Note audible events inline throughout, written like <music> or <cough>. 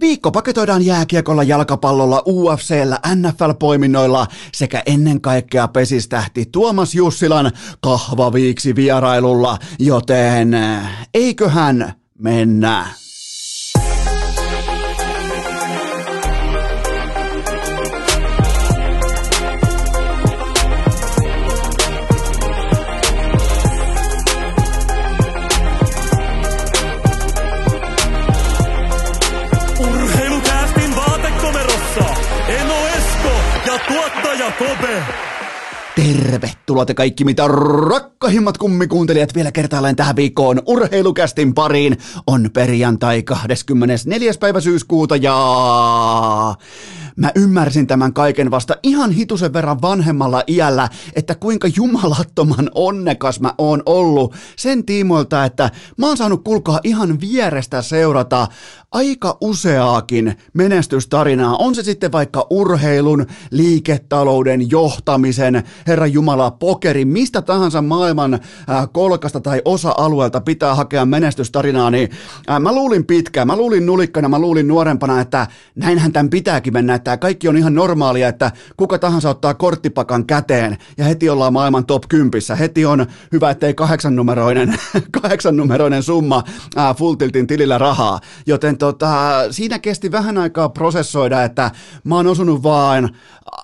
Viikko paketoidaan jääkiekolla, jalkapallolla, UFCllä, NFL-poiminnoilla sekä ennen kaikkea pesistähti Tuomas Jussilan kahvaviiksi vierailulla, joten eiköhän mennä. Kope. Tervetuloa te kaikki mitä rakkahimmat kummikuuntelijat vielä kertaalleen tähän viikkoon urheilukästin pariin. On perjantai 24. päivä syyskuuta ja mä ymmärsin tämän kaiken vasta ihan hitusen verran vanhemmalla iällä, että kuinka jumalattoman onnekas mä oon ollut sen tiimoilta, että mä oon saanut kulkaa ihan vierestä seurata aika useaakin menestystarinaa. On se sitten vaikka urheilun, liiketalouden, johtamisen, Herra Jumala, pokeri, mistä tahansa maailman kolkasta tai osa-alueelta pitää hakea menestystarinaa, niin mä luulin pitkään, mä luulin nulikkana, mä luulin nuorempana, että näinhän tämän pitääkin mennä, että kaikki on ihan normaalia, että kuka tahansa ottaa korttipakan käteen ja heti ollaan maailman top 10. Heti on hyvä, ettei kahdeksannumeroinen, <laughs> kahdeksannumeroinen summa äh, full tiltin tilillä rahaa, joten tota, siinä kesti vähän aikaa prosessoida, että mä oon osunut vaan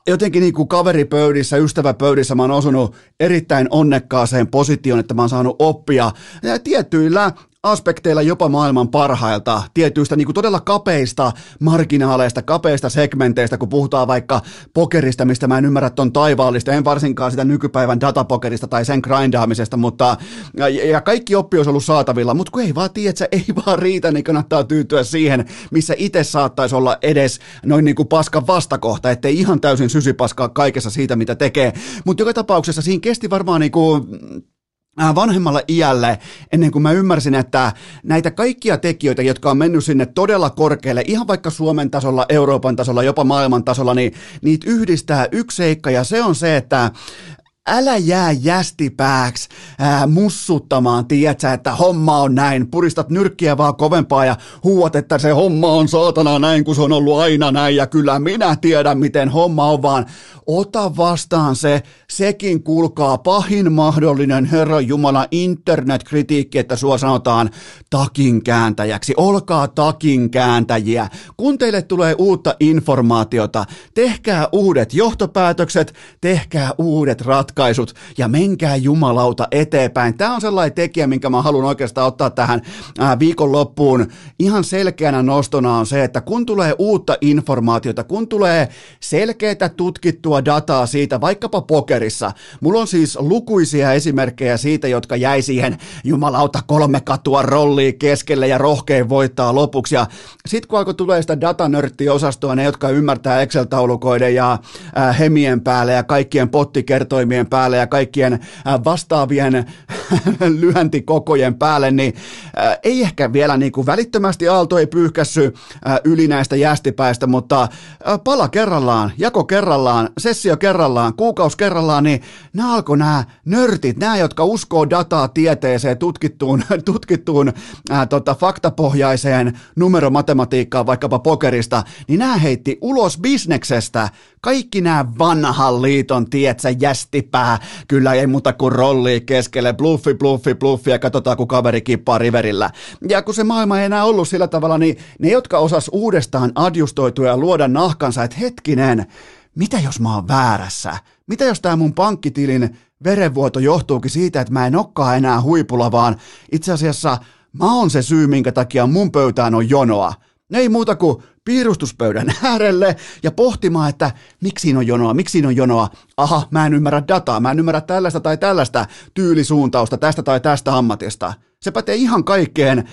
jotenkin niin kuin kaveripöydissä, ystäväpöydissä mä oon osunut erittäin onnekkaaseen positioon, että mä oon saanut oppia ja tietyillä aspekteilla jopa maailman parhailta, tietyistä niin kuin todella kapeista marginaaleista, kapeista segmenteistä, kun puhutaan vaikka pokerista, mistä mä en ymmärrä ton taivaallista, en varsinkaan sitä nykypäivän datapokerista tai sen grindaamisesta, mutta ja, kaikki oppi olisi ollut saatavilla, mutta kun ei vaan tiedä, että se ei <laughs> vaan riitä, niin kannattaa tyytyä siihen, missä itse saattaisi olla edes noin niin kuin paskan vastakohta, ettei ihan täysin sysipaska kaikessa siitä, mitä tekee. Mutta joka tapauksessa siinä kesti varmaan niin kuin vanhemmalle iälle, ennen kuin mä ymmärsin, että näitä kaikkia tekijöitä, jotka on mennyt sinne todella korkealle, ihan vaikka Suomen tasolla, Euroopan tasolla, jopa maailman tasolla, niin niitä yhdistää yksi seikka, ja se on se, että älä jää jästipääksi ää, mussuttamaan, tiedätkö, että homma on näin, puristat nyrkkiä vaan kovempaa ja huuat, että se homma on saatana näin, kun se on ollut aina näin, ja kyllä minä tiedän, miten homma on, vaan ota vastaan se, sekin kulkaa pahin mahdollinen Herran Jumala internetkritiikki, että sua sanotaan takin kääntäjäksi. Olkaa takin kääntäjiä. Kun teille tulee uutta informaatiota, tehkää uudet johtopäätökset, tehkää uudet ratkaisut ja menkää jumalauta eteenpäin. Tämä on sellainen tekijä, minkä mä haluan oikeastaan ottaa tähän viikonloppuun. Ihan selkeänä nostona on se, että kun tulee uutta informaatiota, kun tulee selkeää tutkittua dataa siitä, vaikkapa pokerissa. Mulla on siis lukuisia esimerkkejä siitä, jotka jäi siihen jumalauta kolme katua rolliin keskelle ja rohkein voittaa lopuksi. Ja sitten kun alkoi tulee sitä datanörttiosastoa, ne jotka ymmärtää Excel-taulukoiden ja hemien päälle ja kaikkien pottikertoimien päälle ja kaikkien äh, vastaavien <laughs> lyöntikokojen päälle, niin äh, ei ehkä vielä niin kuin välittömästi Aalto ei pyyhkässy äh, yli näistä jästipäistä, mutta äh, pala kerrallaan, jako kerrallaan, sessio kerrallaan, kuukaus kerrallaan, niin nämä alkoi nämä nörtit, nämä, jotka uskoo dataa tieteeseen, tutkittuun, <laughs> tutkittuun ää, tota, faktapohjaiseen numeromatematiikkaan vaikkapa pokerista, niin nämä heitti ulos bisneksestä kaikki nämä vanhan liiton, tietsä, jästipää, kyllä ei muuta kuin rolli keskelle, bluffi, bluffi, bluffi ja katsotaan, kun kaveri kippaa riverillä. Ja kun se maailma ei enää ollut sillä tavalla, niin ne, jotka osas uudestaan adjustoitua ja luoda nahkansa, että hetkinen, mitä jos mä oon väärässä? Mitä jos tämä mun pankkitilin verenvuoto johtuukin siitä, että mä en olekaan enää huipulla, vaan itse asiassa mä oon se syy, minkä takia mun pöytään on jonoa. Ei muuta kuin piirustuspöydän <laughs> äärelle ja pohtimaan, että miksi siinä on jonoa, miksi siinä on jonoa. Aha, mä en ymmärrä dataa, mä en ymmärrä tällaista tai tällaista tyylisuuntausta tästä tai tästä ammatista. Se pätee ihan kaikkeen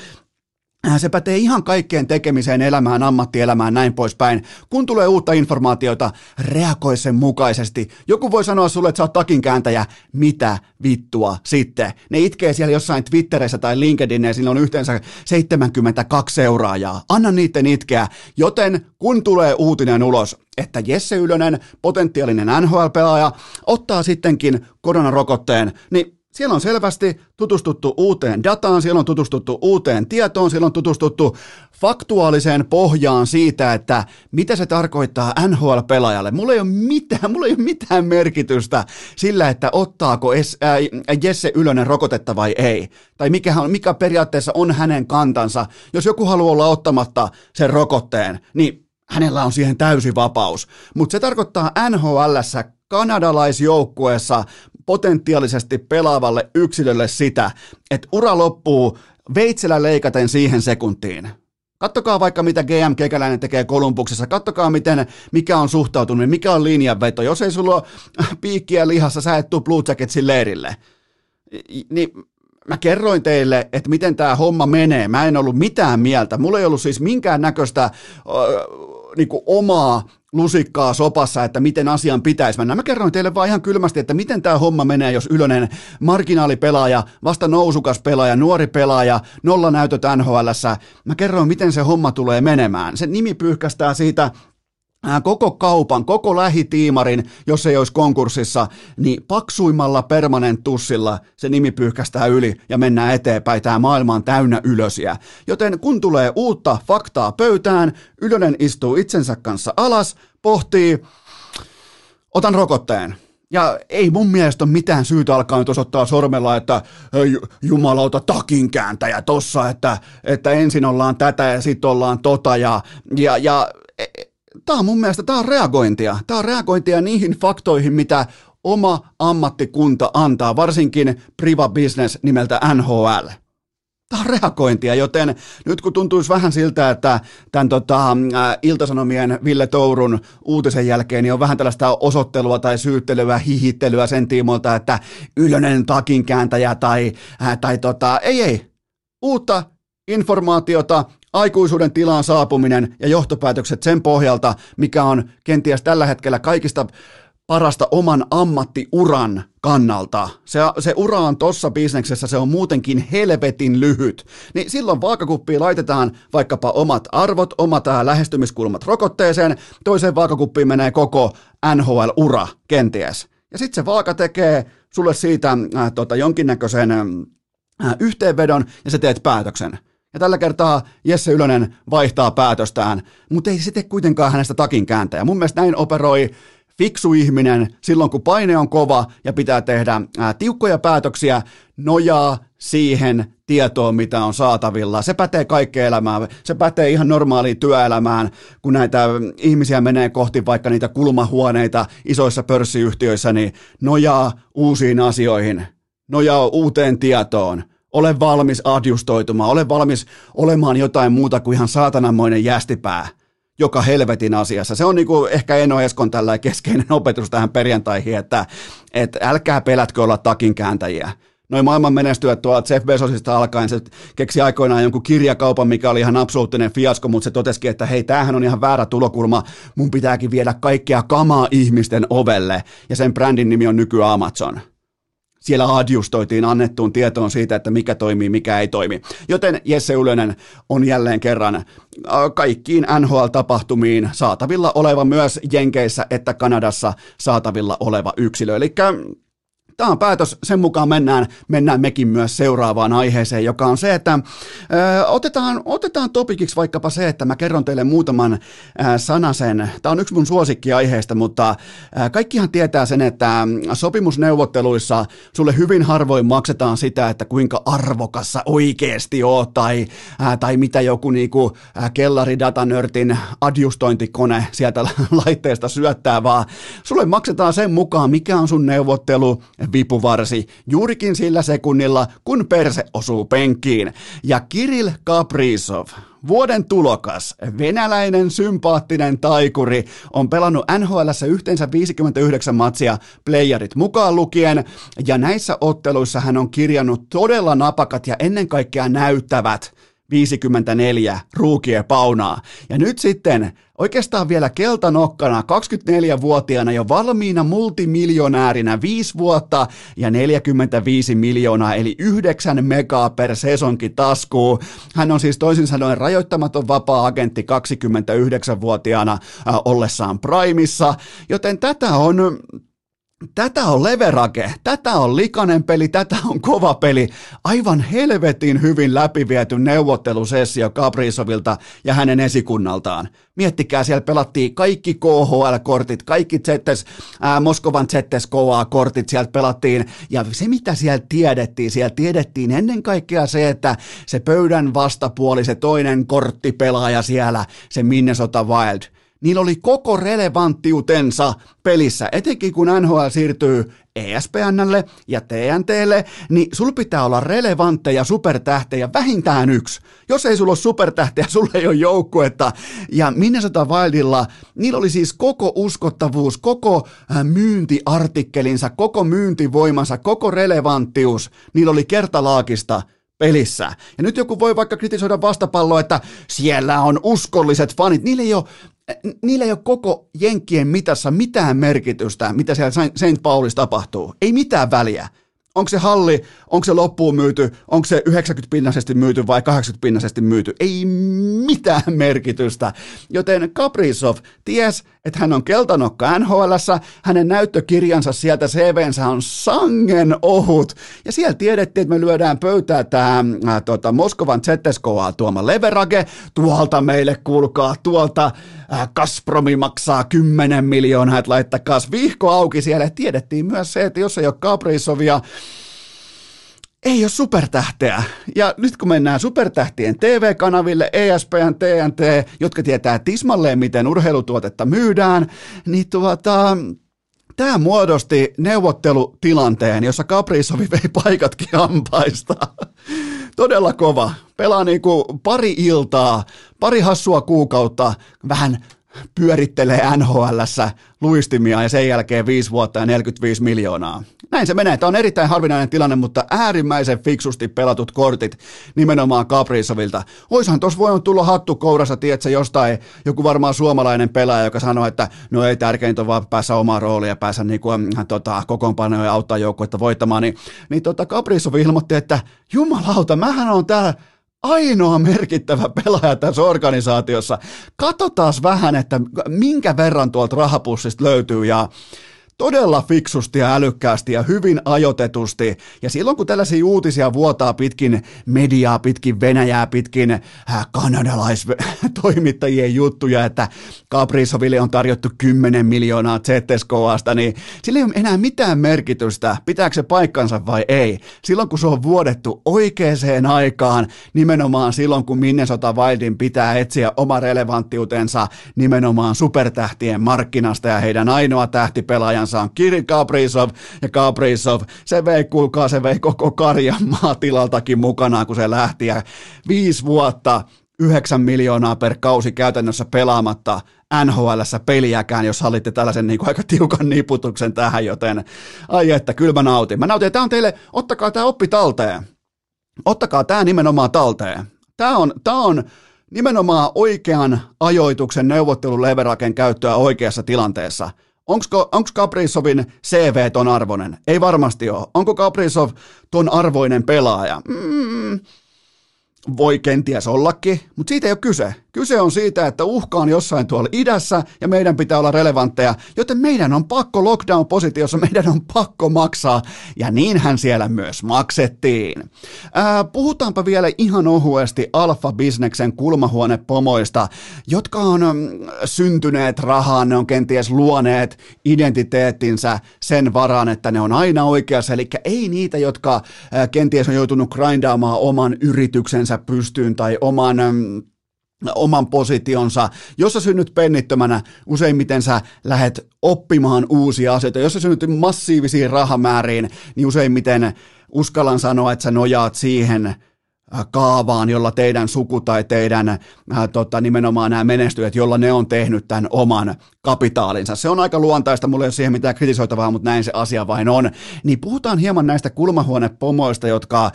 se pätee ihan kaikkeen tekemiseen, elämään, ammattielämään, näin poispäin. Kun tulee uutta informaatiota, reagoi sen mukaisesti. Joku voi sanoa sulle, että sä oot takinkääntäjä. Mitä vittua sitten? Ne itkee siellä jossain Twitterissä tai LinkedInissä, sillä on yhteensä 72 seuraajaa. Anna niiden itkeä. Joten kun tulee uutinen ulos, että Jesse Ylönen, potentiaalinen NHL-pelaaja, ottaa sittenkin koronarokotteen, niin siellä on selvästi tutustuttu uuteen dataan, siellä on tutustuttu uuteen tietoon, siellä on tutustuttu faktuaaliseen pohjaan siitä, että mitä se tarkoittaa NHL-pelaajalle. Mulla ei ole mitään, mulla ei ole mitään merkitystä sillä, että ottaako es, äh, Jesse Ylönen rokotetta vai ei. Tai mikä, mikä periaatteessa on hänen kantansa. Jos joku haluaa olla ottamatta sen rokotteen, niin hänellä on siihen täysi vapaus. Mutta se tarkoittaa NHLssä kanadalaisjoukkueessa potentiaalisesti pelaavalle yksilölle sitä, että ura loppuu veitsellä leikaten siihen sekuntiin. Kattokaa vaikka mitä GM Kekäläinen tekee Kolumbuksessa, kattokaa miten, mikä on suhtautuminen, mikä on linjanveto. Jos ei sulla ole piikkiä lihassa, sä et tuu Blue Jacketsin leirille. Niin mä kerroin teille, että miten tämä homma menee. Mä en ollut mitään mieltä. Mulla ei ollut siis minkään näköistä äh, niin omaa lusikkaa sopassa, että miten asian pitäisi mennä. Mä kerroin teille vaan ihan kylmästi, että miten tämä homma menee, jos Ylönen marginaalipelaaja, vasta nousukas pelaaja, nuori pelaaja, nolla näytöt NHL. Mä kerroin, miten se homma tulee menemään. Se nimi pyyhkästää siitä koko kaupan, koko lähitiimarin, jos ei olisi konkurssissa, niin paksuimmalla permanenttussilla se nimi pyyhkästää yli ja mennään eteenpäin. Tämä maailma on täynnä ylösiä. Joten kun tulee uutta faktaa pöytään, Ylönen istuu itsensä kanssa alas, pohtii, otan rokotteen. Ja ei mun mielestä ole mitään syytä alkaa nyt osoittaa sormella, että jumalauta takin kääntäjä tossa, että, että ensin ollaan tätä ja sitten ollaan tota ja, ja, ja e, tämä on mun mielestä tämä on reagointia. Tämä on reagointia niihin faktoihin, mitä oma ammattikunta antaa, varsinkin priva business nimeltä NHL. Tämä on reagointia, joten nyt kun tuntuisi vähän siltä, että tämän tota, ä, Iltasanomien Ville Tourun uutisen jälkeen niin on vähän tällaista osoittelua tai syyttelyä, hihittelyä sen tiimoilta, että Ylönen takinkääntäjä tai, ä, tai tota, ei ei, uutta informaatiota, aikuisuuden tilaan saapuminen ja johtopäätökset sen pohjalta, mikä on kenties tällä hetkellä kaikista parasta oman ammattiuran kannalta. Se, se ura on tossa bisneksessä, se on muutenkin helvetin lyhyt. Niin silloin vaakakuppiin laitetaan vaikkapa omat arvot, omat äh, lähestymiskulmat rokotteeseen, toiseen vaakakuppiin menee koko NHL-ura kenties. Ja sitten se vaaka tekee sulle siitä äh, tota, jonkinnäköisen äh, yhteenvedon ja sä teet päätöksen. Ja tällä kertaa Jesse Ylönen vaihtaa päätöstään, mutta ei se tee kuitenkaan hänestä takin kääntäjä. Mun mielestä näin operoi fiksu ihminen silloin, kun paine on kova ja pitää tehdä ää, tiukkoja päätöksiä, nojaa siihen tietoon, mitä on saatavilla. Se pätee kaikkeen elämään. Se pätee ihan normaaliin työelämään, kun näitä ihmisiä menee kohti vaikka niitä kulmahuoneita isoissa pörssiyhtiöissä, niin nojaa uusiin asioihin, nojaa uuteen tietoon ole valmis adjustoitumaan, ole valmis olemaan jotain muuta kuin ihan saatananmoinen jästipää joka helvetin asiassa. Se on niinku ehkä Eno Eskon tällä keskeinen opetus tähän perjantaihin, että, että älkää pelätkö olla takinkääntäjiä. Noin maailman menestyöt tuolla Jeff Bezosista alkaen, se keksi aikoinaan jonkun kirjakaupan, mikä oli ihan absoluuttinen fiasko, mutta se totesikin, että hei, tämähän on ihan väärä tulokulma, mun pitääkin viedä kaikkea kamaa ihmisten ovelle, ja sen brändin nimi on nyky Amazon siellä adjustoitiin annettuun tietoon siitä, että mikä toimii, mikä ei toimi. Joten Jesse Ylönen on jälleen kerran äh, kaikkiin NHL-tapahtumiin saatavilla oleva myös Jenkeissä että Kanadassa saatavilla oleva yksilö. Eli Tämä on päätös, sen mukaan mennään, mennään mekin myös seuraavaan aiheeseen, joka on se, että ö, otetaan, otetaan topikiksi vaikkapa se, että mä kerron teille muutaman ö, sanasen. Tämä on yksi mun suosikkiaiheista, mutta ö, kaikkihan tietää sen, että sopimusneuvotteluissa sulle hyvin harvoin maksetaan sitä, että kuinka arvokassa oikeasti oot, tai, ö, tai mitä joku niinku, ö, kellaridatanörtin adjustointikone sieltä <laughs> laitteesta syöttää, vaan sulle maksetaan sen mukaan, mikä on sun neuvottelu, vipuvarsi juurikin sillä sekunnilla, kun perse osuu penkkiin. Ja Kirill Kaprizov, Vuoden tulokas, venäläinen sympaattinen taikuri, on pelannut NHL yhteensä 59 matsia playerit mukaan lukien, ja näissä otteluissa hän on kirjannut todella napakat ja ennen kaikkea näyttävät 54 ruukie paunaa. Ja nyt sitten oikeastaan vielä keltanokkana 24-vuotiaana jo valmiina multimiljonäärinä 5 vuotta ja 45 miljoonaa eli 9 megaa per sesonki taskuu. Hän on siis toisin sanoen rajoittamaton vapaa-agentti 29-vuotiaana äh, ollessaan Primissa, joten tätä on Tätä on leverake, tätä on likainen peli, tätä on kova peli. Aivan helvetin hyvin läpiviety neuvottelusessio Kaprisovilta ja hänen esikunnaltaan. Miettikää, siellä pelattiin kaikki KHL-kortit, kaikki Zetes, ää, Moskovan ZSKA-kortit sieltä pelattiin. Ja se, mitä siellä tiedettiin, siellä tiedettiin ennen kaikkea se, että se pöydän vastapuoli, se toinen korttipelaaja siellä, se Minnesota Wild – niillä oli koko relevanttiutensa pelissä, etenkin kun NHL siirtyy ESPNlle ja TNTlle, niin sul pitää olla relevantteja supertähtejä vähintään yksi. Jos ei sulla ole supertähtejä, sulla ei ole joukkuetta. Ja Minnesota Wildilla, niillä oli siis koko uskottavuus, koko äh, myyntiartikkelinsa, koko myyntivoimansa, koko relevanttius, niillä oli kertalaakista pelissä. Ja nyt joku voi vaikka kritisoida vastapalloa, että siellä on uskolliset fanit. Niillä ei ole, niillä ei ole koko Jenkkien mitassa mitään merkitystä, mitä siellä St. Paulissa tapahtuu. Ei mitään väliä. Onko se halli, onko se loppuun myyty, onko se 90-pinnaisesti myyty vai 80-pinnaisesti myyty? Ei mitään merkitystä. Joten Kaprizov ties, että hän on keltanokka nhl hänen näyttökirjansa sieltä CVnsä on sangen ohut, ja siellä tiedettiin, että me lyödään pöytää tämä äh, tota, Moskovan ZSKA tuoma Leverage, tuolta meille kuulkaa, tuolta äh, Kaspromi maksaa 10 miljoonaa, että laittakaa vihko auki siellä, tiedettiin myös se, että jos ei ole Kaprizovia, ei ole supertähteä. Ja nyt kun mennään supertähtien TV-kanaville, ESPN, TNT, jotka tietää tismalleen, miten urheilutuotetta myydään, niin tuota, Tämä muodosti neuvottelutilanteen, jossa Kaprisovi vei paikatkin hampaista. Todella kova. Pelaa niinku pari iltaa, pari hassua kuukautta, vähän pyörittelee NHLssä luistimia ja sen jälkeen 5 vuotta ja 45 miljoonaa. Näin se menee. Tämä on erittäin harvinainen tilanne, mutta äärimmäisen fiksusti pelatut kortit nimenomaan Kaprisovilta. Oishan tuossa voinut tulla hattu kourassa, tiedätkö, jostain joku varmaan suomalainen pelaaja, joka sanoo, että no ei tärkeintä on vaan päässä omaa roolia ja päässä niin kuin, äh, tota, kokoonpanoja ja auttaa joukkuetta voittamaan, niin, niin tota Kaprisovi ilmoitti, että jumalauta, mähän on täällä ainoa merkittävä pelaaja tässä organisaatiossa. Katsotaan vähän, että minkä verran tuolta rahapussista löytyy ja todella fiksusti ja älykkäästi ja hyvin ajotetusti. Ja silloin kun tällaisia uutisia vuotaa pitkin mediaa, pitkin Venäjää, pitkin äh, kanadalaistoimittajien juttuja, että Kaprizoville on tarjottu 10 miljoonaa ZSKAsta, niin sillä ei ole enää mitään merkitystä, pitääkö se paikkansa vai ei. Silloin kun se on vuodettu oikeaan aikaan, nimenomaan silloin kun Minnesota Wildin pitää etsiä oma relevanttiutensa nimenomaan supertähtien markkinasta ja heidän ainoa tähtipelaajansa kanssa on Kiri Kaprizov, ja Kaprizov, se vei, kuulkaa, se vei koko karjan maatilaltakin mukanaan, kun se lähti, ja viisi vuotta 9 miljoonaa per kausi käytännössä pelaamatta nhl peliäkään, jos hallitte tällaisen niin kuin aika tiukan niputuksen tähän, joten ai että, kyllä mä nautin. Mä nautin, tämä on teille, ottakaa tämä oppi talteen. Ottakaa tämä nimenomaan talteen. Tämä on, tämä on nimenomaan oikean ajoituksen neuvotteluleveraken käyttöä oikeassa tilanteessa. Onko Kaprizovin CV ton arvoinen? Ei varmasti ole. Onko Kaprizov ton arvoinen pelaaja? Mm, voi kenties ollakin, mutta siitä ei ole kyse. Kyse on siitä, että uhka on jossain tuolla idässä ja meidän pitää olla relevantteja, joten meidän on pakko lockdown-positiossa, <laughs> meidän on pakko maksaa ja niinhän siellä myös maksettiin. Ää, puhutaanpa vielä ihan ohuesti alfa-bisneksen kulmahuonepomoista, jotka on mm, syntyneet rahaan, ne on kenties luoneet identiteettinsä sen varaan, että ne on aina oikeassa, eli ei niitä, jotka ää, kenties on joutunut grindaamaan oman yrityksensä pystyyn tai oman oman positionsa. Jos sä synnyt pennittömänä, useimmiten sä lähet oppimaan uusia asioita. Jos sä synnyt massiivisiin rahamääriin, niin useimmiten uskallan sanoa, että sä nojaat siihen äh, kaavaan, jolla teidän suku tai teidän äh, tota, nimenomaan nämä menestyjät, jolla ne on tehnyt tämän oman kapitaalinsa. Se on aika luontaista, mulla ei ole siihen mitään kritisoitavaa, mutta näin se asia vain on. Niin puhutaan hieman näistä kulmahuonepomoista, jotka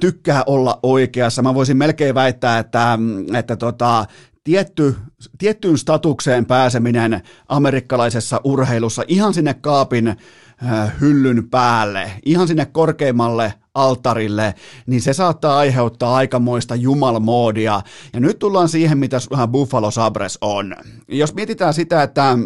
tykkää olla oikeassa. Mä voisin melkein väittää, että, että tota, tietty, tiettyyn statukseen pääseminen amerikkalaisessa urheilussa ihan sinne kaapin hyllyn päälle, ihan sinne korkeimmalle alttarille, niin se saattaa aiheuttaa aikamoista jumalmoodia. Ja nyt tullaan siihen, mitä Buffalo Sabres on. Jos mietitään sitä, että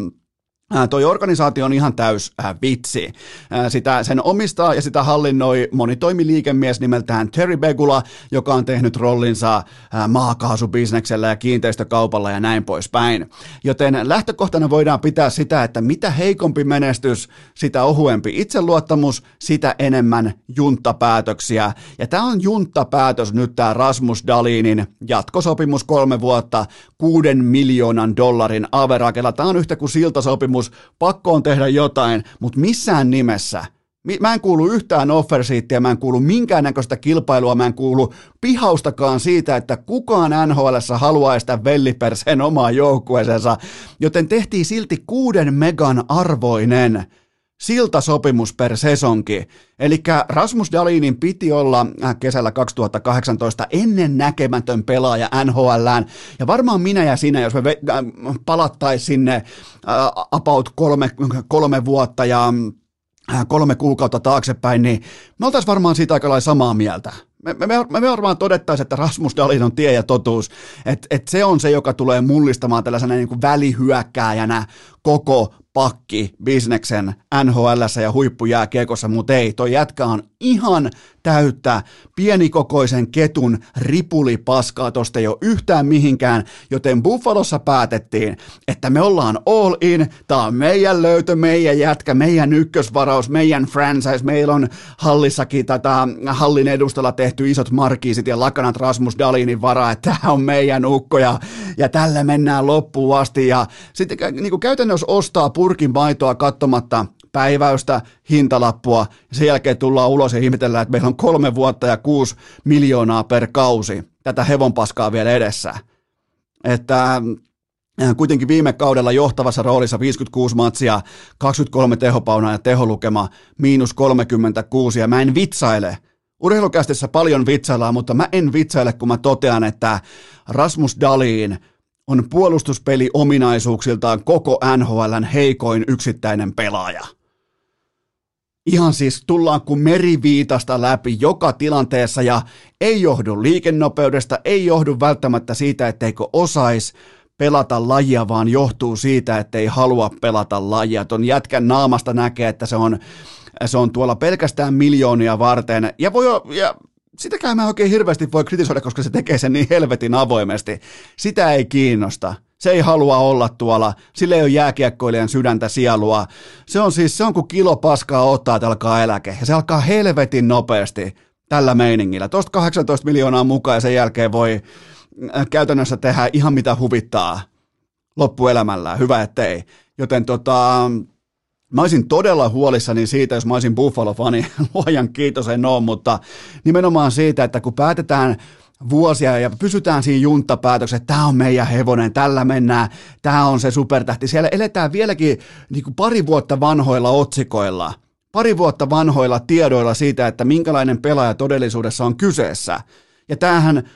Toi organisaatio on ihan täys äh, vitsi. Äh, sitä, sen omistaa ja sitä hallinnoi monitoimiliikemies nimeltään Terry Begula, joka on tehnyt rollinsa äh, maakaasubisneksellä ja kiinteistökaupalla ja näin poispäin. Joten lähtökohtana voidaan pitää sitä, että mitä heikompi menestys, sitä ohuempi itseluottamus, sitä enemmän junttapäätöksiä. Ja tämä on junttapäätös nyt tämä Rasmus Dalinin jatkosopimus kolme vuotta, kuuden miljoonan dollarin averakella. Tämä on yhtä kuin siltasopimus. Sopimus, pakko on tehdä jotain, mutta missään nimessä. Mä en kuulu yhtään offersiittiä, mä en kuulu minkäännäköistä kilpailua, mä en kuulu pihaustakaan siitä, että kukaan NHL haluaa sitä velliperseen omaa joukkueeseensa, joten tehtiin silti kuuden megan arvoinen siltasopimus per sesonki. Eli Rasmus Dalinin piti olla äh, kesällä 2018 ennen näkemätön pelaaja NHLään. Ja varmaan minä ja sinä, jos me äh, palattaisiin sinne uh, about kolme, kolme vuotta ja kolme kuukautta taaksepäin, niin me oltaisiin varmaan siitä aika samaa mieltä. Me, me, me, me varmaan todettaisiin, että Rasmus Dalin on tie ja totuus, että, että se on se, joka tulee mullistamaan tällaisena niin kuin välihyökkääjänä koko pakki bisneksen NHL ja huippujääkiekossa, mutta ei, toi jätkä on ihan täyttä pienikokoisen ketun ripulipaskaa, tosta ei ole yhtään mihinkään, joten Buffalossa päätettiin, että me ollaan all in, tää on meidän löytö, meidän jätkä, meidän ykkösvaraus, meidän franchise, meillä on hallissakin tätä hallin edustalla tehty isot markiisit ja lakanat Rasmus Dalinin varaa, että tämä on meidän ukko ja, ja tällä mennään loppuun asti. Ja sitten niin käytännössä ostaa purkin maitoa katsomatta päiväystä, hintalappua, ja sen jälkeen tullaan ulos ja ihmetellään, että meillä on kolme vuotta ja kuusi miljoonaa per kausi tätä hevonpaskaa vielä edessä. Että äh, kuitenkin viime kaudella johtavassa roolissa 56 matsia, 23 tehopaunaa ja teholukema miinus 36, ja mä en vitsaile. Urheilukästissä paljon vitsaillaan, mutta mä en vitsaile, kun mä totean, että Rasmus Daliin on puolustuspeli ominaisuuksiltaan koko NHLn heikoin yksittäinen pelaaja. Ihan siis tullaan kuin meriviitasta läpi joka tilanteessa ja ei johdu liikennopeudesta, ei johdu välttämättä siitä, etteikö osais pelata lajia, vaan johtuu siitä, että ei halua pelata lajia. Ton jätkän naamasta näkee, että se on, se on tuolla pelkästään miljoonia varten. Ja, voi, ja sitäkään mä oikein hirveästi voi kritisoida, koska se tekee sen niin helvetin avoimesti. Sitä ei kiinnosta. Se ei halua olla tuolla, sille ei ole jääkiekkoilijan sydäntä sielua. Se on siis, se on kuin kilo paskaa ottaa, että alkaa eläke. Ja se alkaa helvetin nopeasti tällä meiningillä. Tuosta 18 miljoonaa mukaan ja sen jälkeen voi äh, käytännössä tehdä ihan mitä huvittaa loppuelämällä. Hyvä ettei. Joten tota, Mä olisin todella huolissani siitä, jos mä olisin Buffalo-fani, <laughs> luojan kiitos en ole, mutta nimenomaan siitä, että kun päätetään vuosia ja pysytään siinä junttapäätöksessä, että tämä on meidän hevonen, tällä mennään, tämä on se supertähti. Siellä eletään vieläkin niin kuin pari vuotta vanhoilla otsikoilla, pari vuotta vanhoilla tiedoilla siitä, että minkälainen pelaaja todellisuudessa on kyseessä. Ja tämähän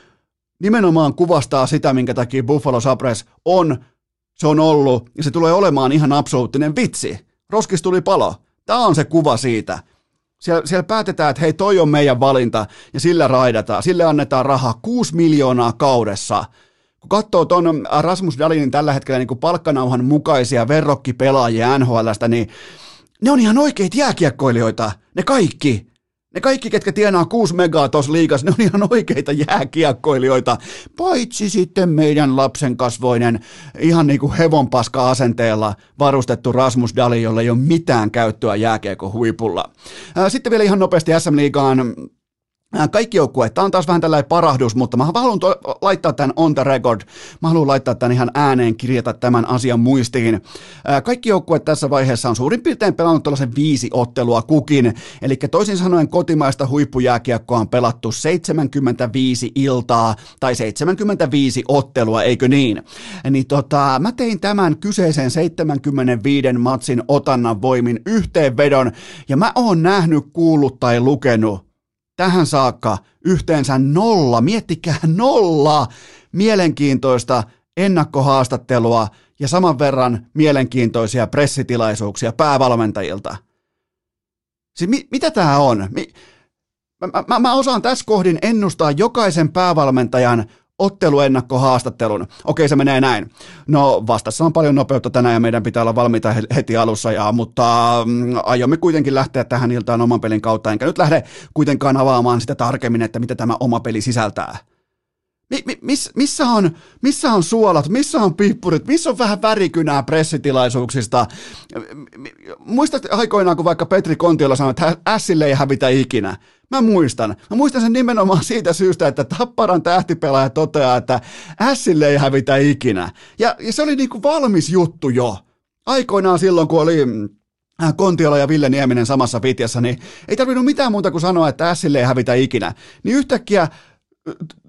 nimenomaan kuvastaa sitä, minkä takia Buffalo Sabres on, se on ollut ja se tulee olemaan ihan absoluuttinen vitsi. Roskis tuli palo. Tämä on se kuva siitä. Siellä, siellä päätetään, että hei, toi on meidän valinta, ja sillä raidataan, sille annetaan rahaa 6 miljoonaa kaudessa. Kun katsoo tuon Rasmus Dalinin tällä hetkellä niin kuin palkkanauhan mukaisia verrokkipelaajia NHLstä, niin ne on ihan oikeita jääkiekkoilijoita, ne kaikki. Ne kaikki, ketkä tienaa 6 megaa tuossa liigassa, ne on ihan oikeita jääkiekkoilijoita, paitsi sitten meidän lapsen kasvoinen, ihan niin kuin hevonpaska asenteella varustettu Rasmus Dali, jolla ei ole mitään käyttöä jääkiekko huipulla. Sitten vielä ihan nopeasti SM-liigaan kaikki joukkueet, tämä on taas vähän tällainen parahdus, mutta mä haluan to- laittaa tämän on the record, mä haluan laittaa tämän ihan ääneen, kirjata tämän asian muistiin. Äh, kaikki joukkueet tässä vaiheessa on suurin piirtein pelannut tällaisen viisi ottelua kukin, eli toisin sanoen kotimaista huippujääkiekkoa on pelattu 75 iltaa tai 75 ottelua, eikö niin? Niin tota, mä tein tämän kyseisen 75 matsin otannan voimin yhteenvedon, ja mä oon nähnyt, kuullut tai lukenut tähän saakka yhteensä nolla, miettikää nolla mielenkiintoista ennakkohaastattelua ja saman verran mielenkiintoisia pressitilaisuuksia päävalmentajilta. Siis mi- mitä tämä on? Mi- mä, mä, mä osaan tässä kohdin ennustaa jokaisen päävalmentajan otteluennakkohaastattelun. Okei, se menee näin. No vastassa on paljon nopeutta tänään ja meidän pitää olla valmiita heti alussa, ja, mutta mm, aiomme kuitenkin lähteä tähän iltaan oman pelin kautta, enkä nyt lähde kuitenkaan avaamaan sitä tarkemmin, että mitä tämä oma peli sisältää. Mi, mi, miss, missä, on, missä on suolat, missä on pippurit, missä on vähän värikynää pressitilaisuuksista? Muistat aikoinaan, kun vaikka Petri Kontiola sanoi, että Ässille ei hävitä ikinä. Mä muistan. Mä muistan sen nimenomaan siitä syystä, että Tapparan tähtipelaaja toteaa, että Ässille ei hävitä ikinä. Ja, ja se oli niinku valmis juttu jo. Aikoinaan silloin, kun oli äh, Kontiola ja Ville Nieminen samassa vitjassa, niin ei tarvinnut mitään muuta kuin sanoa, että Ässille ei hävitä ikinä. Niin yhtäkkiä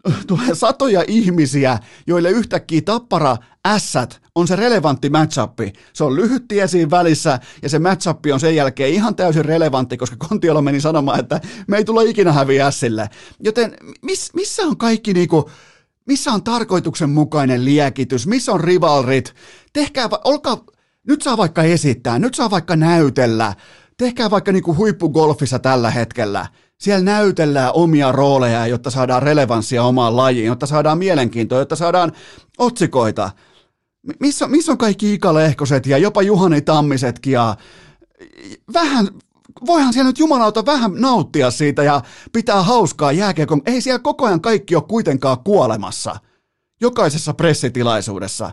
<laughs> tulee satoja ihmisiä, joille yhtäkkiä tappara ässät on se relevantti matchappi. Se on lyhyt tie siinä välissä ja se matchappi on sen jälkeen ihan täysin relevantti, koska Kontiola meni sanomaan, että me ei tule ikinä häviä ässille. Joten miss, missä on kaikki niinku, missä on tarkoituksenmukainen liekitys, missä on rivalrit? Tehkää, olkaa, nyt saa vaikka esittää, nyt saa vaikka näytellä, tehkää vaikka niinku huippugolfissa tällä hetkellä – siellä näytellään omia rooleja, jotta saadaan relevanssia omaan lajiin, jotta saadaan mielenkiintoa, jotta saadaan otsikoita. Missä, missä on kaikki Ika Lehkoset ja jopa Juhani Tammisetkin ja vähän, voihan siellä nyt jumalauta vähän nauttia siitä ja pitää hauskaa jääkiekon. Ei siellä koko ajan kaikki ole kuitenkaan kuolemassa. Jokaisessa pressitilaisuudessa.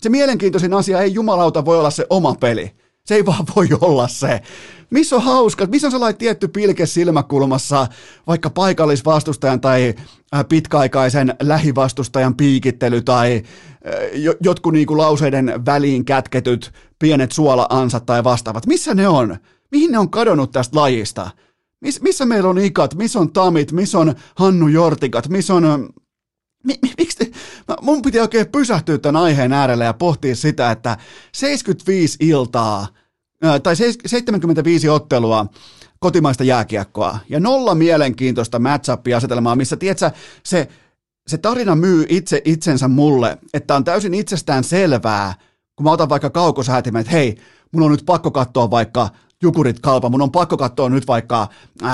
Se mielenkiintoisin asia ei jumalauta voi olla se oma peli. Se ei vaan voi olla se. Missä on hauska, missä on sellainen tietty pilke silmäkulmassa, vaikka paikallisvastustajan tai äh, pitkäaikaisen lähivastustajan piikittely tai äh, jotkut niinku lauseiden väliin kätketyt pienet suola-ansat tai vastaavat. Missä ne on? Mihin ne on kadonnut tästä lajista? Miss, missä meillä on ikat, missä on tamit, missä on Hannu Jortikat, missä on... Mi, mi, miksi te, mun piti oikein pysähtyä tämän aiheen äärelle ja pohtia sitä, että 75 iltaa – tai 75 ottelua kotimaista jääkiekkoa ja nolla mielenkiintoista matchup-asetelmaa, missä tiedätkö, se, se tarina myy itse itsensä mulle, että on täysin itsestään selvää, kun mä otan vaikka kaukosäätimen, että hei, mun on nyt pakko katsoa vaikka Jukurit kalpa, mun on pakko katsoa nyt vaikka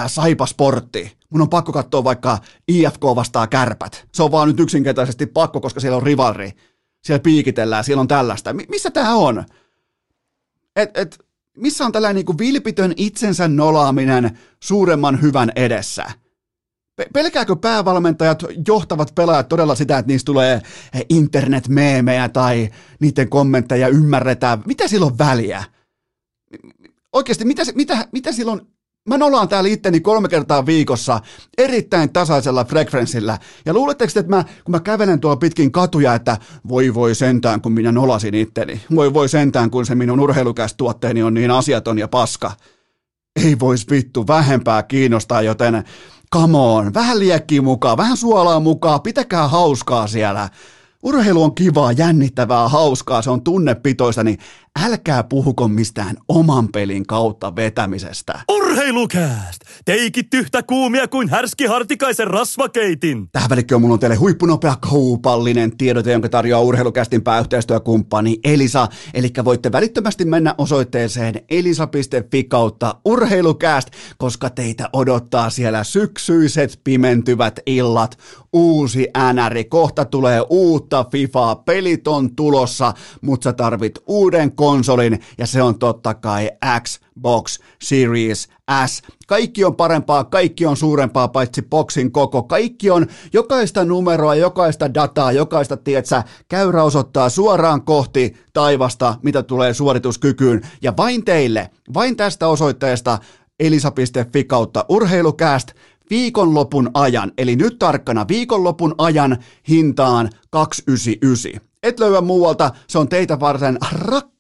Saipa Sportti, mun on pakko katsoa vaikka IFK vastaa kärpät. Se on vaan nyt yksinkertaisesti pakko, koska siellä on rivalri. Siellä piikitellään, siellä on tällaista. M- missä tämä on? Et, et, missä on tällainen niin vilpitön itsensä nolaaminen suuremman hyvän edessä? Pelkääkö päävalmentajat, johtavat pelaajat todella sitä, että niistä tulee internetmeemejä tai niiden kommentteja ymmärretään? Mitä silloin väliä? Oikeasti, mitä, mitä, mitä silloin Mä nolaan täällä itteni kolme kertaa viikossa erittäin tasaisella frekvenssillä. Ja luuletteko, että mä, kun mä kävelen tuolla pitkin katuja, että voi voi sentään, kun minä nolasin itteni. Voi voi sentään, kun se minun urheilukästuotteeni on niin asiaton ja paska. Ei vois vittu vähempää kiinnostaa, joten come on, vähän liekkiä mukaan, vähän suolaa mukaan, pitäkää hauskaa siellä. Urheilu on kivaa, jännittävää, hauskaa, se on tunnepitoista, niin älkää puhuko mistään oman pelin kautta vetämisestä. Urheilukääst! Teikit yhtä kuumia kuin härski hartikaisen rasvakeitin. Tähän välikköön mulla on teille huippunopea kaupallinen tiedote, jonka tarjoaa urheilukästin pääyhteistyökumppani Elisa. Eli voitte välittömästi mennä osoitteeseen elisa.fi kautta urheilukääst, koska teitä odottaa siellä syksyiset pimentyvät illat. Uusi äänäri, kohta tulee uutta FIFAa, pelit on tulossa, mutta sä tarvit uuden konsolin ja se on totta kai Xbox Series S. Kaikki on parempaa, kaikki on suurempaa paitsi boksin koko. Kaikki on jokaista numeroa, jokaista dataa, jokaista, tietsä, käyrä osoittaa suoraan kohti taivasta, mitä tulee suorituskykyyn. Ja vain teille, vain tästä osoitteesta elisa.fi kautta urheilukääst viikonlopun ajan, eli nyt tarkkana viikonlopun ajan hintaan 299 et löyä muualta, se on teitä varten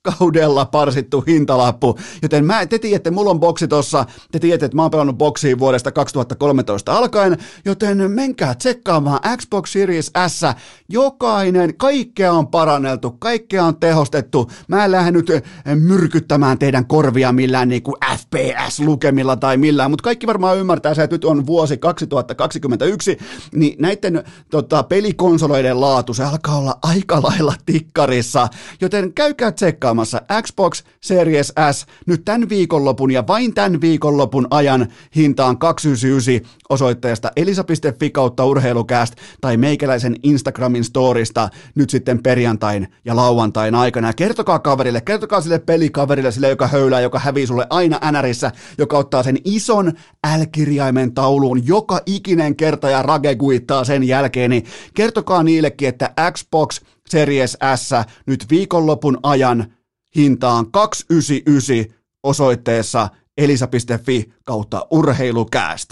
rakkaudella parsittu hintalappu, joten mä, te tiedätte, mulla on boksi tossa, te tiedätte, että mä oon pelannut boksiin vuodesta 2013 alkaen, joten menkää tsekkaamaan Xbox Series S, jokainen, kaikkea on paranneltu, kaikkea on tehostettu, mä en lähde nyt eh, myrkyttämään teidän korvia millään niinku FPS-lukemilla tai millään, mutta kaikki varmaan ymmärtää se, että nyt on vuosi 2021, niin näiden tota, pelikonsoleiden laatu, se alkaa olla aika lailla tikkarissa, joten käykää tsekkaamaan pelaamassa Xbox Series S nyt tämän viikonlopun ja vain tämän viikonlopun ajan hintaan 299 osoitteesta elisa.fi kautta urheilukääst tai meikäläisen Instagramin storista nyt sitten perjantain ja lauantain aikana. Ja kertokaa kaverille, kertokaa sille pelikaverille, sille joka höylää, joka hävii sulle aina NRissä, joka ottaa sen ison L-kirjaimen tauluun joka ikinen kerta ja rageguittaa sen jälkeen, niin kertokaa niillekin, että Xbox Series S nyt viikonlopun ajan hintaan 299 osoitteessa elisa.fi kautta urheilukääst.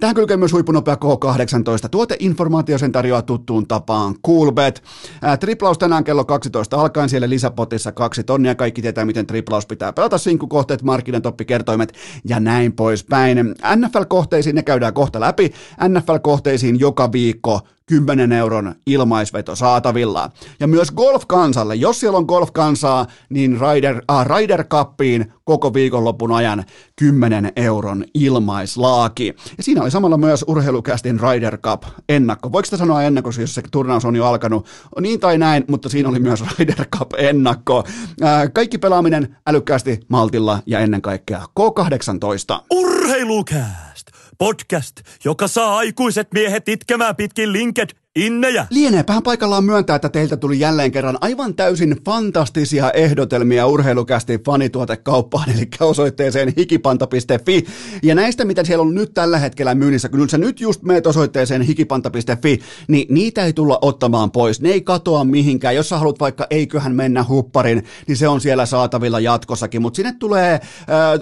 Tähän kylkee myös huippunopea K18. Tuoteinformaatio sen tarjoaa tuttuun tapaan Coolbet. Ää, triplaus tänään kello 12 alkaen siellä lisäpotissa kaksi tonnia. Kaikki tietää, miten triplaus pitää pelata. Sinkkukohteet, markkinatoppikertoimet ja näin poispäin. NFL-kohteisiin ne käydään kohta läpi. NFL-kohteisiin joka viikko 10 euron ilmaisveto saatavilla. Ja myös golf-kansalle, jos siellä on golf-kansaa, niin Rider, äh, Rider Cupiin koko viikonlopun ajan 10 euron ilmaislaaki. Ja siinä oli samalla myös urheilukästin Rider Cup ennakko. Voiko sitä sanoa ennakko, jos se turnaus on jo alkanut? Niin tai näin, mutta siinä oli myös <laughs> Rider Cup ennakko. Äh, kaikki pelaaminen älykkäästi, maltilla ja ennen kaikkea K18. Urheilukääst! Podcast, joka saa aikuiset miehet itkemään pitkin linked Innejä! Lieneepähän paikallaan myöntää, että teiltä tuli jälleen kerran aivan täysin fantastisia ehdotelmia urheilukästi fanituotekauppaan, <laughs> eli osoitteeseen hikipanta.fi. Ja näistä, mitä siellä on nyt tällä hetkellä myynnissä, kun sä nyt just meet osoitteeseen hikipanta.fi, niin niitä ei tulla ottamaan pois. Ne ei katoa mihinkään. Jos sä haluat vaikka eiköhän mennä hupparin, niin se on siellä saatavilla jatkossakin. Mutta sinne tulee äh,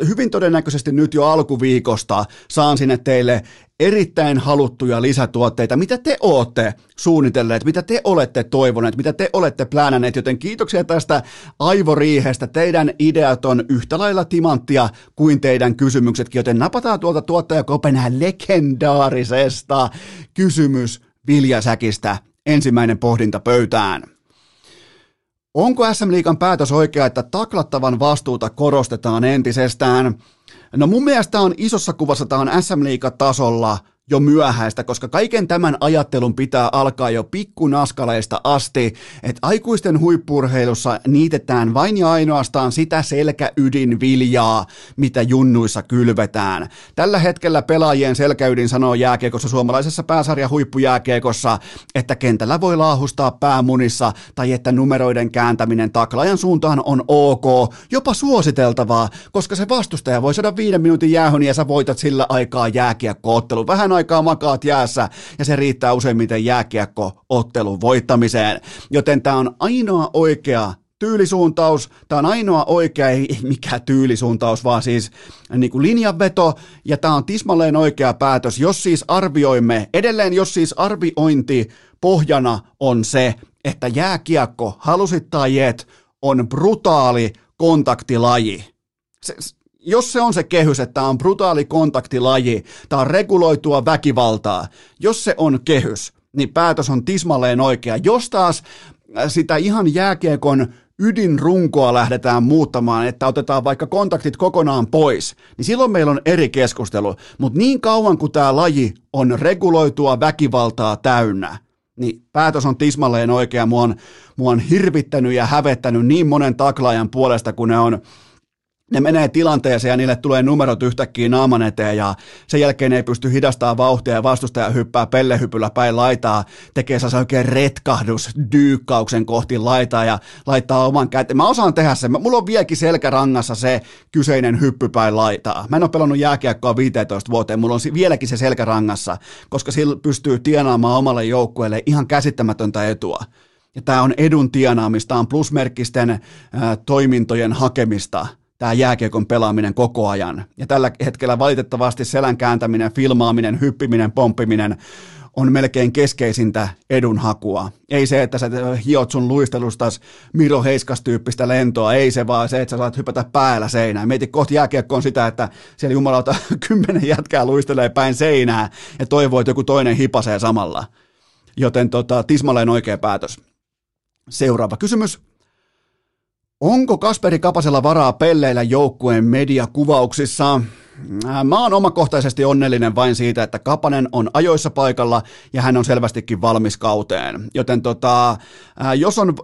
hyvin todennäköisesti nyt jo alkuviikosta, saan sinne teille erittäin haluttuja lisätuotteita, mitä te olette suunnitelleet, mitä te olette toivoneet, mitä te olette plänänneet, joten kiitoksia tästä aivoriihestä. Teidän ideat on yhtä lailla timanttia kuin teidän kysymyksetkin, joten napataan tuolta tuottaja Kopenhän legendaarisesta kysymys Viljasäkistä ensimmäinen pohdinta pöytään. Onko SM Liikan päätös oikea, että taklattavan vastuuta korostetaan entisestään? No mun mielestä on isossa kuvassa, tämä on SM tasolla jo myöhäistä, koska kaiken tämän ajattelun pitää alkaa jo pikkunaskaleista asti, että aikuisten huippurheilussa niitetään vain ja ainoastaan sitä selkäydinviljaa, mitä junnuissa kylvetään. Tällä hetkellä pelaajien selkäydin sanoo jääkiekossa suomalaisessa pääsarja huippujääkiekossa, että kentällä voi laahustaa päämunissa tai että numeroiden kääntäminen taklajan suuntaan on ok, jopa suositeltavaa, koska se vastustaja voi saada viiden minuutin jäähön ja sä voitat sillä aikaa jääkiekkoottelu. Vähän aikaa makaat jäässä ja se riittää useimmiten jääkiekko-ottelun voittamiseen. Joten tämä on ainoa oikea tyylisuuntaus, tämä on ainoa oikea, ei mikä tyylisuuntaus, vaan siis niin kuin linjanveto, ja tämä on tismalleen oikea päätös, jos siis arvioimme, edelleen jos siis arviointi pohjana on se, että jääkiekko, halusit tai et, on brutaali kontaktilaji. Se, jos se on se kehys, että on brutaali kontaktilaji, tämä on reguloitua väkivaltaa, jos se on kehys, niin päätös on tismalleen oikea. Jos taas äh, sitä ihan jääkiekon ydinrunkoa lähdetään muuttamaan, että otetaan vaikka kontaktit kokonaan pois, niin silloin meillä on eri keskustelu. Mutta niin kauan kuin tämä laji on reguloitua väkivaltaa täynnä, niin päätös on tismalleen oikea. Mua on, mua on hirvittänyt ja hävettänyt niin monen taklaajan puolesta, kun ne on ne menee tilanteeseen ja niille tulee numerot yhtäkkiä naaman eteen ja sen jälkeen ne ei pysty hidastamaan vauhtia ja vastustaja hyppää pellehypyllä päin laitaa, tekee se oikein retkahdus dyykkauksen kohti laitaa ja laittaa oman käteen. Mä osaan tehdä sen. Mulla on vieläkin selkärangassa se kyseinen hyppy päin laitaa. Mä en ole pelannut jääkiekkoa 15 vuoteen, mulla on vieläkin se selkärangassa, koska sillä pystyy tienaamaan omalle joukkueelle ihan käsittämätöntä etua. Ja tämä on edun tienaamista, on plusmerkkisten toimintojen hakemista – tämä jääkiekon pelaaminen koko ajan. Ja tällä hetkellä valitettavasti selän kääntäminen, filmaaminen, hyppiminen, pomppiminen on melkein keskeisintä edunhakua. Ei se, että sä hiot sun luistelustas Miro Heiskas-tyyppistä lentoa, ei se vaan se, että sä saat hypätä päällä seinään. Mieti kohti jääkiekkoon sitä, että siellä jumalauta <laughs> kymmenen jätkää luistelee päin seinää ja toivoo, että joku toinen hipasee samalla. Joten tota, tismalleen oikea päätös. Seuraava kysymys. Onko Kasperi Kapasella varaa pelleillä joukkueen mediakuvauksissa? Mä oon omakohtaisesti onnellinen vain siitä, että Kapanen on ajoissa paikalla ja hän on selvästikin valmis kauteen. Joten tota, jos, on,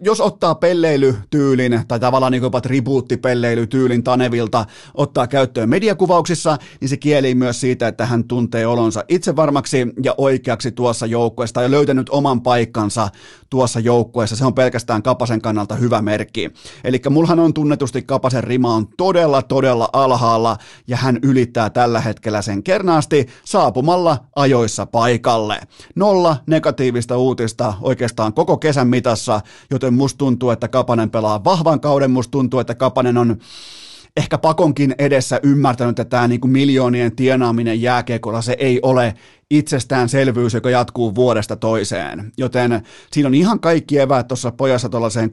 jos ottaa pelleilytyylin tai tavallaan niin jopa tribuuttipelleilytyylin Tanevilta ottaa käyttöön mediakuvauksissa, niin se kieli myös siitä, että hän tuntee olonsa itse varmaksi ja oikeaksi tuossa joukkueessa ja löytänyt oman paikkansa tuossa joukkueessa. Se on pelkästään Kapasen kannalta hyvä merkki. Eli mulhan on tunnetusti Kapasen rima on todella, todella alhaalla ja hän ylittää tällä hetkellä sen kernaasti saapumalla ajoissa paikalle. Nolla negatiivista uutista oikeastaan koko kesän mitassa, joten musta tuntuu, että Kapanen pelaa vahvan kauden, musta tuntuu, että Kapanen on ehkä pakonkin edessä ymmärtänyt, että tämä niin kuin miljoonien tienaaminen jääkiekolla se ei ole itsestäänselvyys, joka jatkuu vuodesta toiseen. Joten siinä on ihan kaikki eväät tuossa pojassa tuollaiseen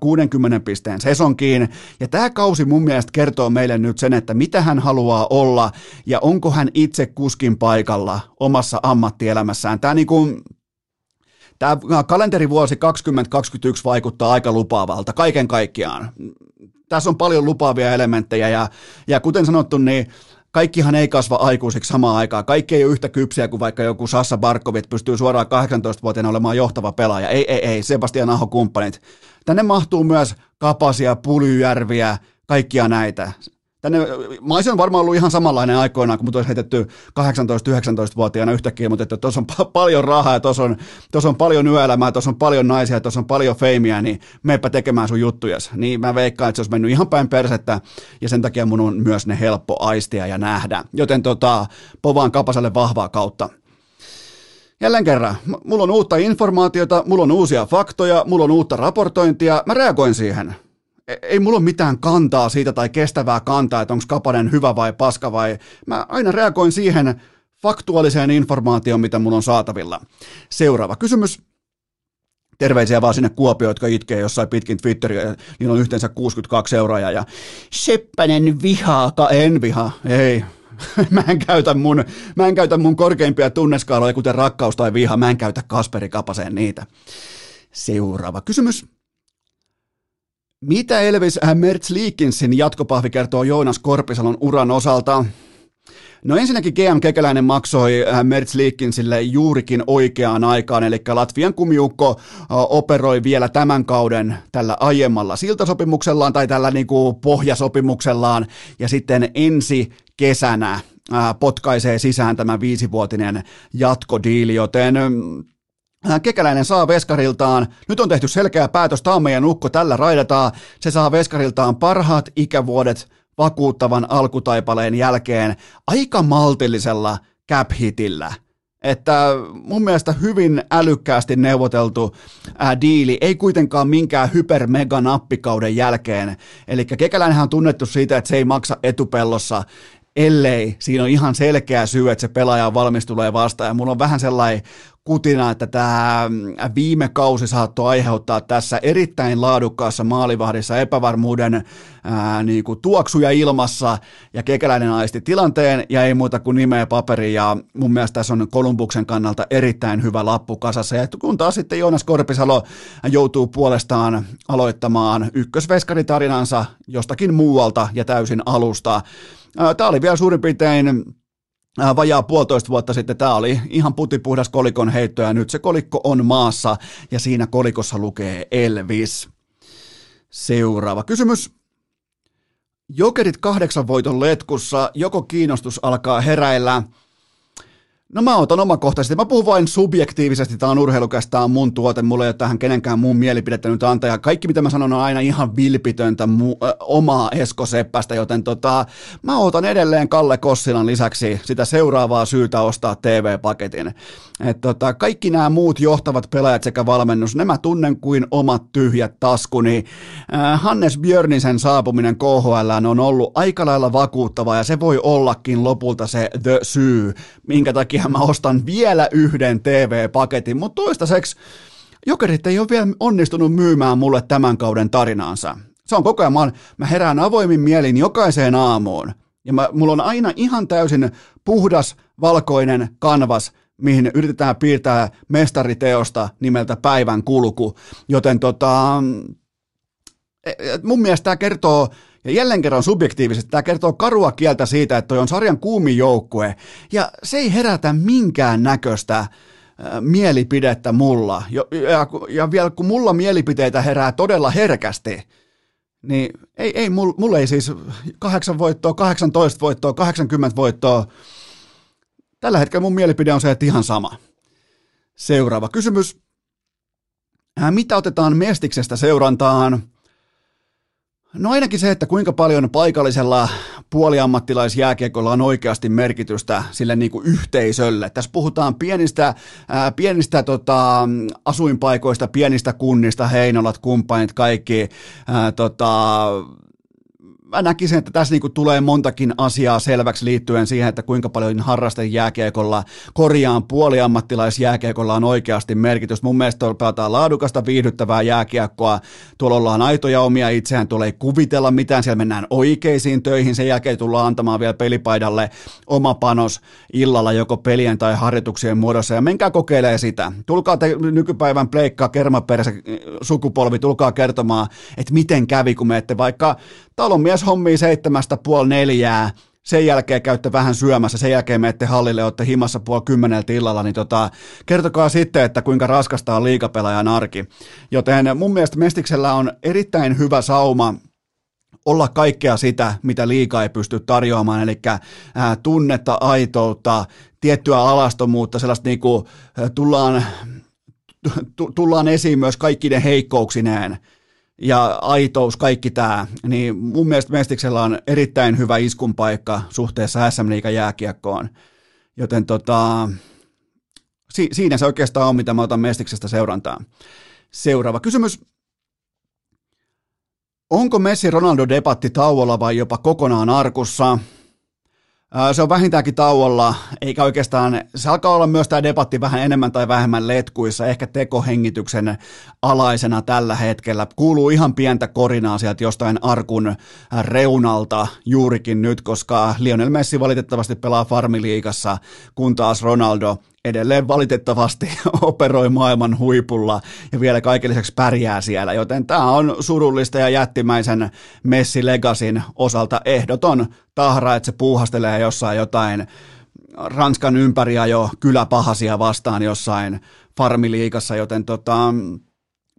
60 äh, pisteen sesonkiin. Ja tämä kausi mun mielestä kertoo meille nyt sen, että mitä hän haluaa olla ja onko hän itse kuskin paikalla omassa ammattielämässään. Tämä niin kuin, Tämä kalenterivuosi 2021 vaikuttaa aika lupaavalta kaiken kaikkiaan tässä on paljon lupaavia elementtejä ja, ja kuten sanottu, niin kaikkihan ei kasva aikuisiksi samaan aikaan. Kaikki ei ole yhtä kypsiä kuin vaikka joku Sassa Barkovit pystyy suoraan 18-vuotiaana olemaan johtava pelaaja. Ei, ei, ei, Sebastian Aho-kumppanit. Tänne mahtuu myös Kapasia, Pulyjärviä, kaikkia näitä. Tänne, mä olisin varmaan ollut ihan samanlainen aikoinaan, kun mut olisi heitetty 18-19-vuotiaana yhtäkkiä, mutta että tuossa on pa- paljon rahaa ja tuossa on, on paljon yöelämää, tuossa on paljon naisia, tuossa on paljon feimiä, niin meepä tekemään sun juttujas. Niin mä veikkaan, että se olisi mennyt ihan päin persettä ja sen takia mun on myös ne helppo aistia ja nähdä. Joten tota, povaan kapaselle vahvaa kautta. Jälleen kerran, mulla on uutta informaatiota, mulla on uusia faktoja, mulla on uutta raportointia, mä reagoin siihen ei mulla ole mitään kantaa siitä tai kestävää kantaa, että onko Kapanen hyvä vai paska vai... Mä aina reagoin siihen faktuaaliseen informaatioon, mitä mulla on saatavilla. Seuraava kysymys. Terveisiä vaan sinne Kuopio, jotka itkee jossain pitkin Twitteriä, niin on yhteensä 62 seuraajaa. Ja Seppänen vihaa, ka en viha, ei. <laughs> mä, en käytä mun, mä en käytä mun korkeimpia tunneskaaloja, kuten rakkaus tai viha, mä en käytä Kasperi Kapaseen niitä. Seuraava kysymys. Mitä Elvis Mertz Leakinsin jatkopahvi kertoo Joonas Korpisalon uran osalta? No ensinnäkin GM Kekäläinen maksoi Mertz Leakinsille juurikin oikeaan aikaan, eli Latvian kumiukko operoi vielä tämän kauden tällä aiemmalla siltasopimuksellaan tai tällä niin kuin pohjasopimuksellaan, ja sitten ensi kesänä potkaisee sisään tämä viisivuotinen jatkodiili, joten Kekäläinen saa veskariltaan, nyt on tehty selkeä päätös, tämä on meidän ukko, tällä raidataan, se saa veskariltaan parhaat ikävuodet vakuuttavan alkutaipaleen jälkeen aika maltillisella cap-hitillä. Että mun mielestä hyvin älykkäästi neuvoteltu ää, diili, ei kuitenkaan minkään hyper-mega nappikauden jälkeen. Eli Kekäläinenhän on tunnettu siitä, että se ei maksa etupellossa, ellei siinä on ihan selkeä syy, että se pelaaja on valmis tulee vastaan. Ja mulla on vähän sellainen kutina, että tämä mm, viime kausi saattoi aiheuttaa tässä erittäin laadukkaassa maalivahdissa epävarmuuden ää, niin kuin tuoksuja ilmassa ja kekäläinen aisti tilanteen ja ei muuta kuin nimeä paperi ja mun mielestä tässä on Kolumbuksen kannalta erittäin hyvä lappu kasassa ja kun taas sitten Joonas Korpisalo joutuu puolestaan aloittamaan ykkösveskaritarinansa jostakin muualta ja täysin alusta. Tämä oli vielä suurin piirtein vajaa puolitoista vuotta sitten tämä oli ihan putipuhdas kolikon heitto ja nyt se kolikko on maassa ja siinä kolikossa lukee Elvis. Seuraava kysymys. Jokerit kahdeksan voiton letkussa, joko kiinnostus alkaa heräillä – No mä otan omakohtaisesti. Mä puhun vain subjektiivisesti. Tämä on urheilukäs, tämä on mun tuote. Mulla ei ole tähän kenenkään muun mielipidettä nyt antaa. Ja kaikki mitä mä sanon on aina ihan vilpitöntä mu- äh, omaa Esko Seppästä, joten tota, mä otan edelleen Kalle Kossilan lisäksi sitä seuraavaa syytä ostaa TV-paketin. Et tota, kaikki nämä muut johtavat pelaajat sekä valmennus, nämä tunnen kuin omat tyhjät taskuni. Hannes Björnisen saapuminen KHL on ollut aika lailla vakuuttava ja se voi ollakin lopulta se the syy, minkä takia takia mä ostan vielä yhden TV-paketin, mutta toistaiseksi Jokerit ei ole vielä onnistunut myymään mulle tämän kauden tarinaansa. Se on koko ajan, mä, mä herään avoimin mielin jokaiseen aamuun. Ja mä, mulla on aina ihan täysin puhdas, valkoinen kanvas, mihin yritetään piirtää mestariteosta nimeltä Päivän kulku. Joten tota, e, e, mun mielestä tämä kertoo Ja jälleen kerran subjektiivisesti tämä kertoo karua kieltä siitä, että toi on sarjan kuumi joukkue. Ja se ei herätä minkään näköistä mielipidettä mulla. Ja, ja, ja vielä kun mulla mielipiteitä herää todella herkästi, niin ei, ei mulla mul ei siis 8 voittoa, 18 voittoa, 80 voittoa. Tällä hetkellä mun mielipide on se, että ihan sama. Seuraava kysymys. Mitä otetaan Mestiksestä seurantaan? No ainakin se, että kuinka paljon paikallisella puoliammattilaisjääkiekolla on oikeasti merkitystä sille niin kuin yhteisölle. Tässä puhutaan pienistä, ää, pienistä tota, asuinpaikoista, pienistä kunnista, Heinolat, kumppanit, kaikki ää, tota, mä näkisin, että tässä niinku tulee montakin asiaa selväksi liittyen siihen, että kuinka paljon harrastajääkiekolla, korjaan puoliammattilaisjääkiekolla on oikeasti merkitys. Mun mielestä tuolla pelataan laadukasta, viihdyttävää jääkiekkoa. Tuolla ollaan aitoja omia itseään, tuolla ei kuvitella mitään, siellä mennään oikeisiin töihin. Sen jälkeen tullaan antamaan vielä pelipaidalle oma panos illalla joko pelien tai harjoituksien muodossa. Ja menkää kokeilemaan sitä. Tulkaa te nykypäivän pleikkaa kermaperäisen sukupolvi, tulkaa kertomaan, että miten kävi, kun menette vaikka talonmies hommii seitsemästä puoli neljää, sen jälkeen käytte vähän syömässä, sen jälkeen menette hallille, olette himassa puoli kymmeneltä illalla, niin tota, kertokaa sitten, että kuinka raskasta on liikapelaajan arki. Joten mun mielestä Mestiksellä on erittäin hyvä sauma olla kaikkea sitä, mitä liika ei pysty tarjoamaan, eli ää, tunnetta, aitoutta, tiettyä alastomuutta, sellaista niin kuin, tullaan, tullaan esiin myös kaikki ne heikkouksineen, ja aitous, kaikki tämä, niin mun mielestä Mestiksellä on erittäin hyvä iskun paikka suhteessa SM Liigan jääkiekkoon. Joten tota, si- siinä se oikeastaan on, mitä mä otan Mestiksestä seurantaan. Seuraava kysymys. Onko Messi-Ronaldo-debatti tauolla vai jopa kokonaan arkussa? Se on vähintäänkin tauolla, eikä oikeastaan, se alkaa olla myös tämä debatti vähän enemmän tai vähemmän letkuissa, ehkä tekohengityksen alaisena tällä hetkellä. Kuuluu ihan pientä korinaa sieltä jostain arkun reunalta juurikin nyt, koska Lionel Messi valitettavasti pelaa farmiliikassa, kun taas Ronaldo edelleen valitettavasti <laughs> operoi maailman huipulla ja vielä kaiken lisäksi pärjää siellä, joten tämä on surullista ja jättimäisen Messi Legasin osalta ehdoton tahra, että se puuhastelee jossain jotain Ranskan ympäriajo kyläpahasia vastaan jossain farmiliikassa, joten tota,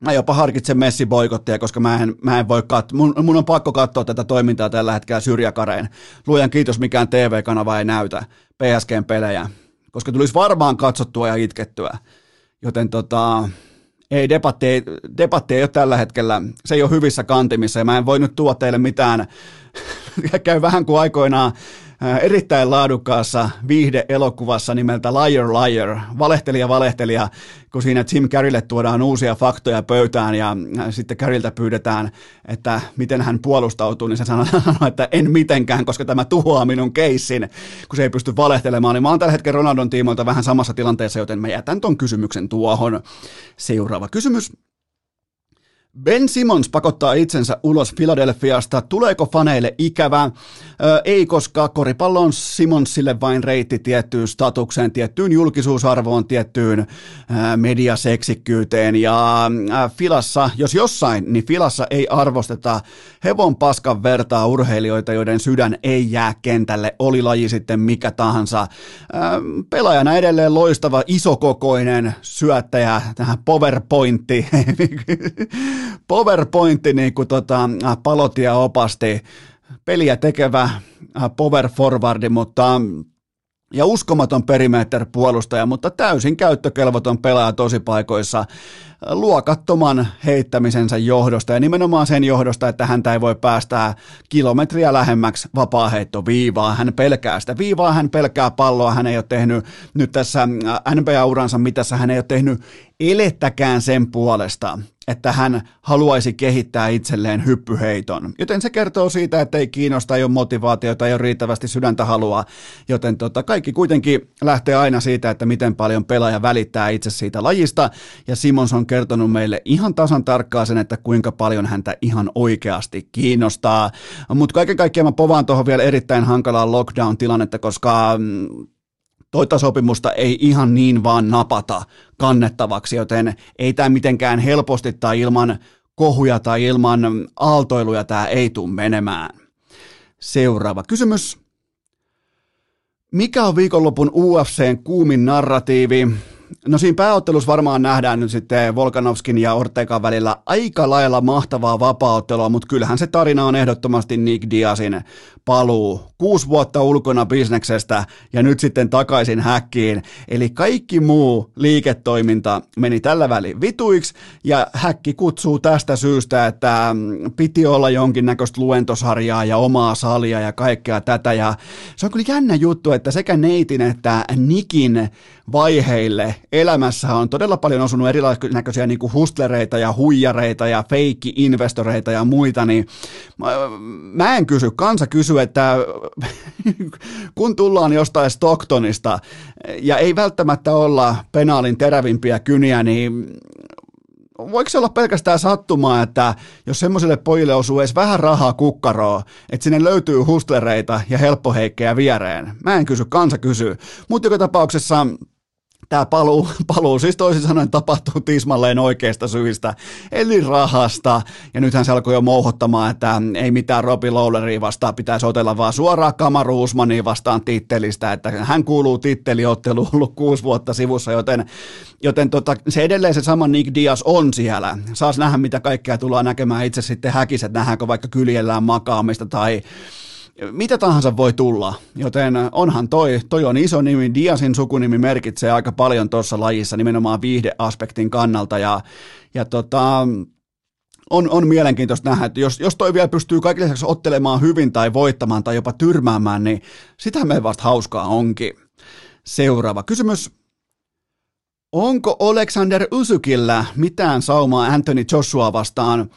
Mä jopa harkitsen Messi boikottia, koska mä en, mä en voi katsoa. Mun, mun, on pakko katsoa tätä toimintaa tällä hetkellä syrjäkareen. Luojan kiitos, mikään TV-kanava ei näytä PSGn pelejä koska tulisi varmaan katsottua ja itkettyä. Joten tota, ei, debatti ei, debatti ei ole tällä hetkellä, se ei ole hyvissä kantimissa ja mä en voi nyt tuoda teille mitään, <laughs> käy vähän kuin aikoinaan erittäin laadukkaassa viihde-elokuvassa nimeltä Liar Liar, valehtelija valehtelija, kun siinä Jim Carreylle tuodaan uusia faktoja pöytään ja sitten Carreyltä pyydetään, että miten hän puolustautuu, niin se <laughs> sanoo, että en mitenkään, koska tämä tuhoaa minun keissin, kun se ei pysty valehtelemaan. Niin mä oon tällä hetkellä Ronaldon tiimoilta vähän samassa tilanteessa, joten mä jätän ton kysymyksen tuohon. Seuraava kysymys. Ben Simmons pakottaa itsensä ulos Philadelphiasta. Tuleeko faneille ikävä? Ö, ei, koska koripallo on Simmonsille vain reitti tiettyyn statukseen, tiettyyn julkisuusarvoon, tiettyyn mediaseksikkyyteen. Ja Filassa, jos jossain, niin Filassa ei arvosteta hevon paskan vertaa urheilijoita, joiden sydän ei jää kentälle, oli laji sitten mikä tahansa. Pelaajana edelleen loistava, isokokoinen syöttäjä, tähän PowerPointti <laughs> PowerPointti, niin kuin tota, palotia opasti, peliä tekevä power forwardi, mutta ja uskomaton perimeter-puolustaja, mutta täysin käyttökelvoton pelaaja paikoissa luokattoman heittämisensä johdosta ja nimenomaan sen johdosta, että häntä ei voi päästää kilometriä lähemmäksi vapaaheittoviivaa. Hän pelkää sitä viivaa, hän pelkää palloa, hän ei ole tehnyt nyt tässä NBA-uransa mitassa, hän ei ole tehnyt elettäkään sen puolesta, että hän haluaisi kehittää itselleen hyppyheiton. Joten se kertoo siitä, että ei kiinnosta, ei ole motivaatiota, ei ole riittävästi sydäntä halua. Joten tota, kaikki kuitenkin lähtee aina siitä, että miten paljon pelaaja välittää itse siitä lajista. Ja Simons on kertonut meille ihan tasan tarkkaan sen, että kuinka paljon häntä ihan oikeasti kiinnostaa. Mutta kaiken kaikkiaan mä povaan tuohon vielä erittäin hankalaa lockdown-tilannetta, koska mm, toita sopimusta ei ihan niin vaan napata kannettavaksi, joten ei tämä mitenkään helposti tai ilman kohuja tai ilman aaltoiluja tämä ei tule menemään. Seuraava kysymys. Mikä on viikonlopun UFCn kuumin narratiivi? No siinä pääottelussa varmaan nähdään nyt sitten Volkanovskin ja Ortegan välillä aika lailla mahtavaa vapauttelua, mutta kyllähän se tarina on ehdottomasti Nick Diazin paluu. Kuusi vuotta ulkona bisneksestä ja nyt sitten takaisin häkkiin. Eli kaikki muu liiketoiminta meni tällä välin vituiksi ja häkki kutsuu tästä syystä, että mm, piti olla jonkinnäköistä luentosarjaa ja omaa salia ja kaikkea tätä. Ja se on kyllä jännä juttu, että sekä Neitin että Nikin vaiheille elämässä on todella paljon osunut erilaisia niin kuin hustlereita ja huijareita ja feikki-investoreita ja muita, niin mä en kysy, kansa kysyy, että kun tullaan jostain Stocktonista ja ei välttämättä olla penaalin terävimpiä kyniä, niin voiko se olla pelkästään sattumaa, että jos semmoiselle pojille osuu edes vähän rahaa kukkaroa, että sinne löytyy hustlereita ja helppoheikkejä viereen? Mä en kysy, kansa kysyy. Mutta joka tapauksessa tämä paluu, paluu siis toisin sanoen tapahtuu tismalleen oikeista syistä, eli rahasta. Ja nythän se alkoi jo mouhottamaan, että ei mitään Robi Lowleria vastaan pitäisi otella, vaan suoraan Kamaru Usmania vastaan tittelistä, että hän kuuluu titteliottelu ollut kuusi vuotta sivussa, joten, joten tota, se edelleen se sama Nick Diaz on siellä. Saas nähdä, mitä kaikkea tullaan näkemään itse sitten häkiset, nähdäänkö vaikka kyljellään makaamista tai mitä tahansa voi tulla, joten onhan toi, toi on iso nimi, Diasin sukunimi merkitsee aika paljon tuossa lajissa nimenomaan viihdeaspektin kannalta ja, ja tota, on, on mielenkiintoista nähdä, että jos, jos toi vielä pystyy kaikille lisäksi ottelemaan hyvin tai voittamaan tai jopa tyrmäämään, niin sitä me vasta hauskaa onkin. Seuraava kysymys. Onko Alexander Usukilla mitään saumaa Anthony Joshua vastaan?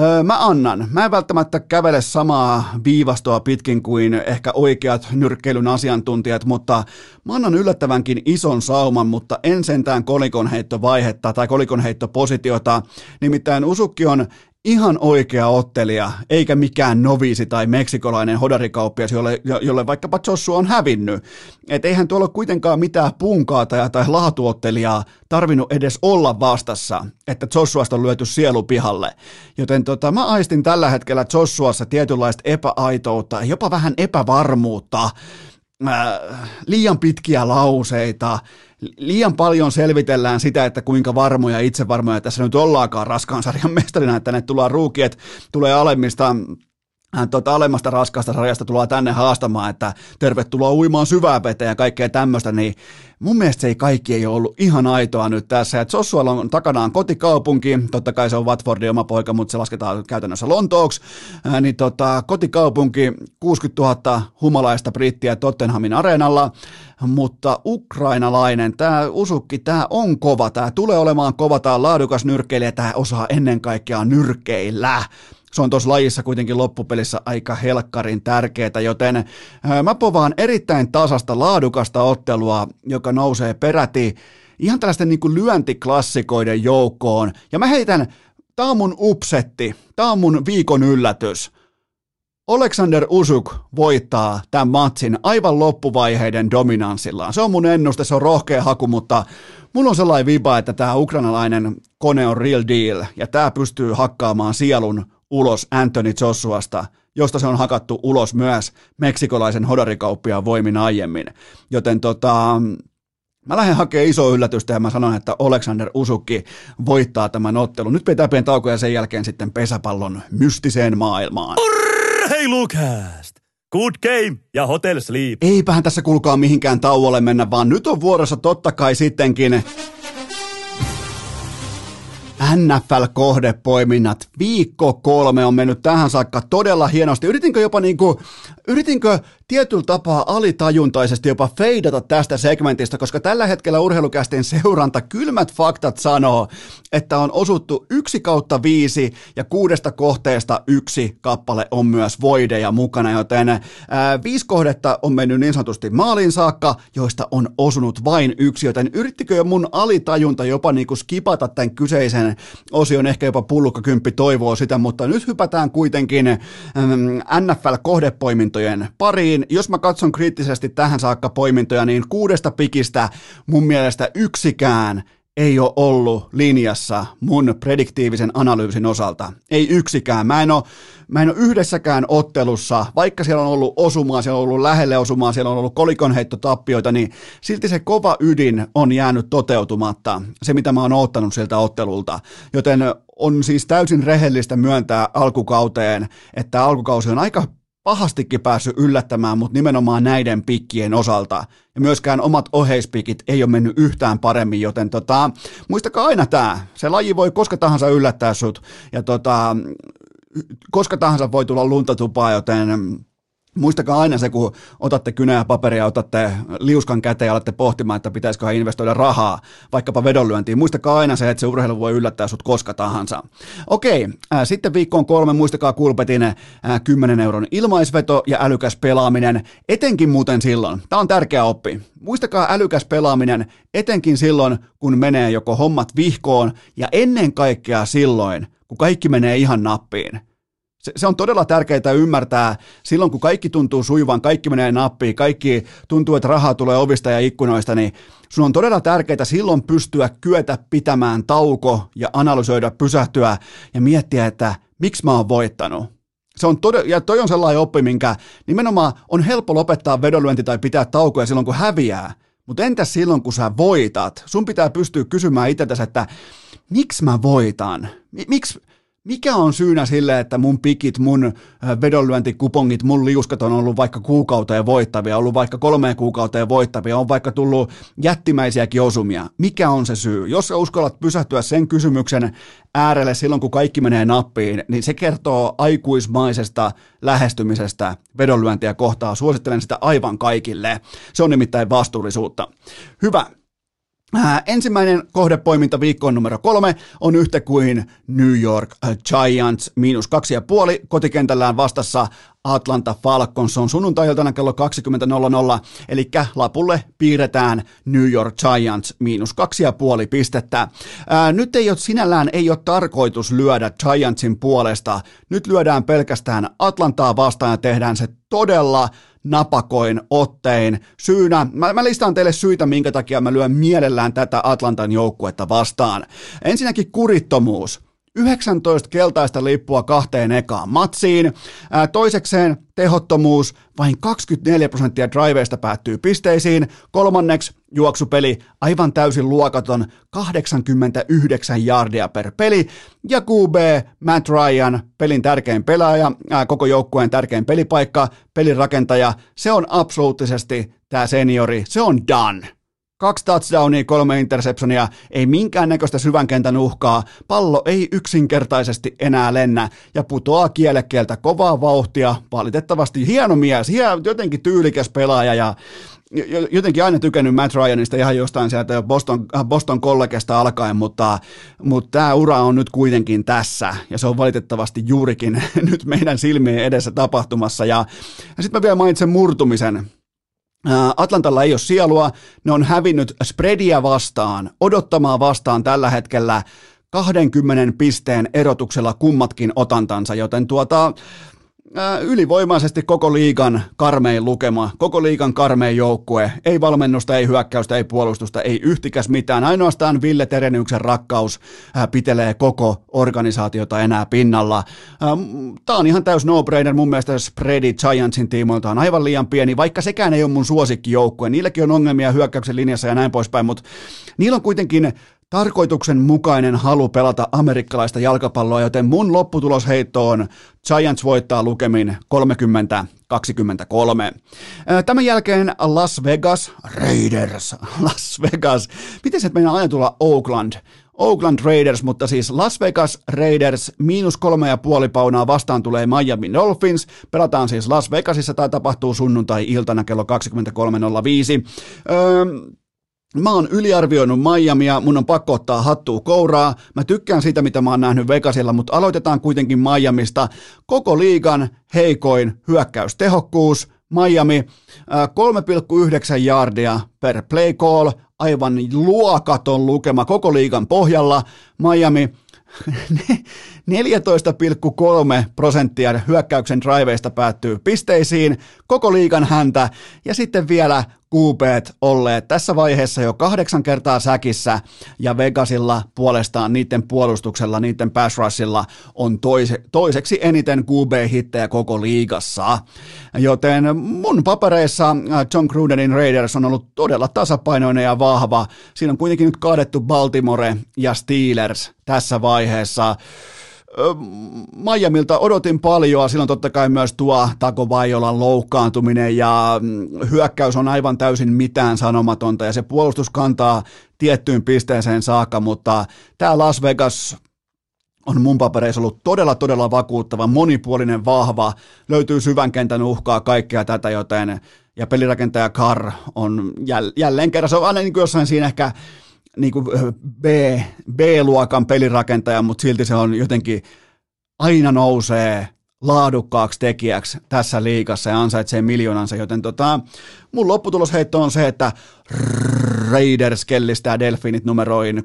Öö, mä annan. Mä en välttämättä kävele samaa viivastoa pitkin kuin ehkä oikeat nyrkkeilyn asiantuntijat, mutta mä annan yllättävänkin ison sauman, mutta en sentään kolikonheittovaihetta tai kolikonheittopositiota. Nimittäin Usukki on ihan oikea ottelija, eikä mikään noviisi tai meksikolainen hodarikauppias, jolle, jolle vaikkapa Joshua on hävinnyt. Et eihän tuolla kuitenkaan mitään puunkaatajaa tai laatuottelijaa tarvinnut edes olla vastassa, että Joshuasta on lyöty sielu pihalle. Joten tota, mä aistin tällä hetkellä Joshuassa tietynlaista epäaitoutta, jopa vähän epävarmuutta, äh, liian pitkiä lauseita, liian paljon selvitellään sitä, että kuinka varmoja itsevarmoja tässä nyt ollaakaan raskaan sarjan mestarina, että ne tullaan ruukiet, tulee alemmista tuota, alemmasta raskaasta sarjasta tullaan tänne haastamaan, että tervetuloa uimaan syvää veteen ja kaikkea tämmöistä, niin mun mielestä se ei kaikki ei ole ollut ihan aitoa nyt tässä. Et Joshualla on takanaan kotikaupunki, totta kai se on Watfordin oma poika, mutta se lasketaan käytännössä Lontooksi, ää, niin tota, kotikaupunki, 60 000 humalaista brittiä Tottenhamin areenalla, mutta ukrainalainen, tämä Usukki, tämä on kova, tämä tulee olemaan kova, tämä laadukas nyrkkeilijä, tämä osaa ennen kaikkea nyrkkeillä se on tuossa lajissa kuitenkin loppupelissä aika helkkarin tärkeää, joten mä povaan erittäin tasasta laadukasta ottelua, joka nousee peräti ihan tällaisten niin kuin lyöntiklassikoiden joukkoon. Ja mä heitän, tää on mun upsetti, tää on mun viikon yllätys. Alexander Usuk voittaa tämän matsin aivan loppuvaiheiden dominanssillaan. Se on mun ennuste, se on rohkea haku, mutta mulla on sellainen viba, että tämä ukrainalainen kone on real deal ja tämä pystyy hakkaamaan sielun ulos Anthony Joshuasta, josta se on hakattu ulos myös meksikolaisen hodarikauppiaan voimin aiemmin. Joten tota, Mä lähden hakemaan iso yllätystä ja mä sanon, että Alexander Usukki voittaa tämän ottelun. Nyt pitää pieni tauko ja sen jälkeen sitten pesäpallon mystiseen maailmaan. Urheilukääst! Good game ja Hotel Sleep. Eipähän tässä kulkaa mihinkään tauolle mennä, vaan nyt on vuorossa totta kai sittenkin NFL-kohdepoiminnat. Viikko kolme on mennyt tähän saakka todella hienosti. Yritinkö jopa niinku, yritinkö tietyllä tapaa alitajuntaisesti jopa feidata tästä segmentistä, koska tällä hetkellä urheilukästin seuranta kylmät faktat sanoo, että on osuttu yksi kautta viisi ja kuudesta kohteesta yksi kappale on myös voideja mukana, joten ää, viisi kohdetta on mennyt niin sanotusti maaliin saakka, joista on osunut vain yksi, joten yrittikö jo mun alitajunta jopa niinku skipata tämän kyseisen osion, ehkä jopa pullukkakymppi toivoo sitä, mutta nyt hypätään kuitenkin NFL-kohdepoimintojen pariin, niin jos mä katson kriittisesti tähän saakka poimintoja, niin kuudesta pikistä mun mielestä yksikään ei ole ollut linjassa mun prediktiivisen analyysin osalta. Ei yksikään. Mä en ole, mä en ole yhdessäkään ottelussa, vaikka siellä on ollut osumaa, siellä on ollut lähelle osumaa, siellä on ollut kolikonheittotappioita, niin silti se kova ydin on jäänyt toteutumatta, se mitä mä oon ottanut sieltä ottelulta. Joten on siis täysin rehellistä myöntää alkukauteen, että alkukausi on aika pahastikin päässyt yllättämään, mutta nimenomaan näiden pikkien osalta. Ja myöskään omat oheispikit ei ole mennyt yhtään paremmin, joten tota, muistakaa aina tämä. Se laji voi koska tahansa yllättää sut, ja tota, koska tahansa voi tulla luntatupaa, joten Muistakaa aina se, kun otatte kynää ja paperia, otatte liuskan käteen ja alatte pohtimaan, että pitäisikö investoida rahaa vaikkapa vedonlyöntiin. Muistakaa aina se, että se urheilu voi yllättää sut koska tahansa. Okei, äh, sitten viikkoon kolme, muistakaa Kulpetin äh, 10 euron ilmaisveto ja älykäs pelaaminen, etenkin muuten silloin. Tämä on tärkeä oppi. Muistakaa älykäs pelaaminen, etenkin silloin, kun menee joko hommat vihkoon ja ennen kaikkea silloin, kun kaikki menee ihan nappiin. Se, se on todella tärkeää ymmärtää silloin, kun kaikki tuntuu sujuvan, kaikki menee nappiin, kaikki tuntuu, että rahaa tulee ovista ja ikkunoista, niin sun on todella tärkeää silloin pystyä kyetä pitämään tauko ja analysoida, pysähtyä ja miettiä, että miksi mä oon voittanut. Se on todella, ja toi on sellainen oppi, minkä nimenomaan on helppo lopettaa vedonlyönti tai pitää taukoja silloin, kun häviää. Mutta entäs silloin, kun sä voitat? Sun pitää pystyä kysymään itseltäsi, että miksi mä voitan? Miksi, mikä on syynä sille, että mun pikit, mun vedonlyöntikupongit, mun liuskat on ollut vaikka kuukauteen voittavia, ollut vaikka kolmeen kuukauteen voittavia, on vaikka tullut jättimäisiäkin osumia. Mikä on se syy? Jos sä uskallat pysähtyä sen kysymyksen äärelle silloin, kun kaikki menee nappiin, niin se kertoo aikuismaisesta lähestymisestä vedonlyöntiä kohtaa. Suosittelen sitä aivan kaikille. Se on nimittäin vastuullisuutta. Hyvä. Äh, ensimmäinen kohdepoiminta viikkoon numero kolme on yhtä kuin New York Giants miinus kaksi ja puoli kotikentällään vastassa Atlanta Falcons on sunnuntai-iltana kello 20.00, eli lapulle piirretään New York Giants miinus kaksi ja puoli pistettä. Ää, nyt ei ole sinällään ei ole tarkoitus lyödä Giantsin puolesta, nyt lyödään pelkästään Atlantaa vastaan ja tehdään se todella napakoin ottein. Syynä, mä, mä listaan teille syitä, minkä takia mä lyön mielellään tätä Atlantan joukkuetta vastaan. Ensinnäkin kurittomuus. 19 keltaista lippua kahteen ekaan matsiin. Ää, toisekseen tehottomuus, vain 24 prosenttia driveista päättyy pisteisiin. Kolmanneksi juoksupeli aivan täysin luokaton 89 jardia per peli. Ja QB Matt Ryan, pelin tärkein pelaaja, ää, koko joukkueen tärkein pelipaikka, pelirakentaja, se on absoluuttisesti tämä seniori, se on done. Kaksi touchdownia, kolme interceptionia, ei minkäännäköistä syvän kentän uhkaa, pallo ei yksinkertaisesti enää lennä ja putoaa kielekkeeltä kovaa vauhtia, valitettavasti hieno mies, hieno, jotenkin tyylikäs pelaaja ja jotenkin aina tykännyt Matt Ryanista ihan jostain sieltä Boston, Boston kollegesta alkaen, mutta, mutta tämä ura on nyt kuitenkin tässä ja se on valitettavasti juurikin <laughs> nyt meidän silmien edessä tapahtumassa. Ja, ja sitten mä vielä mainitsen murtumisen, Atlantalla ei ole sielua, ne on hävinnyt spreadia vastaan, odottamaan vastaan tällä hetkellä 20 pisteen erotuksella kummatkin otantansa, joten tuota, ylivoimaisesti koko liigan karmein lukema, koko liigan karmein joukkue, ei valmennusta, ei hyökkäystä, ei puolustusta, ei yhtikäs mitään, ainoastaan Ville Terenyksen rakkaus pitelee koko organisaatiota enää pinnalla. Tämä on ihan täys no-brainer, mun mielestä spreadi Giantsin tiimoilta on aivan liian pieni, vaikka sekään ei ole mun suosikkijoukkue, niilläkin on ongelmia hyökkäyksen linjassa ja näin poispäin, mutta niillä on kuitenkin tarkoituksenmukainen halu pelata amerikkalaista jalkapalloa, joten mun lopputulosheitto on Giants voittaa lukemin 30-23. Tämän jälkeen Las Vegas Raiders. <laughs> Las Vegas. Miten se meinaa aina tulla Oakland? Oakland Raiders, mutta siis Las Vegas Raiders miinus kolme ja puoli paunaa vastaan tulee Miami Dolphins. Pelataan siis Las Vegasissa tai tapahtuu sunnuntai-iltana kello 23.05. Öö, Mä oon yliarvioinut Miamia, mun on pakko ottaa hattua kouraa. Mä tykkään siitä, mitä mä oon nähnyt Vegasilla, mutta aloitetaan kuitenkin Miamista. Koko liigan heikoin hyökkäystehokkuus. Miami 3,9 jardia per play call, aivan luokaton lukema koko liigan pohjalla. Miami <laughs> 14,3 prosenttia hyökkäyksen driveista päättyy pisteisiin, koko liikan häntä, ja sitten vielä kuupeet olleet tässä vaiheessa jo kahdeksan kertaa säkissä ja Vegasilla puolestaan niiden puolustuksella, niiden pass rushilla on toise, toiseksi eniten QB-hittejä koko liigassa. Joten mun papereissa äh, John Grudenin Raiders on ollut todella tasapainoinen ja vahva. Siinä on kuitenkin nyt kaadettu Baltimore ja Steelers tässä vaiheessa. Miamilta odotin paljon, silloin totta kai myös tuo Tako Vaiolan loukkaantuminen ja hyökkäys on aivan täysin mitään sanomatonta. Ja se puolustus kantaa tiettyyn pisteeseen saakka, mutta tämä Las Vegas on mun papereissa ollut todella, todella vakuuttava, monipuolinen, vahva, löytyy syvän kentän uhkaa, kaikkea tätä, joten ja pelirakentaja Carr on jälleen kerran, se on aina niin kuin jossain siinä ehkä niin kuin B, B-luokan pelirakentaja, mutta silti se on jotenkin aina nousee laadukkaaksi tekijäksi tässä liigassa ja ansaitsee miljoonansa, joten tota, mun lopputulosheitto on se, että Raiders kellistää Delfinit numeroin 31-20.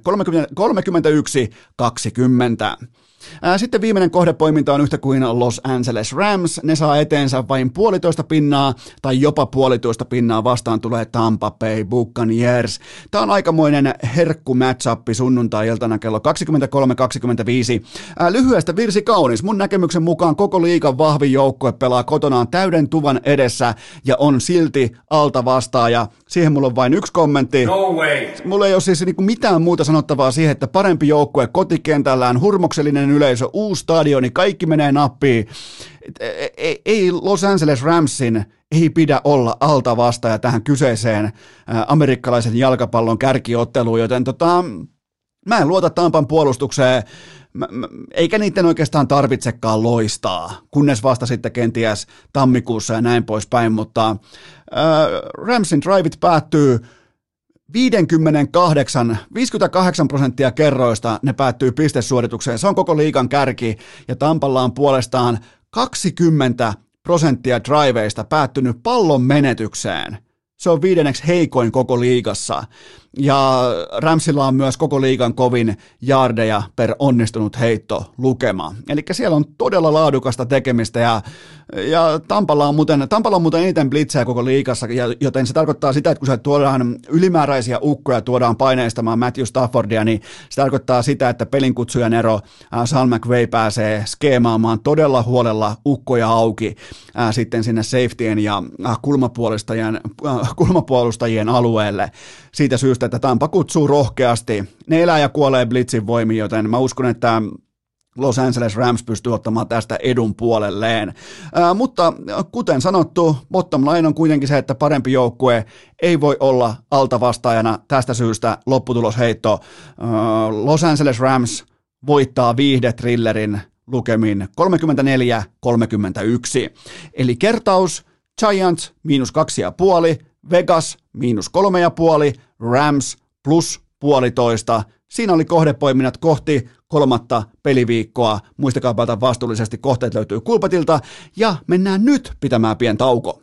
Sitten viimeinen kohdepoiminta on yhtä kuin Los Angeles Rams. Ne saa eteensä vain puolitoista pinnaa tai jopa puolitoista pinnaa vastaan tulee Tampa Bay Buccaneers. Tämä on aikamoinen herkku matchup sunnuntai-iltana kello 23.25. Lyhyestä virsi kaunis. Mun näkemyksen mukaan koko liikan vahvin joukkue pelaa kotonaan täyden tuvan edessä ja on silti alta vastaaja. Siihen mulla on vain yksi kommentti. No way. Mulla ei ole siis niinku mitään muuta sanottavaa siihen, että parempi joukkue kotikentällään, hurmoksellinen yleisö, uusi stadioni, kaikki menee nappiin. E, e, ei Los Angeles Ramsin ei pidä olla alta vastaaja tähän kyseiseen amerikkalaisen jalkapallon kärkiotteluun, joten tota, mä en luota Tampan puolustukseen, eikä niiden oikeastaan tarvitsekaan loistaa, kunnes vasta sitten kenties tammikuussa ja näin poispäin, mutta Ramsin driveit päättyy 58, 58 prosenttia kerroista ne päättyy pistesuoritukseen. Se on koko liikan kärki ja Tampalla on puolestaan 20 prosenttia driveista päättynyt pallon menetykseen. Se on viidenneksi heikoin koko liigassa ja Ramsilla on myös koko liigan kovin jardeja per onnistunut heitto lukema. Eli siellä on todella laadukasta tekemistä ja, ja Tampalla, on muuten, Tampalla on muuten eniten blitzejä koko liigassa, joten se tarkoittaa sitä, että kun se tuodaan ylimääräisiä ukkoja, tuodaan paineistamaan Matthew Staffordia, niin se tarkoittaa sitä, että pelinkutsujan ero Sal McVay pääsee skeemaamaan todella huolella ukkoja auki ää, sitten sinne safetyen ja kulmapuolustajien, kulmapuolustajien alueelle siitä syystä, että Tampa kutsuu rohkeasti. Ne elää ja kuolee Blitzin voimiin, joten mä uskon, että Los Angeles Rams pystyy ottamaan tästä edun puolelleen. Ää, mutta kuten sanottu, bottom line on kuitenkin se, että parempi joukkue ei voi olla altavastaajana tästä syystä lopputulosheitto. Ää, Los Angeles Rams voittaa viihdetrillerin lukemin 34-31. Eli kertaus Giants miinus kaksi ja puoli, Vegas miinus kolme ja puoli, Rams plus puolitoista. Siinä oli kohdepoiminnat kohti kolmatta peliviikkoa. Muistakaa päätä vastuullisesti, kohteet löytyy Kulpatilta ja mennään nyt pitämään pien tauko.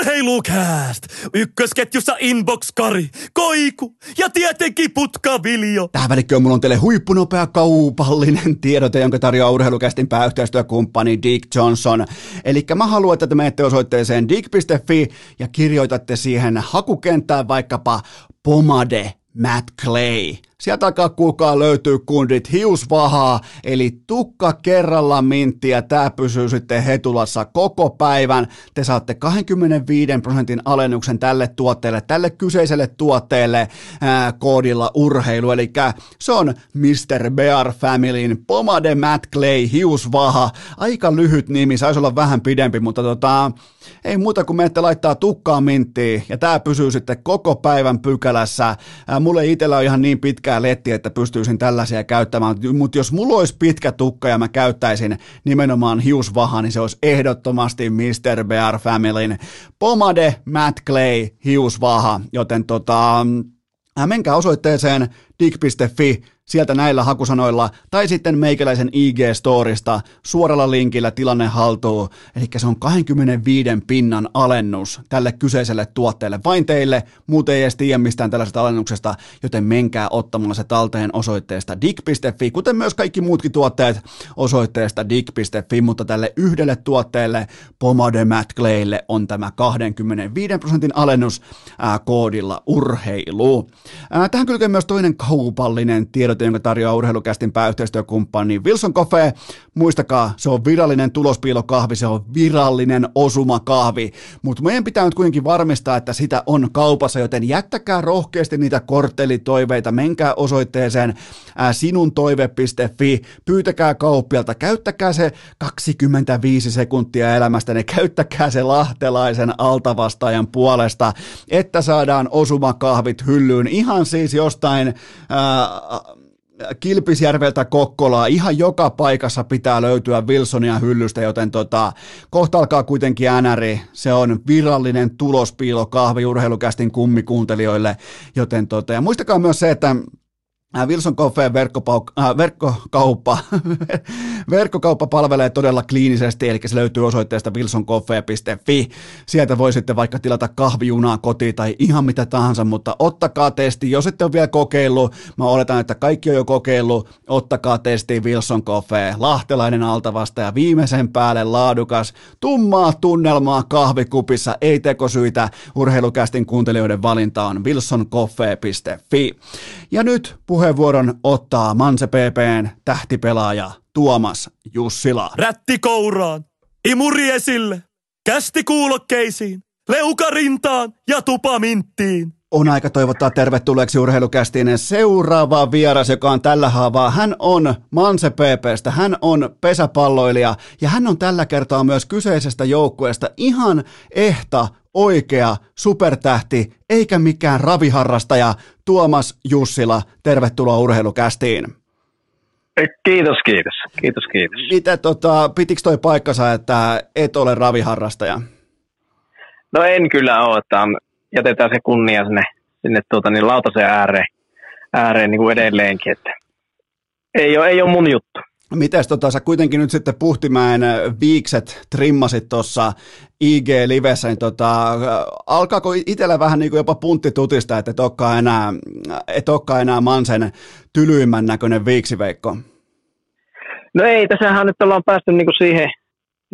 Urheilukääst! Ykkösketjussa Inbox-kari, Koiku ja tietenkin Putkaviljo. Tähän välikköön mulla on teille huippunopea kaupallinen tiedote, jonka tarjoaa urheilukästin pääyhteistyökumppani Dick Johnson. Eli mä haluan, että te menette osoitteeseen dick.fi ja kirjoitatte siihen hakukenttään vaikkapa pomade Matt Clay. Sieltä alkaa kuulkaa löytyy kundit hiusvahaa, eli tukka kerralla minttiä. Tämä pysyy sitten hetulassa koko päivän. Te saatte 25 prosentin alennuksen tälle tuotteelle, tälle kyseiselle tuotteelle ää, koodilla urheilu. Eli se on Mr. Bear Familyn Pomade Matt Clay hiusvaha. Aika lyhyt nimi, saisi olla vähän pidempi, mutta tota, ei muuta kuin menette laittaa tukkaa minttiin ja tämä pysyy sitten koko päivän pykälässä. Ää, mulle itsellä on ihan niin pitkää letti, että pystyisin tällaisia käyttämään, mutta jos mulla olisi pitkä tukka ja mä käyttäisin nimenomaan hiusvaha, niin se olisi ehdottomasti Mr. Bear Familyn Pomade Matt Clay hiusvaha, joten tota, menkää osoitteeseen dig.fi, sieltä näillä hakusanoilla, tai sitten meikäläisen IG-storista suoralla linkillä tilanne haltuu, eli se on 25 pinnan alennus tälle kyseiselle tuotteelle, vain teille, muut ei edes tiedä mistään tällaisesta alennuksesta, joten menkää ottamaan se talteen osoitteesta dig.fi, kuten myös kaikki muutkin tuotteet osoitteesta dig.fi, mutta tälle yhdelle tuotteelle, Pomade Matt Claylle, on tämä 25 prosentin alennus ää, koodilla urheilu. Ää, tähän kylkee myös toinen kaupallinen tiedot, jonka tarjoaa urheilukästin pääyhteistyökumppani Wilson Coffee. Muistakaa, se on virallinen tulospiilokahvi, se on virallinen osumakahvi, mutta meidän pitää nyt kuitenkin varmistaa, että sitä on kaupassa, joten jättäkää rohkeasti niitä korttelitoiveita, menkää osoitteeseen sinuntoive.fi, pyytäkää kauppialta, käyttäkää se 25 sekuntia elämästä, ne käyttäkää se lahtelaisen altavastaajan puolesta, että saadaan osumakahvit hyllyyn. Ihan siis jostain ää, Kilpisjärveltä Kokkolaa, ihan joka paikassa pitää löytyä Wilsonia hyllystä, joten tota, kohta alkaa kuitenkin NRI, se on virallinen tulospiilo kahvi urheilukästin kummikuuntelijoille, joten tota, ja muistakaa myös se, että Wilson Coffeen äh, verkkokauppa, <laughs> verkkokauppa palvelee todella kliinisesti, eli se löytyy osoitteesta wilsoncoffee.fi. Sieltä voi sitten vaikka tilata kahvijunaa kotiin tai ihan mitä tahansa, mutta ottakaa testi. Jos ette ole vielä kokeillut, mä oletan, että kaikki on jo kokeillut, ottakaa testi Wilson Coffee. Lahtelainen altavasta ja viimeisen päälle laadukas, tummaa tunnelmaa kahvikupissa, ei tekosyitä. Urheilukästin kuuntelijoiden valinta on wilsoncoffee.fi. Ja nyt puh- puheenvuoron ottaa Manse PPn tähtipelaaja Tuomas Jussila. Rätti kouraan, imuri esille, kästi kuulokkeisiin, leuka rintaan ja tupa minttiin. On aika toivottaa tervetulleeksi urheilukästiin seuraava vieras, joka on tällä haavaa. Hän on Manse PPstä, hän on pesäpalloilija ja hän on tällä kertaa myös kyseisestä joukkueesta ihan ehta oikea supertähti, eikä mikään raviharrastaja, Tuomas Jussila. Tervetuloa urheilukästiin. Kiitos, kiitos. Kiitos, kiitos. Mitä, tota, pitikö toi paikkansa, että et ole raviharrastaja? No en kyllä ole, että jätetään se kunnia sinne, sinne tuota, niin lautasen ääreen, ääreen niin kuin edelleenkin. Että ei, ole, ei ole mun juttu. Mites tota, sä kuitenkin nyt sitten Puhtimäen viikset trimmasit tuossa IG-livessä, niin tota, alkaako itsellä vähän niin kuin jopa puntti tutista, että et olekaan enää, et olekaan enää Mansen tylyimmän näköinen viiksiveikko? No ei, tässähän nyt ollaan päästy niin kuin siihen,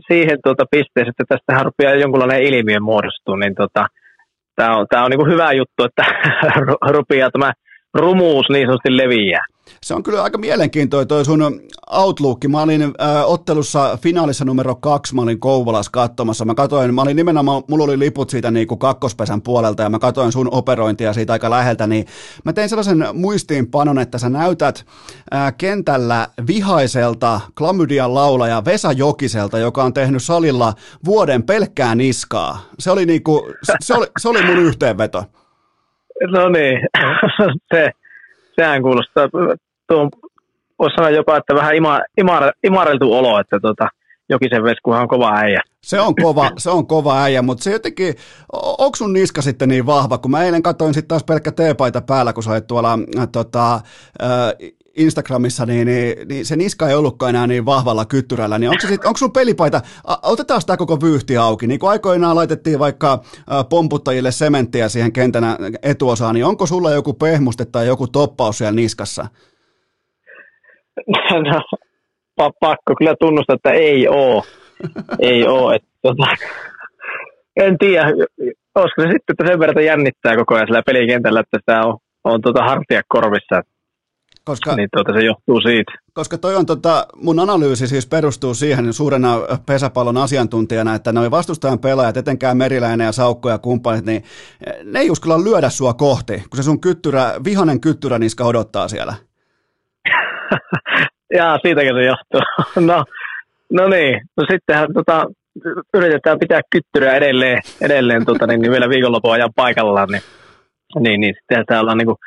siihen tuota pisteeseen, että tästä rupeaa jonkunlainen ilmiö muodostuu, niin tota, tämä on, tää on niin kuin hyvä juttu, että <laughs> rupeaa tämä rumuus niin sanotusti leviää. Se on kyllä aika mielenkiintoinen toi sun Outlook. Mä olin äh, ottelussa finaalissa numero kaksi, mä olin Kouvolassa katsomassa. Mä katoin, mä olin nimenomaan, mulla oli liput siitä niin kuin kakkospesän puolelta ja mä katoin sun operointia siitä aika läheltä, niin mä tein sellaisen muistiinpanon, että sä näytät äh, kentällä vihaiselta klamydian laulaja Vesa Jokiselta, joka on tehnyt salilla vuoden pelkkää niskaa. Se oli, niin kuin, se oli, se oli mun yhteenveto. No niin, <laughs> se, sehän kuulostaa, tuo, voisi sanoa jopa, että vähän ima, imar, imareltu olo, että tota, Jokisen Veskuhan on kova äijä. Se on kova, se on kova äijä, mutta se jotenkin, onko sun niska sitten niin vahva, kun mä eilen katsoin sitten taas pelkkä teepaita päällä, kun sä olet tuolla äh, tota, äh, Instagramissa, niin, niin, niin, se niska ei ollutkaan enää niin vahvalla kyttyrällä, niin onko, se onko sun pelipaita, otetaan tämä koko vyyhti auki, niin kuin aikoinaan laitettiin vaikka pomputtajille sementtiä siihen kentänä etuosaan, niin onko sulla joku pehmuste tai joku toppaus siellä niskassa? <laughs> No, pakko kyllä tunnustaa, että ei oo. ei oo. Että, tota, en tiedä, olisiko se sitten, että sen verran jännittää koko ajan sillä pelikentällä, että sitä on, on tuota hartia korvissa. Koska, niin tuota, se johtuu siitä. Koska toi on tota, mun analyysi siis perustuu siihen suurena pesäpallon asiantuntijana, että noin vastustajan pelaajat, etenkään Meriläinen ja Saukko ja kumppanit, niin ne ei uskalla lyödä sua kohti, kun se sun kyttyrä, vihanen kyttyräniska odottaa siellä. <laughs> Jaa, siitäkin se johtuu. <laughs> no, no niin, no sittenhän tota, yritetään pitää kyttyrää edelleen, edelleen tota, niin, niin vielä viikonlopun ajan paikallaan, niin, niin, niin sitten täällä ollaan niin kuin,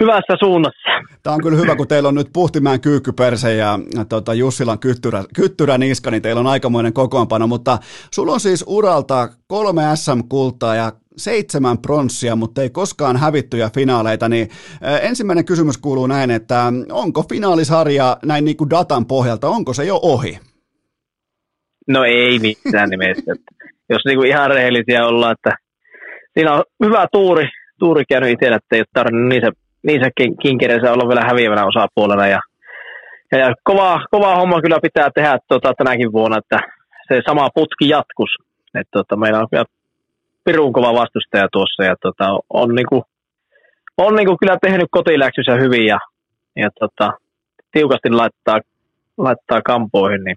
hyvässä suunnassa. Tämä on kyllä hyvä, kun teillä on nyt Puhtimäen kyykkyperse ja tota, Jussilan kyttyrä, kyttyrä niska, niin teillä on aikamoinen kokoonpano, mutta sulla on siis uralta kolme SM-kultaa ja seitsemän pronssia, mutta ei koskaan hävittyjä finaaleita, niin ensimmäinen kysymys kuuluu näin, että onko finaalisarja näin niin kuin datan pohjalta, onko se jo ohi? No ei missään <laughs> nimessä. Jos niin kuin ihan rehellisiä ollaan, että siinä on hyvä tuuri, tuuri käynyt itsellä, että ei ole tarvinnut niissä, niissä kinkereissä olla vielä häviävänä osapuolena. Ja, ja, kova, kova homma kyllä pitää tehdä tota, tänäkin vuonna, että se sama putki jatkus. Et, tota, meillä on kyllä pirun kova vastustaja tuossa ja tota, on, niinku, on niinku kyllä tehnyt kotiläksynsä hyvin ja, ja tota, tiukasti laittaa, laittaa kampoihin, niin,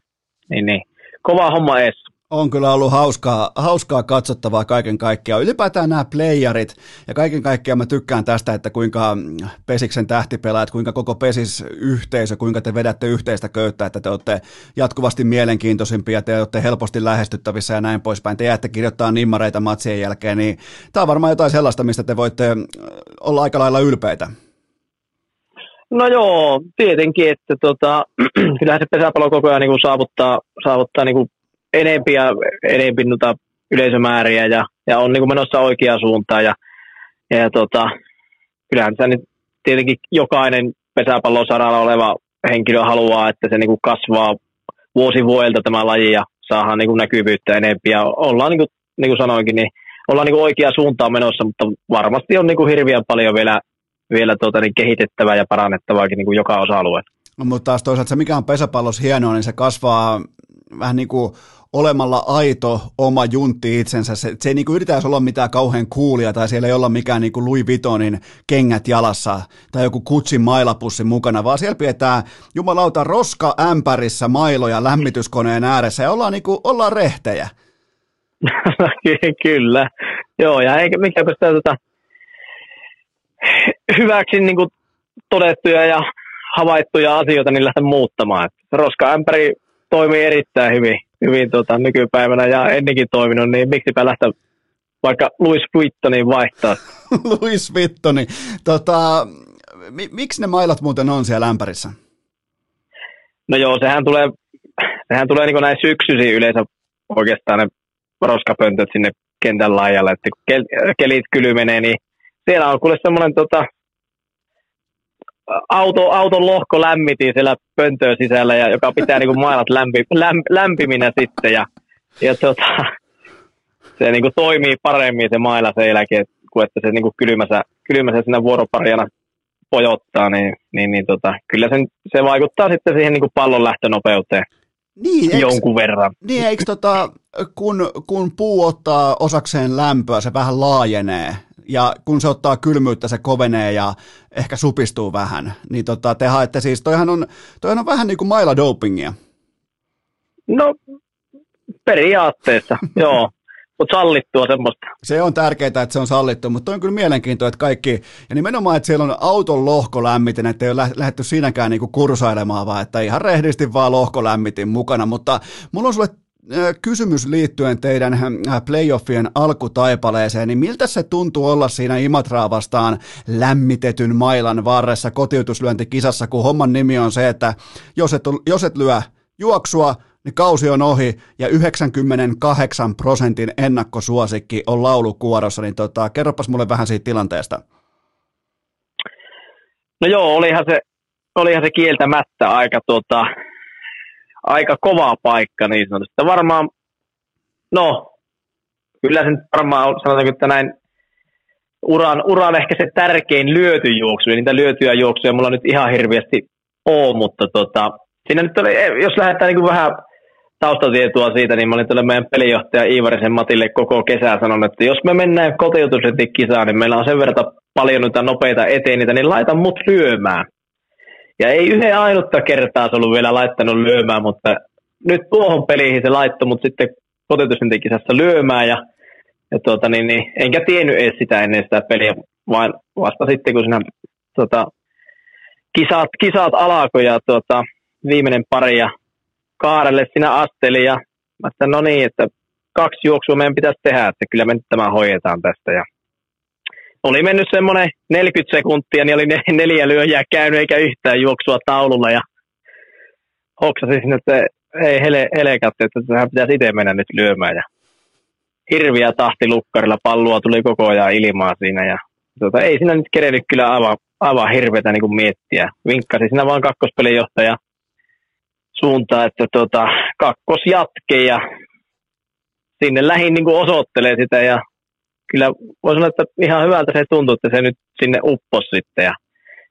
niin, niin kova homma ees. On kyllä ollut hauskaa, hauskaa katsottavaa kaiken kaikkiaan. Ylipäätään nämä playerit ja kaiken kaikkiaan mä tykkään tästä, että kuinka Pesiksen tähtipelaajat, kuinka koko Pesis yhteisö, kuinka te vedätte yhteistä köyttä, että te olette jatkuvasti mielenkiintoisimpia, te olette helposti lähestyttävissä ja näin poispäin. Te jäätte kirjoittaa nimmareita matsien jälkeen, niin tämä on varmaan jotain sellaista, mistä te voitte olla aika lailla ylpeitä. No joo, tietenkin, että tota, <clears throat> kyllähän se pesäpallo koko ajan niin kuin saavuttaa, saavuttaa niin kuin enempi ja enempi noita yleisömääriä ja, ja on niin menossa oikeaan suuntaan. Ja, ja tota, kyllähän se nyt tietenkin jokainen pesäpallon saralla oleva henkilö haluaa, että se niin kasvaa vuosi vuodelta tämä laji ja saadaan niin näkyvyyttä enempi. Ja ollaan, niin kuin, niin kuin sanoinkin, niin ollaan niin oikeaan suuntaan menossa, mutta varmasti on niin hirveän paljon vielä, vielä tuota, niin kehitettävää ja parannettavaakin niin joka osa-alueella. No, mutta taas toisaalta se, mikä on pesäpallossa hienoa, niin se kasvaa vähän niin kuin olemalla aito oma juntti itsensä. Se, se ei niin kuin yritä olla mitään kauhean kuulia tai siellä ei olla mikään niin kuin Louis Vuittonin kengät jalassa tai joku kutsin mailapussi mukana, vaan siellä pidetään jumalauta roska ämpärissä mailoja lämmityskoneen ääressä ja ollaan, niin kuin, ollaan rehtejä. <laughs> Kyllä, joo ja eikä mikä sitä tota, hyväksi niin kuin todettuja ja havaittuja asioita niin lähde muuttamaan. Roska-ämpäri toimii erittäin hyvin, hyvin tota, nykypäivänä ja ennenkin toiminut, niin miksipä lähteä vaikka Louis Vuittonin vaihtaa. <laughs> Louis Vuittoni. Tota, mi- miksi ne mailat muuten on siellä lämpärissä? No joo, sehän tulee, sehän tulee niin näin syksyisiin yleensä oikeastaan ne roskapöntöt sinne kentän laajalle, että kun kelit kylmenee, niin siellä on kuule semmoinen tota, auto, auton lohko lämmitin siellä pöntöön sisällä, ja joka pitää niin kuin mailat lämpi, lämp, lämpiminä sitten. Ja, ja tota, se niin kuin toimii paremmin se maila sen jälkeen, kuin että se niin kuin kylmässä, kylmässä siinä vuoroparjana pojottaa, niin, niin, niin tota, kyllä sen, se vaikuttaa sitten siihen niin kuin pallon lähtönopeuteen. Niin, eiks, jonkun verran. Niin, eikö tota, kun, kun puu ottaa osakseen lämpöä, se vähän laajenee, ja kun se ottaa kylmyyttä, se kovenee ja ehkä supistuu vähän, niin tota, te haette siis, toihan on, toihan on vähän niin kuin maila dopingia. No, periaatteessa, <laughs> joo. Mutta sallittua semmoista. Se on tärkeää, että se on sallittu, mutta on kyllä mielenkiintoa, että kaikki, ja nimenomaan, että siellä on auton lohko lämmitin, että ei ole lähdetty siinäkään niinku kursailemaan, vaan että ihan rehdisti vaan lohko lämmitin mukana, mutta mulla on sulle kysymys liittyen teidän playoffien alkutaipaleeseen, niin miltä se tuntuu olla siinä Imatraa vastaan lämmitetyn mailan varressa kotiutuslyöntikisassa, kun homman nimi on se, että jos et, jos et lyö juoksua, niin kausi on ohi ja 98 prosentin ennakkosuosikki on laulukuorossa, niin tota, kerropas mulle vähän siitä tilanteesta. No joo, olihan se, olihan se kieltämättä aika tota, aika kova paikka niin sanotusti. Varmaan, no, kyllä se varmaan sanotaanko, että näin uran, uran ehkä se tärkein lyötyjuoksu, ja niitä lyötyjä juoksuja mulla nyt ihan hirveästi on, mutta tota, siinä nyt oli, jos lähdetään niin vähän taustatietoa siitä, niin mä olin tuolle meidän pelijohtaja Iivarisen Matille koko kesää sanonut, että jos me mennään kotiutusretikisaan, niin meillä on sen verran paljon noita nopeita eteen niitä, niin laita mut lyömään. Ja ei yhden ainutta kertaa se ollut vielä laittanut lyömään, mutta nyt tuohon peliin se laittoi mut sitten kotitusrentikisassa lyömään ja, ja tuota, niin, niin, enkä tiennyt edes sitä ennen sitä peliä, vaan vasta sitten kun siinä tuota, kisat, kisat alkoi ja tuota, viimeinen pari ja Kaarelle sinä asteli ja mä sanoin, no niin, että kaksi juoksua meidän pitäisi tehdä, että kyllä me nyt tämä hoidetaan tästä. Ja oli mennyt semmoinen 40 sekuntia, niin oli <laughs> neljä lyöjää käynyt eikä yhtään juoksua taululla ja hoksasin sinne, että ei hele, helekatti, että sehän pitäisi itse mennä nyt lyömään. Ja hirviä tahti lukkarilla, palloa tuli koko ajan ilmaa siinä ja tota, ei siinä nyt kerennyt kyllä aivan, aivan hirveätä niin kuin miettiä. Vinkkasi siinä vaan kakkospelijohtaja suuntaan, että tota, kakkos jatke ja sinne lähin niin kuin osoittelee sitä ja kyllä voi sanoa, että ihan hyvältä se tuntuu, että se nyt sinne uppos sitten. Ja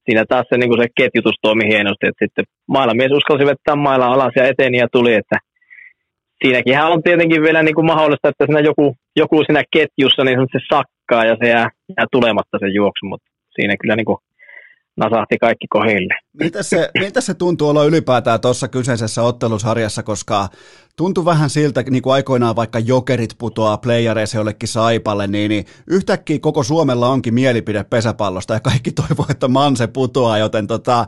siinä taas se, niin se ketjutus toimi hienosti, että sitten mailamies uskalsi vetää mailla alas ja eteni ja tuli, että siinäkin on tietenkin vielä niin kuin mahdollista, että siinä joku, joku siinä ketjussa niin se sakkaa ja se jää, jää tulematta sen juoksu, mutta siinä kyllä niin kuin nasahti kaikki kohille. Miltä se, miltä se tuntuu olla ylipäätään tuossa kyseisessä ottelusarjassa, koska tuntuu vähän siltä, niin kuin aikoinaan vaikka jokerit putoaa playareissa jollekin saipalle, niin, niin yhtäkkiä koko Suomella onkin mielipide pesäpallosta ja kaikki <laughs> toivoo, että Manse putoaa, joten tota,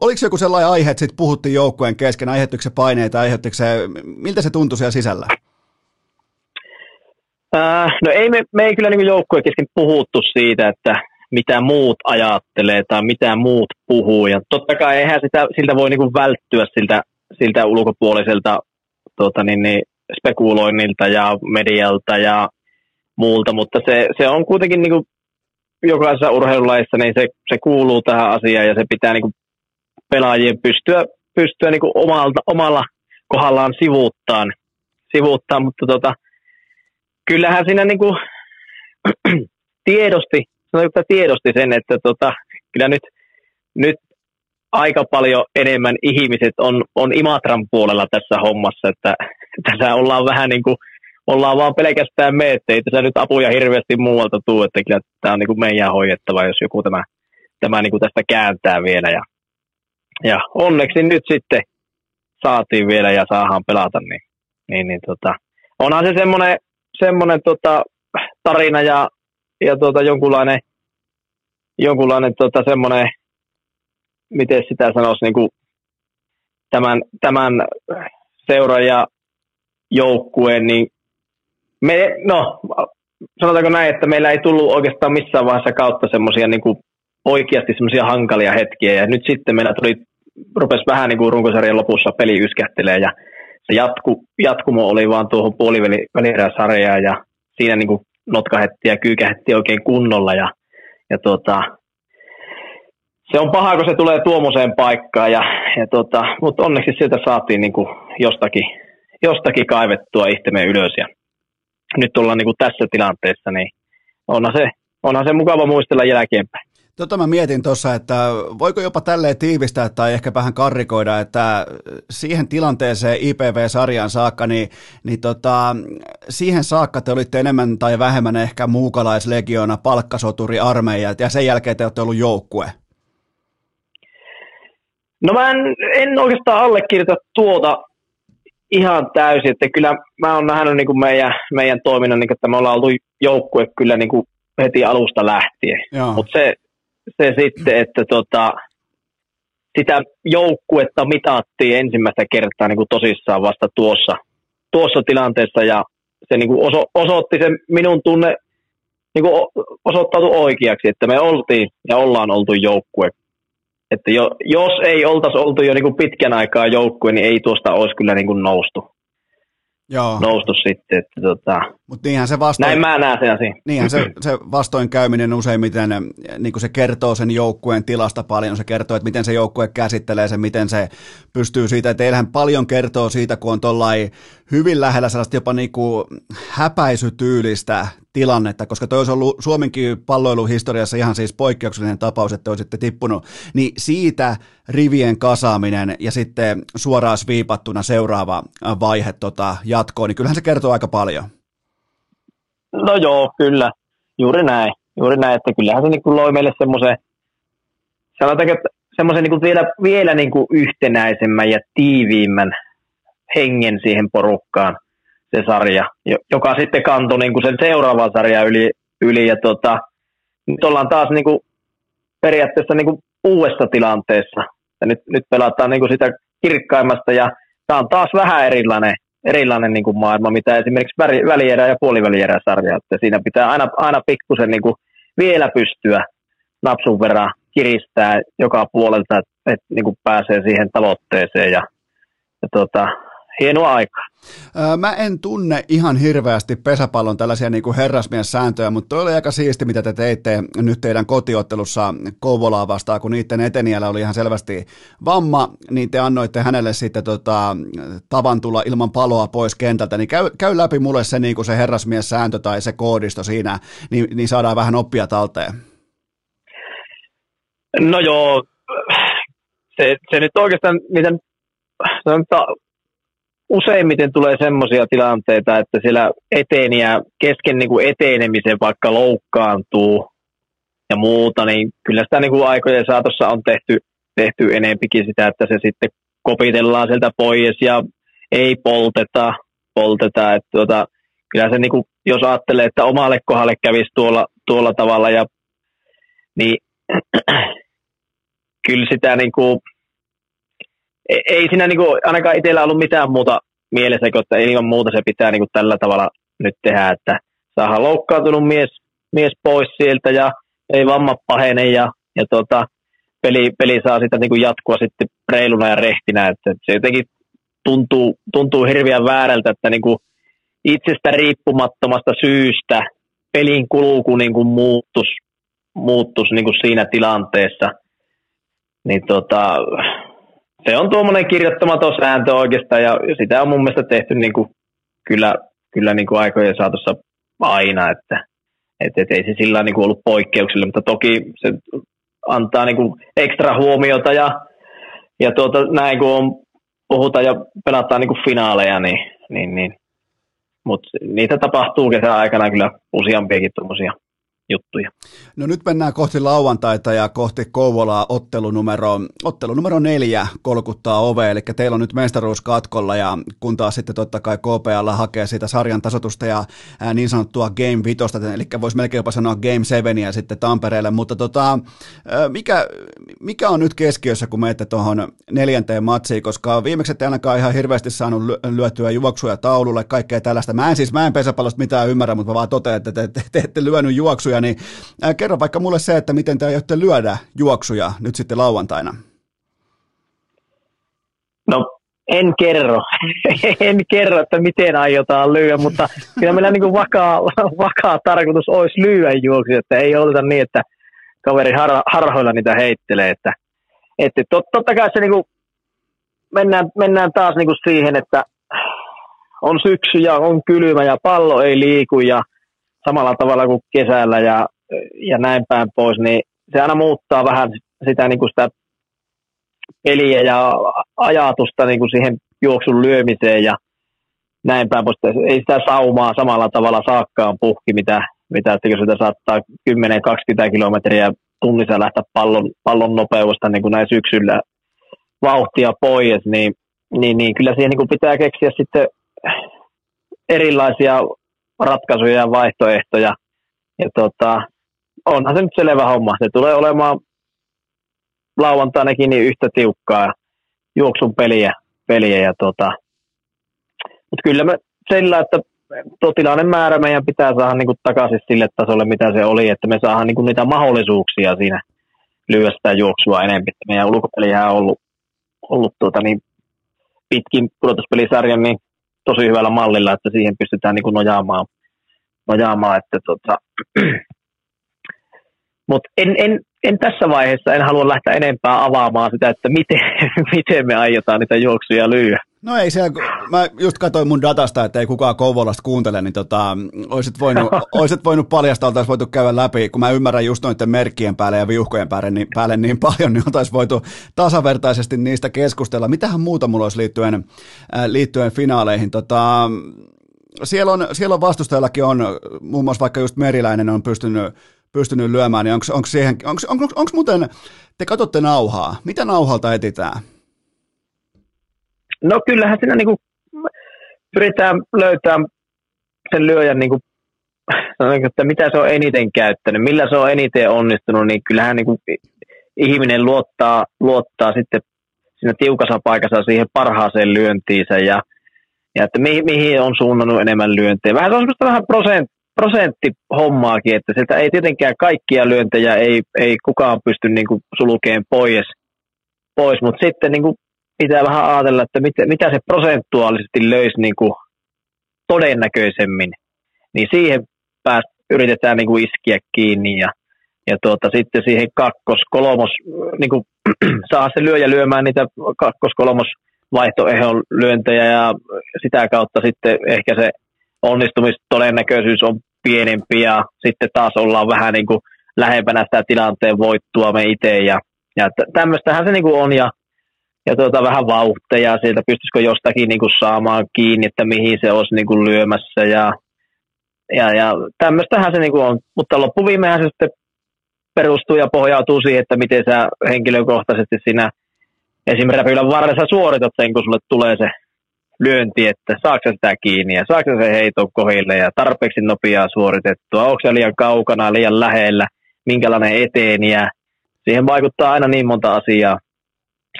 oliko joku sellainen aihe, että sitten puhuttiin joukkueen kesken, aiheuttiko se paineita, aiheuttiko se, miltä se tuntui siellä sisällä? Äh, no ei me, me ei kyllä niin joukkueen kesken puhuttu siitä, että mitä muut ajattelee tai mitä muut puhuu. Ja totta kai eihän sitä, siltä voi niin välttyä siltä, siltä ulkopuoliselta tota niin, niin, spekuloinnilta ja medialta ja muulta, mutta se, se on kuitenkin niin kuin jokaisessa urheilulajissa, niin se, se kuuluu tähän asiaan ja se pitää niin kuin pelaajien pystyä, pystyä niin kuin omalta, omalla kohdallaan sivuuttaan, sivuuttaan mutta tota, kyllähän siinä <clears throat> niin kuin tiedosti että tiedosti sen, että tota, kyllä nyt, nyt aika paljon enemmän ihmiset on, on Imatran puolella tässä hommassa, että <laughs> tässä ollaan vähän niin kuin, ollaan vaan pelkästään me, ettei tässä nyt apuja hirveästi muualta tule, että kyllä tämä on niin kuin meidän hoidettava, jos joku tämä, tämä niin kuin tästä kääntää vielä. Ja, ja onneksi nyt sitten saatiin vielä ja saadaan pelata, niin, niin, niin tota, onhan se semmoinen, semmoinen tota, tarina ja ja tuota, jonkunlainen, jonkunlainen tuota, semmoinen, miten sitä sanoisi, niin kuin tämän, tämän seuraaja joukkueen, niin me, no, sanotaanko näin, että meillä ei tullut oikeastaan missään vaiheessa kautta semmoisia niin oikeasti semmoisia hankalia hetkiä, ja nyt sitten meillä tuli, rupesi vähän niin kuin runkosarjan lopussa peli yskähtelee, ja se jatku, jatkumo oli vaan tuohon puolivälierä ja siinä niin kuin notkahetti ja kyykähetti oikein kunnolla ja, ja tota, se on paha, kun se tulee tuommoiseen paikkaan, ja, ja tota, mutta onneksi sieltä saatiin niin kuin jostakin, jostakin kaivettua itsemme ylös ja nyt ollaan niin kuin tässä tilanteessa, niin onhan se, onhan se mukava muistella jälkeenpäin. Tota mä mietin tuossa, että voiko jopa tälleen tiivistää tai ehkä vähän karrikoida, että siihen tilanteeseen IPV-sarjan saakka, niin, niin tota, siihen saakka te olitte enemmän tai vähemmän ehkä muukalaislegiona, palkkasoturi, armeija, ja sen jälkeen te olette ollut joukkue. No mä en, en oikeastaan allekirjoita tuota ihan täysin, että kyllä mä oon nähnyt niin kuin meidän, meidän toiminnan, niin kuin, että me ollaan ollut joukkue kyllä niin kuin heti alusta lähtien. Mutta se, se sitten, että tota, sitä joukkuetta mitattiin ensimmäistä kertaa niin kuin tosissaan vasta tuossa, tuossa tilanteessa ja se niin kuin oso, osoitti sen minun tunne niin kuin osoittautui oikeaksi, että me oltiin ja ollaan oltu joukkue. Että jo, jos ei oltaisi oltu jo niin kuin pitkän aikaa joukkue, niin ei tuosta olisi kyllä niin kuin noustu. Joo. noustu sitten. Että tota, Mut niinhän se vastoin, näin mä näen sen asian. Niinhän se, se vastoinkäyminen useimmiten, niin kuin se kertoo sen joukkueen tilasta paljon, se kertoo, että miten se joukkue käsittelee sen, miten se pystyy siitä, että teillähän paljon kertoo siitä, kun on tollai hyvin lähellä sellaista jopa niin kuin häpäisytyylistä tilannetta, koska toi olisi ollut Suomenkin palloiluhistoriassa ihan siis poikkeuksellinen tapaus, että olisitte tippunut, niin siitä rivien kasaaminen ja sitten suoraan viipattuna seuraava vaihe tota, jatkoon, niin kyllähän se kertoo aika paljon. No joo, kyllä. Juuri näin. Juuri näin, että kyllähän se niin loi meille semmoisen, sanotaanko, että semmoisen niin vielä, vielä niin kuin yhtenäisemmän ja tiiviimmän hengen siihen porukkaan se sarja, joka sitten kantoi niin kuin sen seuraavan sarjan yli, yli ja tota, nyt ollaan taas niin kuin periaatteessa niin kuin uudessa tilanteessa. Ja nyt, nyt pelataan niin kuin sitä kirkkaimmasta ja tämä on taas vähän erilainen, erilainen niin kuin maailma, mitä esimerkiksi välierä ja puolivälierä sarja. Että siinä pitää aina, aina pikkusen niin kuin vielä pystyä napsun verran kiristää joka puolelta, että, niin kuin pääsee siihen tavoitteeseen. Ja, ja tota, hienoa aikaa. Mä en tunne ihan hirveästi pesäpallon tällaisia niin kuin herrasmies-sääntöjä, mutta toi oli aika siisti, mitä te teitte nyt teidän kotiottelussa Kouvolaa vastaan, kun niiden etenijällä oli ihan selvästi vamma, niin te annoitte hänelle sitten tota, tavan tulla ilman paloa pois kentältä, niin käy, käy läpi mulle se, niin kuin se herrasmies-sääntö tai se koodisto siinä, niin, niin saadaan vähän oppia talteen. No joo, se, se nyt oikeastaan, miten useimmiten tulee semmoisia tilanteita, että siellä eteniä kesken niin kuin etenemisen vaikka loukkaantuu ja muuta, niin kyllä sitä niin kuin aikojen saatossa on tehty, tehty enempikin sitä, että se sitten kopitellaan sieltä pois ja ei polteta, polteta. Että tuota, kyllä se niin kuin, jos ajattelee, että omalle kohdalle kävisi tuolla, tuolla tavalla, ja, niin <clears throat> kyllä sitä niin kuin, ei siinä kuin, ainakaan itsellä ollut mitään muuta mielessä, että ilman muuta se pitää niin kuin tällä tavalla nyt tehdä, että saadaan loukkaantunut mies, mies pois sieltä ja ei vamma pahene ja, ja tota, peli, peli, saa sitä niin kuin jatkua sitten reiluna ja rehtinä, että se jotenkin tuntuu, tuntuu hirveän väärältä, että niin kuin itsestä riippumattomasta syystä pelin kulku kuin muuttus, muuttus niin kuin siinä tilanteessa. Niin tota, se on tuommoinen kirjoittamaton sääntö oikeastaan ja sitä on mun mielestä tehty niin kuin kyllä, kyllä niin kuin aikojen saatossa aina, että et, et ei se sillä niin kuin ollut poikkeuksille, mutta toki se antaa niin kuin ekstra huomiota ja, ja tuota, näin kun on, puhutaan ja pelataan niin kuin finaaleja, niin, niin, niin. mutta niitä tapahtuu kesän aikana kyllä useampiakin tuommoisia juttuja. No nyt mennään kohti lauantaita ja kohti Kouvolaa ottelunumero, ottelunumero neljä kolkuttaa ove, eli teillä on nyt mestaruus katkolla ja kun taas sitten totta kai KPL hakee siitä sarjan tasotusta ja niin sanottua Game Vitosta, eli voisi melkein jopa sanoa Game Seveniä sitten Tampereelle, mutta tota, mikä, mikä on nyt keskiössä, kun menette tuohon neljänteen matsiin, koska viimeksi ette ainakaan ihan hirveästi saanut lyötyä juoksuja taululle, kaikkea tällaista. Mä en siis, mä en pesäpallosta mitään ymmärrä, mutta mä vaan totean, että te, te, te ette lyönyt juoksuja juoksuja, niin äh, kerro vaikka mulle se, että miten te aiotte lyödä juoksuja nyt sitten lauantaina. No en kerro, <laughs> en kerro, että miten aiotaan lyödä, mutta kyllä meillä niin vakaa, vakaa tarkoitus olisi lyödä juoksuja, että ei oleta niin, että kaveri har, harhoilla niitä heittelee, että, että tot, totta kai se niin kuin, mennään, mennään taas niin kuin siihen, että on syksy ja on kylmä ja pallo ei liiku ja samalla tavalla kuin kesällä ja, ja näin päin pois, niin se aina muuttaa vähän sitä, niin kuin sitä peliä ja ajatusta niin kuin siihen juoksun lyömiseen ja näin päin pois. Ei sitä saumaa samalla tavalla saakkaan puhki, mitä, mitä että jos sitä saattaa 10-20 kilometriä tunnissa lähteä pallon, pallon nopeudesta niin kuin näin syksyllä vauhtia pois, niin, niin, niin kyllä siihen niin kuin pitää keksiä sitten erilaisia ratkaisuja ja vaihtoehtoja. Ja tota, onhan se nyt selvä homma. Se tulee olemaan lauantainakin niin yhtä tiukkaa juoksun peliä. peliä ja tota, mutta kyllä me sillä, että tuo tilanne määrä meidän pitää saada niin takaisin sille tasolle, mitä se oli, että me saadaan niin niitä mahdollisuuksia siinä lyödä sitä juoksua enemmän. Meidän ulkopelihän on ollut, ollut tuota niin pitkin pudotuspelisarjan niin tosi hyvällä mallilla, että siihen pystytään niin kuin nojaamaan, nojaamaan että tota, mutta en, en, en, tässä vaiheessa, en halua lähteä enempää avaamaan sitä, että miten, <laughs> miten me aiotaan niitä juoksuja lyödä. No ei siellä, mä just katsoin mun datasta, että ei kukaan Kouvolasta kuuntele, niin tota, olisit voinut, <laughs> olisit voinut paljastaa, oltaisiin voitu käydä läpi, kun mä ymmärrän just noiden merkkien päälle ja viuhkojen päälle niin, päälle niin paljon, niin oltaisiin voitu tasavertaisesti niistä keskustella. Mitähän muuta mulla olisi liittyen, äh, liittyen finaaleihin? Tota, siellä on, siellä on vastustajallakin on, muun muassa vaikka just Meriläinen on pystynyt, pystynyt lyömään, niin onko siihen, onko, onko, onko muuten, te katsotte nauhaa, mitä nauhalta etitään? No kyllähän siinä niin kuin pyritään löytämään sen lyöjän, niin kuin, että mitä se on eniten käyttänyt, millä se on eniten onnistunut, niin kyllähän niin kuin ihminen luottaa, luottaa sitten siinä tiukassa paikassa siihen parhaaseen lyöntiinsä ja, ja että mihin, mihin on suunnannut enemmän lyöntejä. Vähän se on vähän prosent, prosenttihommaakin, että sieltä ei tietenkään kaikkia lyöntejä ei, ei kukaan pysty niin kuin sulkeen pois, pois mutta sitten niin kuin pitää vähän ajatella, että mitä, mitä se prosentuaalisesti löysi niin kuin todennäköisemmin, niin siihen pääst, yritetään niin kuin iskeä kiinni ja, ja tuota, sitten siihen kakkos, kolmos, niin kuin, <clears throat> saa se lyöjä lyömään niitä kakkos, kolmos vaihtoehdon lyöntejä ja sitä kautta sitten ehkä se onnistumistodennäköisyys on pienempi ja sitten taas ollaan vähän niin kuin lähempänä sitä tilanteen voittua me itse ja, ja tämmöistähän se niin kuin on ja, ja tuota, vähän vauhteja sieltä, pystyisikö jostakin niin kuin saamaan kiinni, että mihin se olisi niin kuin lyömässä ja, ja, ja tämmöistähän se niin kuin on, mutta loppuviimeinhän se sitten perustuu ja pohjautuu siihen, että miten sä henkilökohtaisesti siinä esimerkiksi räpylän varressa suoritat sen, kun sulle tulee se lyönti, että saako sitä kiinni ja saako se heito kohille ja tarpeeksi nopeaa suoritettua, onko se liian kaukana, liian lähellä, minkälainen eteen ja siihen vaikuttaa aina niin monta asiaa,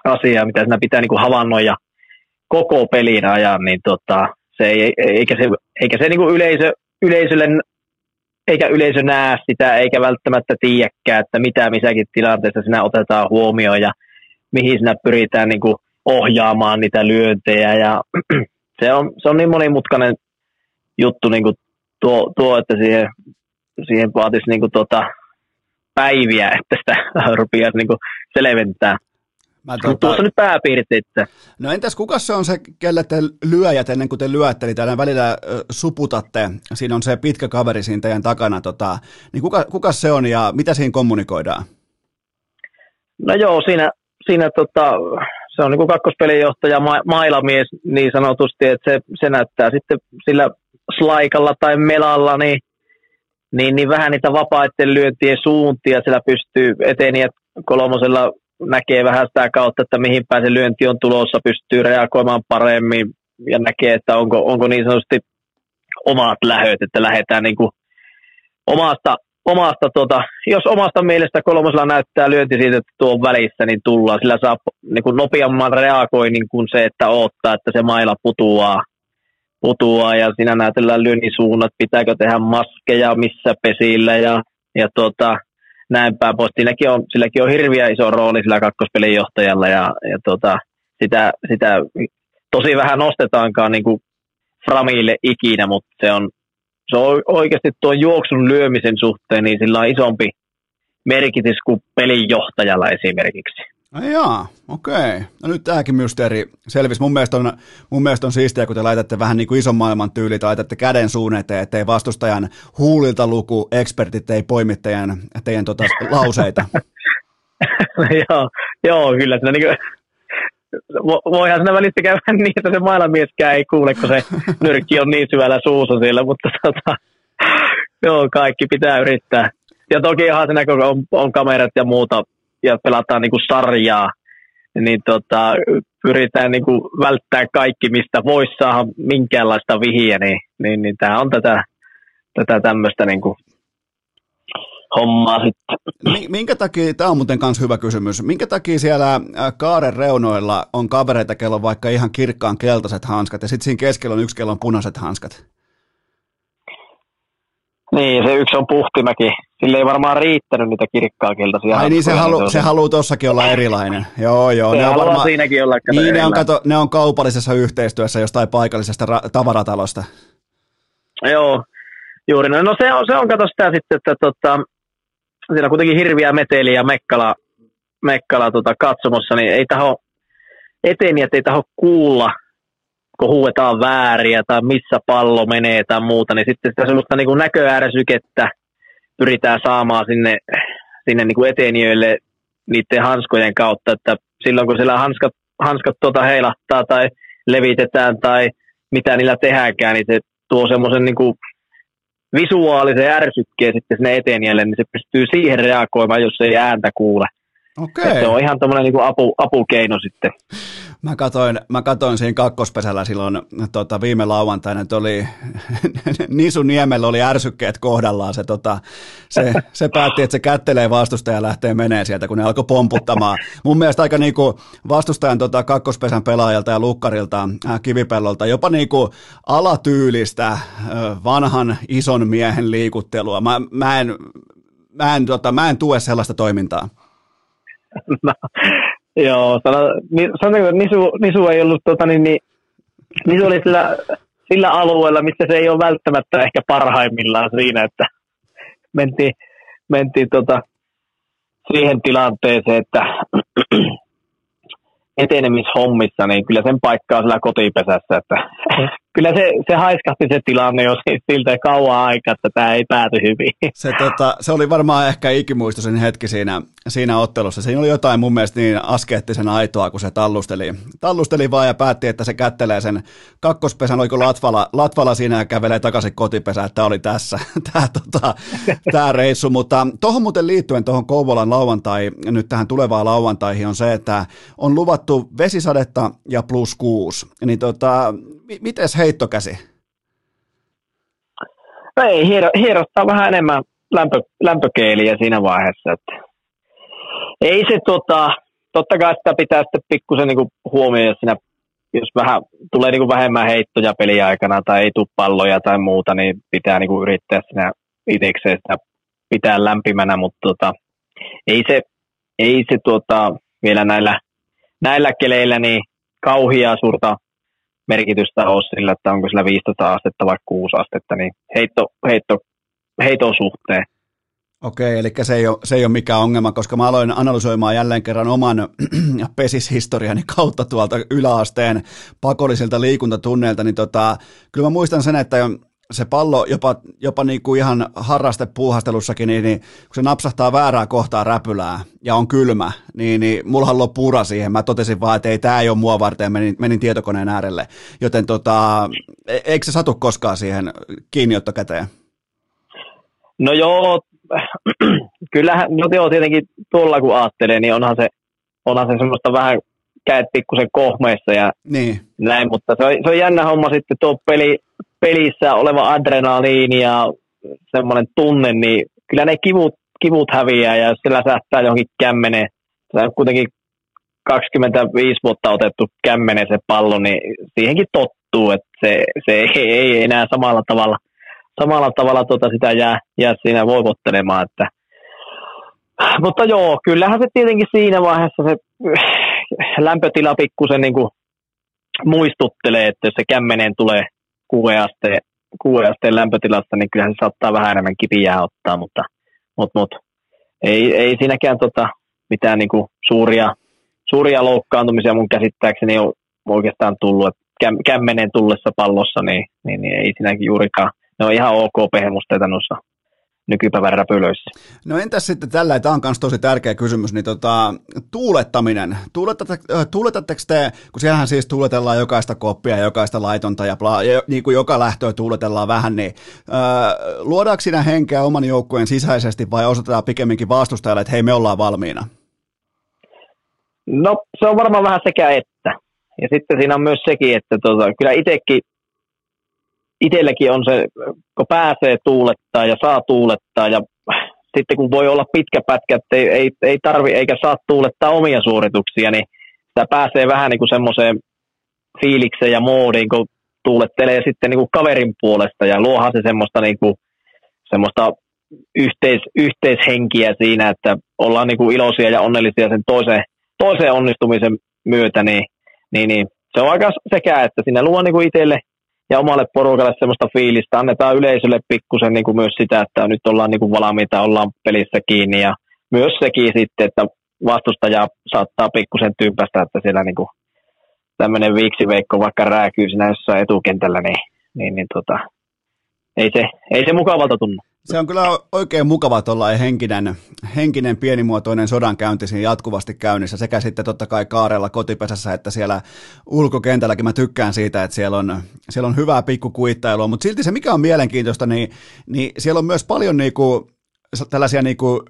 asiaa mitä siinä pitää niin havainnoida koko pelin ajan, niin tota, se ei, eikä se, eikä se niin yleisö, yleisölle eikä yleisö näe sitä, eikä välttämättä tiedäkään, että mitä missäkin tilanteessa sinä otetaan huomioon ja mihin sinä pyritään niin kuin ohjaamaan niitä lyöntejä ja <clears throat> se on, se on niin monimutkainen juttu niin kuin tuo, tuo, että siihen, siihen vaatisi niin kuin tuota päiviä, että sitä <laughs> rupeaa niin kuin selventää. Mä tuota... Tuossa nyt pääpiirteet. No entäs kuka se on se, kelle te lyöjät ennen kuin te lyötte, niin täällä välillä äh, suputatte, siinä on se pitkä kaveri siinä teidän takana, tota, niin kuka, kuka se on ja mitä siinä kommunikoidaan? No joo, siinä, siinä tota, se on niin kakkospelijohtaja, ma- mailamies niin sanotusti, että se, se näyttää sitten sillä slaikalla tai melalla, niin, niin, niin vähän niitä vapaiden lyöntien suuntia siellä pystyy eteen ja kolmosella näkee vähän sitä kautta, että mihin päin se lyönti on tulossa, pystyy reagoimaan paremmin ja näkee, että onko, onko niin sanotusti omat lähöt, että lähdetään niin kuin omasta, omasta tuota, jos omasta mielestä kolmosella näyttää lyönti siitä, että tuo on välissä, niin tullaan. Sillä saa niin kuin nopeamman reagoinnin kuin se, että odottaa, että se maila putuaa. putuaa ja siinä näytellään lyönnisuunnat, pitääkö tehdä maskeja, missä pesillä ja, ja tuota, näin päin pois. Silläkin on, silläkin on hirviä iso rooli sillä kakkospelin johtajalla ja, ja tota, sitä, sitä, tosi vähän nostetaankaan niin kuin Framille ikinä, mutta se on, se on oikeasti tuon juoksun lyömisen suhteen, niin sillä on isompi merkitys kuin pelinjohtajalla esimerkiksi. Ai jaa, okei. No nyt tämäkin mysteeri selvisi. Mun mielestä on, mun mielestä on siistiä, kun te laitatte vähän niin kuin ison maailman tyyli, tai laitatte käden suun eteen, ettei vastustajan huulilta luku ekspertit ei poimi teidän, teidän tota, lauseita. <laughs> joo, joo, kyllä. Siinä niin kuin, voihan siinä välistä käydä <laughs> niin, että se maailmanmieskään ei kuule, kun se <laughs> nyrkki on niin syvällä suussa siellä, mutta tota, joo, kaikki pitää yrittää. Ja toki ihan siinä, kun on, on kamerat ja muuta, ja pelataan niin kuin sarjaa, niin tota, pyritään niin kuin välttämään kaikki, mistä voisi saada minkäänlaista vihiä, niin, niin, niin tämä on tätä, tätä tämmöistä niin kuin hommaa sitten. Minkä takia, tämä on muuten myös hyvä kysymys, minkä takia siellä kaaren reunoilla on kavereita, kello on vaikka ihan kirkkaan keltaiset hanskat ja sitten siinä keskellä on yksi, kello on punaiset hanskat? Niin, se yksi on Puhtimäki. Sille ei varmaan riittänyt niitä kirkkaakeltaisia. Ai niin, se, halu, se haluaa tossakin olla erilainen. Joo, joo. Se ne on varmaan, siinäkin olla. Niin, ne on, kato, ne on kaupallisessa yhteistyössä jostain paikallisesta ra- tavaratalosta. Joo, juuri no, no se on, se on kato sitä sitten, että tota, on kuitenkin hirviä meteliä Mekkala, Mekkala tota, katsomossa, niin ei taho etenijät ei taho kuulla kun huuetaan vääriä tai missä pallo menee tai muuta, niin sitten sitä semmoista niin kuin näköäärsykettä pyritään saamaan sinne, sinne niin kuin etenijöille niiden hanskojen kautta, että silloin kun siellä hanskat, hanskat tuota heilahtaa tai levitetään tai mitä niillä tehdäänkään, niin se tuo semmoisen niin kuin visuaalisen ärsykkeen sitten sinne etenijälle, niin se pystyy siihen reagoimaan, jos ei ääntä kuule. Okay. se on ihan tämmöinen niin apu, apukeino sitten. Mä katoin, mä katoin siinä kakkospesällä silloin tota, viime lauantaina, että oli <laughs> Nisu Niemellä oli ärsykkeet kohdallaan. Se, tota, se, se päätti, että se kättelee vastustaja ja lähtee menee sieltä, kun ne alkoi pomputtamaan. Mun mielestä aika niinku vastustajan tota, kakkospesän pelaajalta ja lukkarilta äh, kivipellolta, jopa niinku alatyylistä äh, vanhan ison miehen liikuttelua. Mä, mä en, mä en, tota, mä en tue sellaista toimintaa. <laughs> No, Joo, sanotaanko, että Nisu, Nisu ei ollut, tota, niin, niin, Nisu oli sillä, sillä alueella, missä se ei ole välttämättä ehkä parhaimmillaan siinä, että mentiin, mentiin tota, siihen tilanteeseen, että etenemishommissa, niin kyllä sen paikkaa sillä kotipesässä, että kyllä se, se haiskahti se tilanne jo siltä kauan aikaa, että tämä ei pääty hyvin. Se, tota, se oli varmaan ehkä ikimuistoisen hetki siinä, siinä ottelussa. Siinä oli jotain mun mielestä niin askeettisen aitoa, kun se tallusteli, tallusteli vaan ja päätti, että se kättelee sen kakkospesän, oliko Latvala, Latvala siinä ja kävelee takaisin kotipesään, että tämä oli tässä <laughs> tämä, tota, tämä reissu. Mutta tuohon muuten liittyen tuohon Kouvolan lauantai, nyt tähän tulevaan lauantaihin on se, että on luvattu vesisadetta ja plus kuusi. Niin tota, miten heittokäsi? No ei, hiero, hierottaa vähän enemmän lämpö, lämpökeeliä siinä vaiheessa. Että ei se tota, totta kai sitä pitää sitten pikkusen niin huomioida, siinä, jos vähän, tulee niin vähemmän heittoja peliaikana tai ei tule palloja tai muuta, niin pitää niin yrittää siinä itsekseen sitä pitää lämpimänä, mutta tota, ei se, ei se tuota, vielä näillä, näillä keleillä niin kauhia suurta merkitystä ole sillä, että onko sillä 15 astetta vai 6 astetta, niin heitto, heitto, heiton suhteen. Okei, eli se ei, ole, se ei ole mikään ongelma, koska mä aloin analysoimaan jälleen kerran oman <clears throat> pesishistoriani kautta tuolta yläasteen pakollisilta liikuntatunneilta, niin tota, kyllä mä muistan sen, että se pallo jopa, jopa niin kuin ihan harrastepuuhastelussakin, niin, niin kun se napsahtaa väärää kohtaa räpylää ja on kylmä, niin, niin mullahan loppuu ura siihen. Mä totesin vaan, että ei, tämä ei ole mua varten, menin, menin tietokoneen äärelle. Joten tota, e, eikö se satu koskaan siihen kiinniottokäteen? No joo, <clears throat> kyllähän, no joo, tietenkin tuolla kun ajattelee, niin onhan se, onhan se semmoista vähän käet pikkusen kohmeissa ja niin. näin, mutta se on, se on jännä homma sitten tuo peli, pelissä oleva adrenaliini ja semmoinen tunne, niin kyllä ne kivut, kivut häviää ja sillä sähtää johonkin kämmeneen, se on kuitenkin 25 vuotta otettu kämmenen se pallo, niin siihenkin tottuu, että se, se ei, ei enää samalla tavalla, samalla tavalla tuota sitä jää, jää siinä voivottelemaan. Että. Mutta joo, kyllähän se tietenkin siinä vaiheessa se lämpötila pikkusen niin kuin muistuttelee, että jos se kämmeneen tulee 6 asteen, 6 asteen lämpötilassa, niin kyllähän se saattaa vähän enemmän kipiää ottaa, mutta, mutta, mutta ei, ei siinäkään tota, mitään niin kuin suuria, suuria loukkaantumisia mun käsittääkseni ole oikeastaan tullut. Että käm, kämmenen tullessa pallossa, niin, niin, niin ei siinäkin juurikaan. Ne on ihan ok pehemusteita noissa nykypäivän räpylöissä. No entäs sitten tällä, tämä on myös tosi tärkeä kysymys, niin tota, tuulettaminen. Tuuletatteko, te, kun siellähän siis tuuletellaan jokaista koppia, jokaista laitonta ja, bla, ja niin kuin joka lähtöä tuuletellaan vähän, niin äh, luodaanko siinä henkeä oman joukkueen sisäisesti vai osoitetaan pikemminkin vastustajalle, että hei me ollaan valmiina? No se on varmaan vähän sekä että. Ja sitten siinä on myös sekin, että tota, kyllä itsekin itselläkin on se, kun pääsee tuulettaa ja saa tuulettaa ja sitten kun voi olla pitkä pätkä, että ei, ei, ei tarvi eikä saa tuulettaa omia suorituksia, niin sitä pääsee vähän niin kuin semmoiseen fiilikseen ja moodiin, kun tuulettelee sitten niin kuin kaverin puolesta ja luohan se semmoista, niin kuin, semmoista yhteis, yhteishenkiä siinä, että ollaan niin kuin iloisia ja onnellisia sen toiseen, toiseen onnistumisen myötä, niin, niin, niin se on aika sekä, että sinne luo niin kuin itselle ja omalle porukalle semmoista fiilistä. Annetaan yleisölle pikkusen niin kuin myös sitä, että nyt ollaan niin kuin valmiita, ollaan pelissä kiinni ja myös sekin sitten, että vastustaja saattaa pikkusen tympästä, että siellä niin kuin tämmöinen viiksiveikko vaikka rääkyy siinä jossain etukentällä, niin, niin, niin tota, ei, se, ei se mukavalta tunnu. Se on kyllä oikein mukava tuolla henkinen, henkinen pienimuotoinen sodankäynti siinä jatkuvasti käynnissä sekä sitten totta kai Kaarella kotipesässä että siellä ulkokentälläkin. Mä tykkään siitä, että siellä on, siellä on hyvää pikkukuittailua, mutta silti se mikä on mielenkiintoista, niin, niin siellä on myös paljon niinku, tällaisia niinku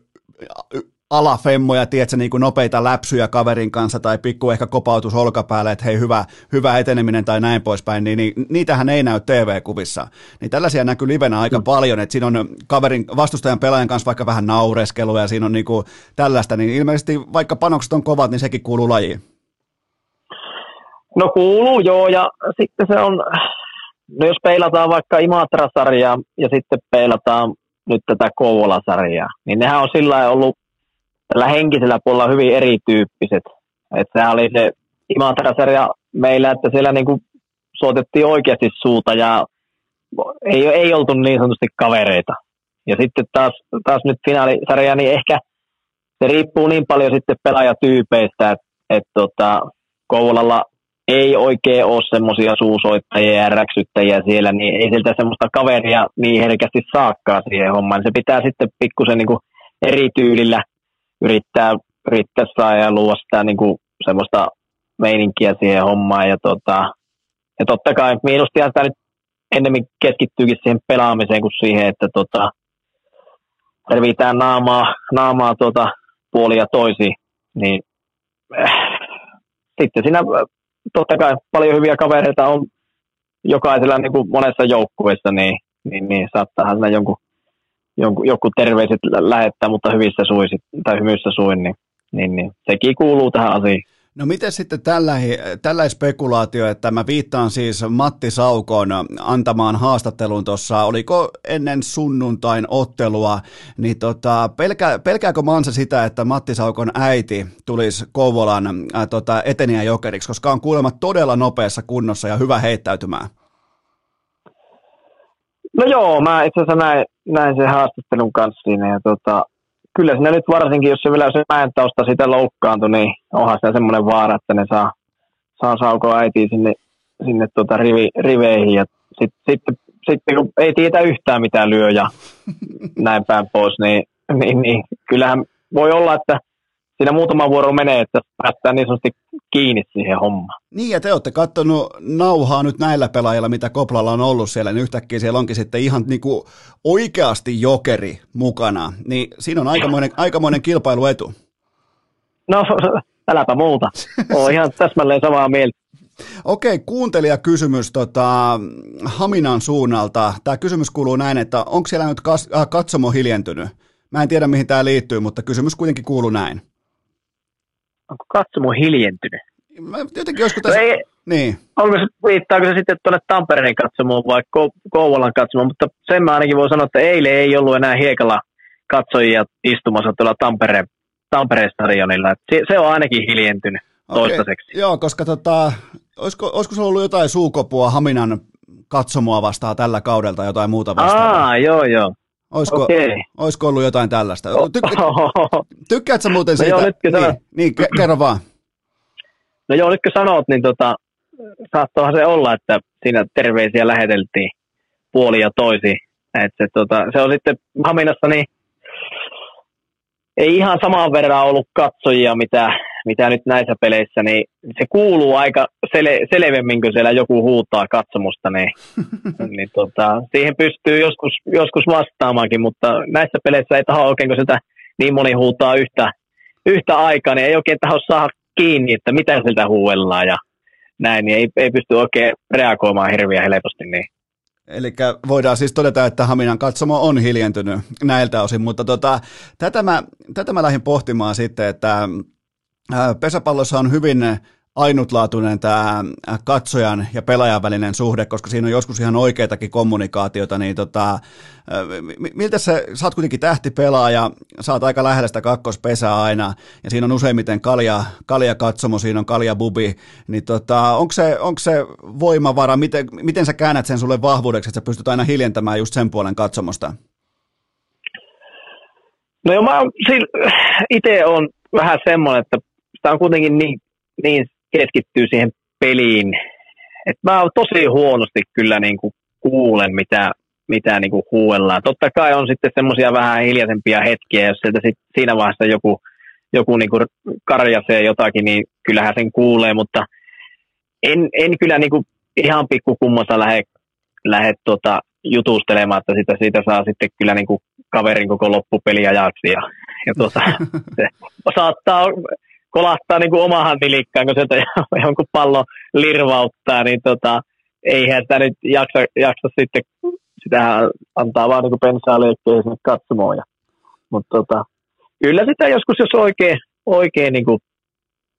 alafemmoja, tiedätkö, niin kuin nopeita läpsyjä kaverin kanssa tai pikku ehkä kopautus olkapäälle, että hei hyvä, hyvä eteneminen tai näin poispäin, niin, niin niitähän ei näy TV-kuvissa. Niin tällaisia näkyy livenä aika mm. paljon, että siinä on kaverin, vastustajan pelaajan kanssa vaikka vähän naureskelua ja siinä on niin kuin tällaista, niin ilmeisesti vaikka panokset on kovat, niin sekin kuuluu lajiin. No kuuluu joo, ja sitten se on, no jos peilataan vaikka Imatra-sarjaa ja sitten peilataan nyt tätä Kouvola-sarjaa, niin nehän on sillä ollut tällä henkisellä puolella hyvin erityyppiset. Et sehän oli se Imatra-sarja meillä, että siellä niinku soitettiin oikeasti suuta ja ei, ei oltu niin sanotusti kavereita. Ja sitten taas, taas nyt finaalisarja, niin ehkä se riippuu niin paljon sitten pelaajatyypeistä, että et tota, Kouvolalla ei oikein ole semmoisia suusoittajia ja räksyttäjiä siellä, niin ei sieltä semmoista kaveria niin herkästi saakkaa siihen hommaan. Se pitää sitten pikkusen niin eri tyylillä yrittää, yrittää saa ja luoda sitä niin kuin semmoista meininkiä siihen hommaan. Ja, tota, ja totta kai miinustihan sitä nyt ennemmin keskittyykin siihen pelaamiseen kuin siihen, että tota, revitään naamaa, naamaa tuota, puolia toisiin. Niin, äh, sitten siinä totta kai paljon hyviä kavereita on jokaisella niin kuin monessa joukkueessa, niin, niin, niin saattaa siinä jonkun, joku terveiset lähettää, mutta hyvissä suisit, tai hymyissä suin, niin, niin, niin sekin kuuluu tähän asiaan. No miten sitten tällä, tällä spekulaatio, että mä viittaan siis Matti Saukon antamaan haastattelun tuossa, oliko ennen sunnuntain ottelua, niin tota, pelkää, pelkääkö Mansa sitä, että Matti Saukon äiti tulisi Kouvolan ää, tota, eteniä jokeriksi, koska on kuulemma todella nopeassa kunnossa ja hyvä heittäytymään? No joo, mä itse asiassa näin, näin sen haastattelun kanssa siinä ja tota, kyllä siinä nyt varsinkin, jos se vielä se mäen tausta sitä loukkaantui, niin onhan se semmoinen vaara, että ne saa, saa saukoa äitiin sinne, sinne tuota rivi, riveihin. Ja sitten sit, sit, kun ei tiedä yhtään mitä lyö ja <laughs> näin päin pois, niin, niin, niin kyllähän voi olla, että siinä muutama vuoro menee, että päästään niin sanotusti kiinni siihen hommaan. Niin, ja te olette katsonut nauhaa nyt näillä pelaajilla, mitä Koplalla on ollut siellä, niin yhtäkkiä siellä onkin sitten ihan niin kuin oikeasti jokeri mukana. Niin siinä on aikamoinen, aikamoinen kilpailuetu. No, <laughs> äläpä muuta. Olen ihan täsmälleen samaa mieltä. Okei, kuuntelijakysymys tota, Haminan suunnalta. Tämä kysymys kuuluu näin, että onko siellä nyt kas, äh, katsomo hiljentynyt? Mä en tiedä, mihin tämä liittyy, mutta kysymys kuitenkin kuuluu näin onko katsomo hiljentynyt? Mä jotenkin joskus tässä... No ei, niin. Onko se, viittaako se sitten tuonne Tampereen katsomoon vai Kouvolan katsomoon, mutta sen mä ainakin voi sanoa, että eilen ei ollut enää hiekalla katsojia istumassa tuolla Tampereen, Tampereen stadionilla. Se, se on ainakin hiljentynyt okay. toistaiseksi. Joo, koska tota, olisiko, olisiko se ollut jotain suukopua Haminan katsomoa vastaan tällä kaudelta, jotain muuta vastaan? Aa, joo, joo. Olisiko, okay. olisiko ollut jotain tällaista? Tykkä, tykkäätkö muuten no siitä? Joo, niin, niin, kerro vaan. No joo, nyt kun sanot, niin tota, saattoihan se olla, että siinä terveisiä läheteltiin puoli ja toisi. Et se, tota, se on sitten Haminassa niin ei ihan samaan verran ollut katsojia, mitä, mitä nyt näissä peleissä, niin se kuuluu aika sele, selvemmin, kun siellä joku huutaa katsomusta, niin, <laughs> niin tota, siihen pystyy joskus, joskus vastaamaankin, mutta näissä peleissä ei taho oikein, kun sitä niin moni huutaa yhtä, yhtä aikaa, niin ei oikein taho saada kiinni, että mitä siltä huuellaan ja näin, niin ei, ei pysty oikein reagoimaan hirveän helposti. Niin. Eli voidaan siis todeta, että Haminan katsomo on hiljentynyt näiltä osin, mutta tota, tätä, mä, tätä mä lähdin pohtimaan sitten, että pesäpallossa on hyvin ainutlaatuinen tämä katsojan ja pelaajan välinen suhde, koska siinä on joskus ihan oikeitakin kommunikaatiota, niin tota, miltä se, sä oot kuitenkin tähtipelaaja, sä oot aika lähellä sitä kakkospesää aina, ja siinä on useimmiten kalja, kalja katsomo, siinä on kalja bubi, niin tota, onko se, onko se voimavara, miten, miten sä käännät sen sulle vahvuudeksi, että sä pystyt aina hiljentämään just sen puolen katsomosta? No joo, mä itse on vähän semmoinen, että sitä on kuitenkin niin, niin keskittyy siihen peliin. Et mä tosi huonosti kyllä niin kuin kuulen, mitä, mitä niin kuin huuellaan. Totta kai on sitten semmoisia vähän hiljaisempia hetkiä, jos sieltä sit siinä vaiheessa joku, joku niin kuin karjasee jotakin, niin kyllähän sen kuulee, mutta en, en kyllä niin kuin ihan pikkukummassa lähde, lähde tota jutustelemaan, että siitä, siitä saa sitten kyllä niin kuin kaverin koko loppupeli ajaksi. Ja, ja tuota, <laughs> se saattaa kolahtaa niin kuin omahan nilikkaan, kun sieltä <laughs> jonkun pallo lirvauttaa, niin tota, eihän sitä nyt jaksa, jaksa sitten, sitä antaa vaan niin pensaa liikkeen sinne katsomoon. Mutta tota, kyllä sitä joskus, jos oikein, oikein niin kuin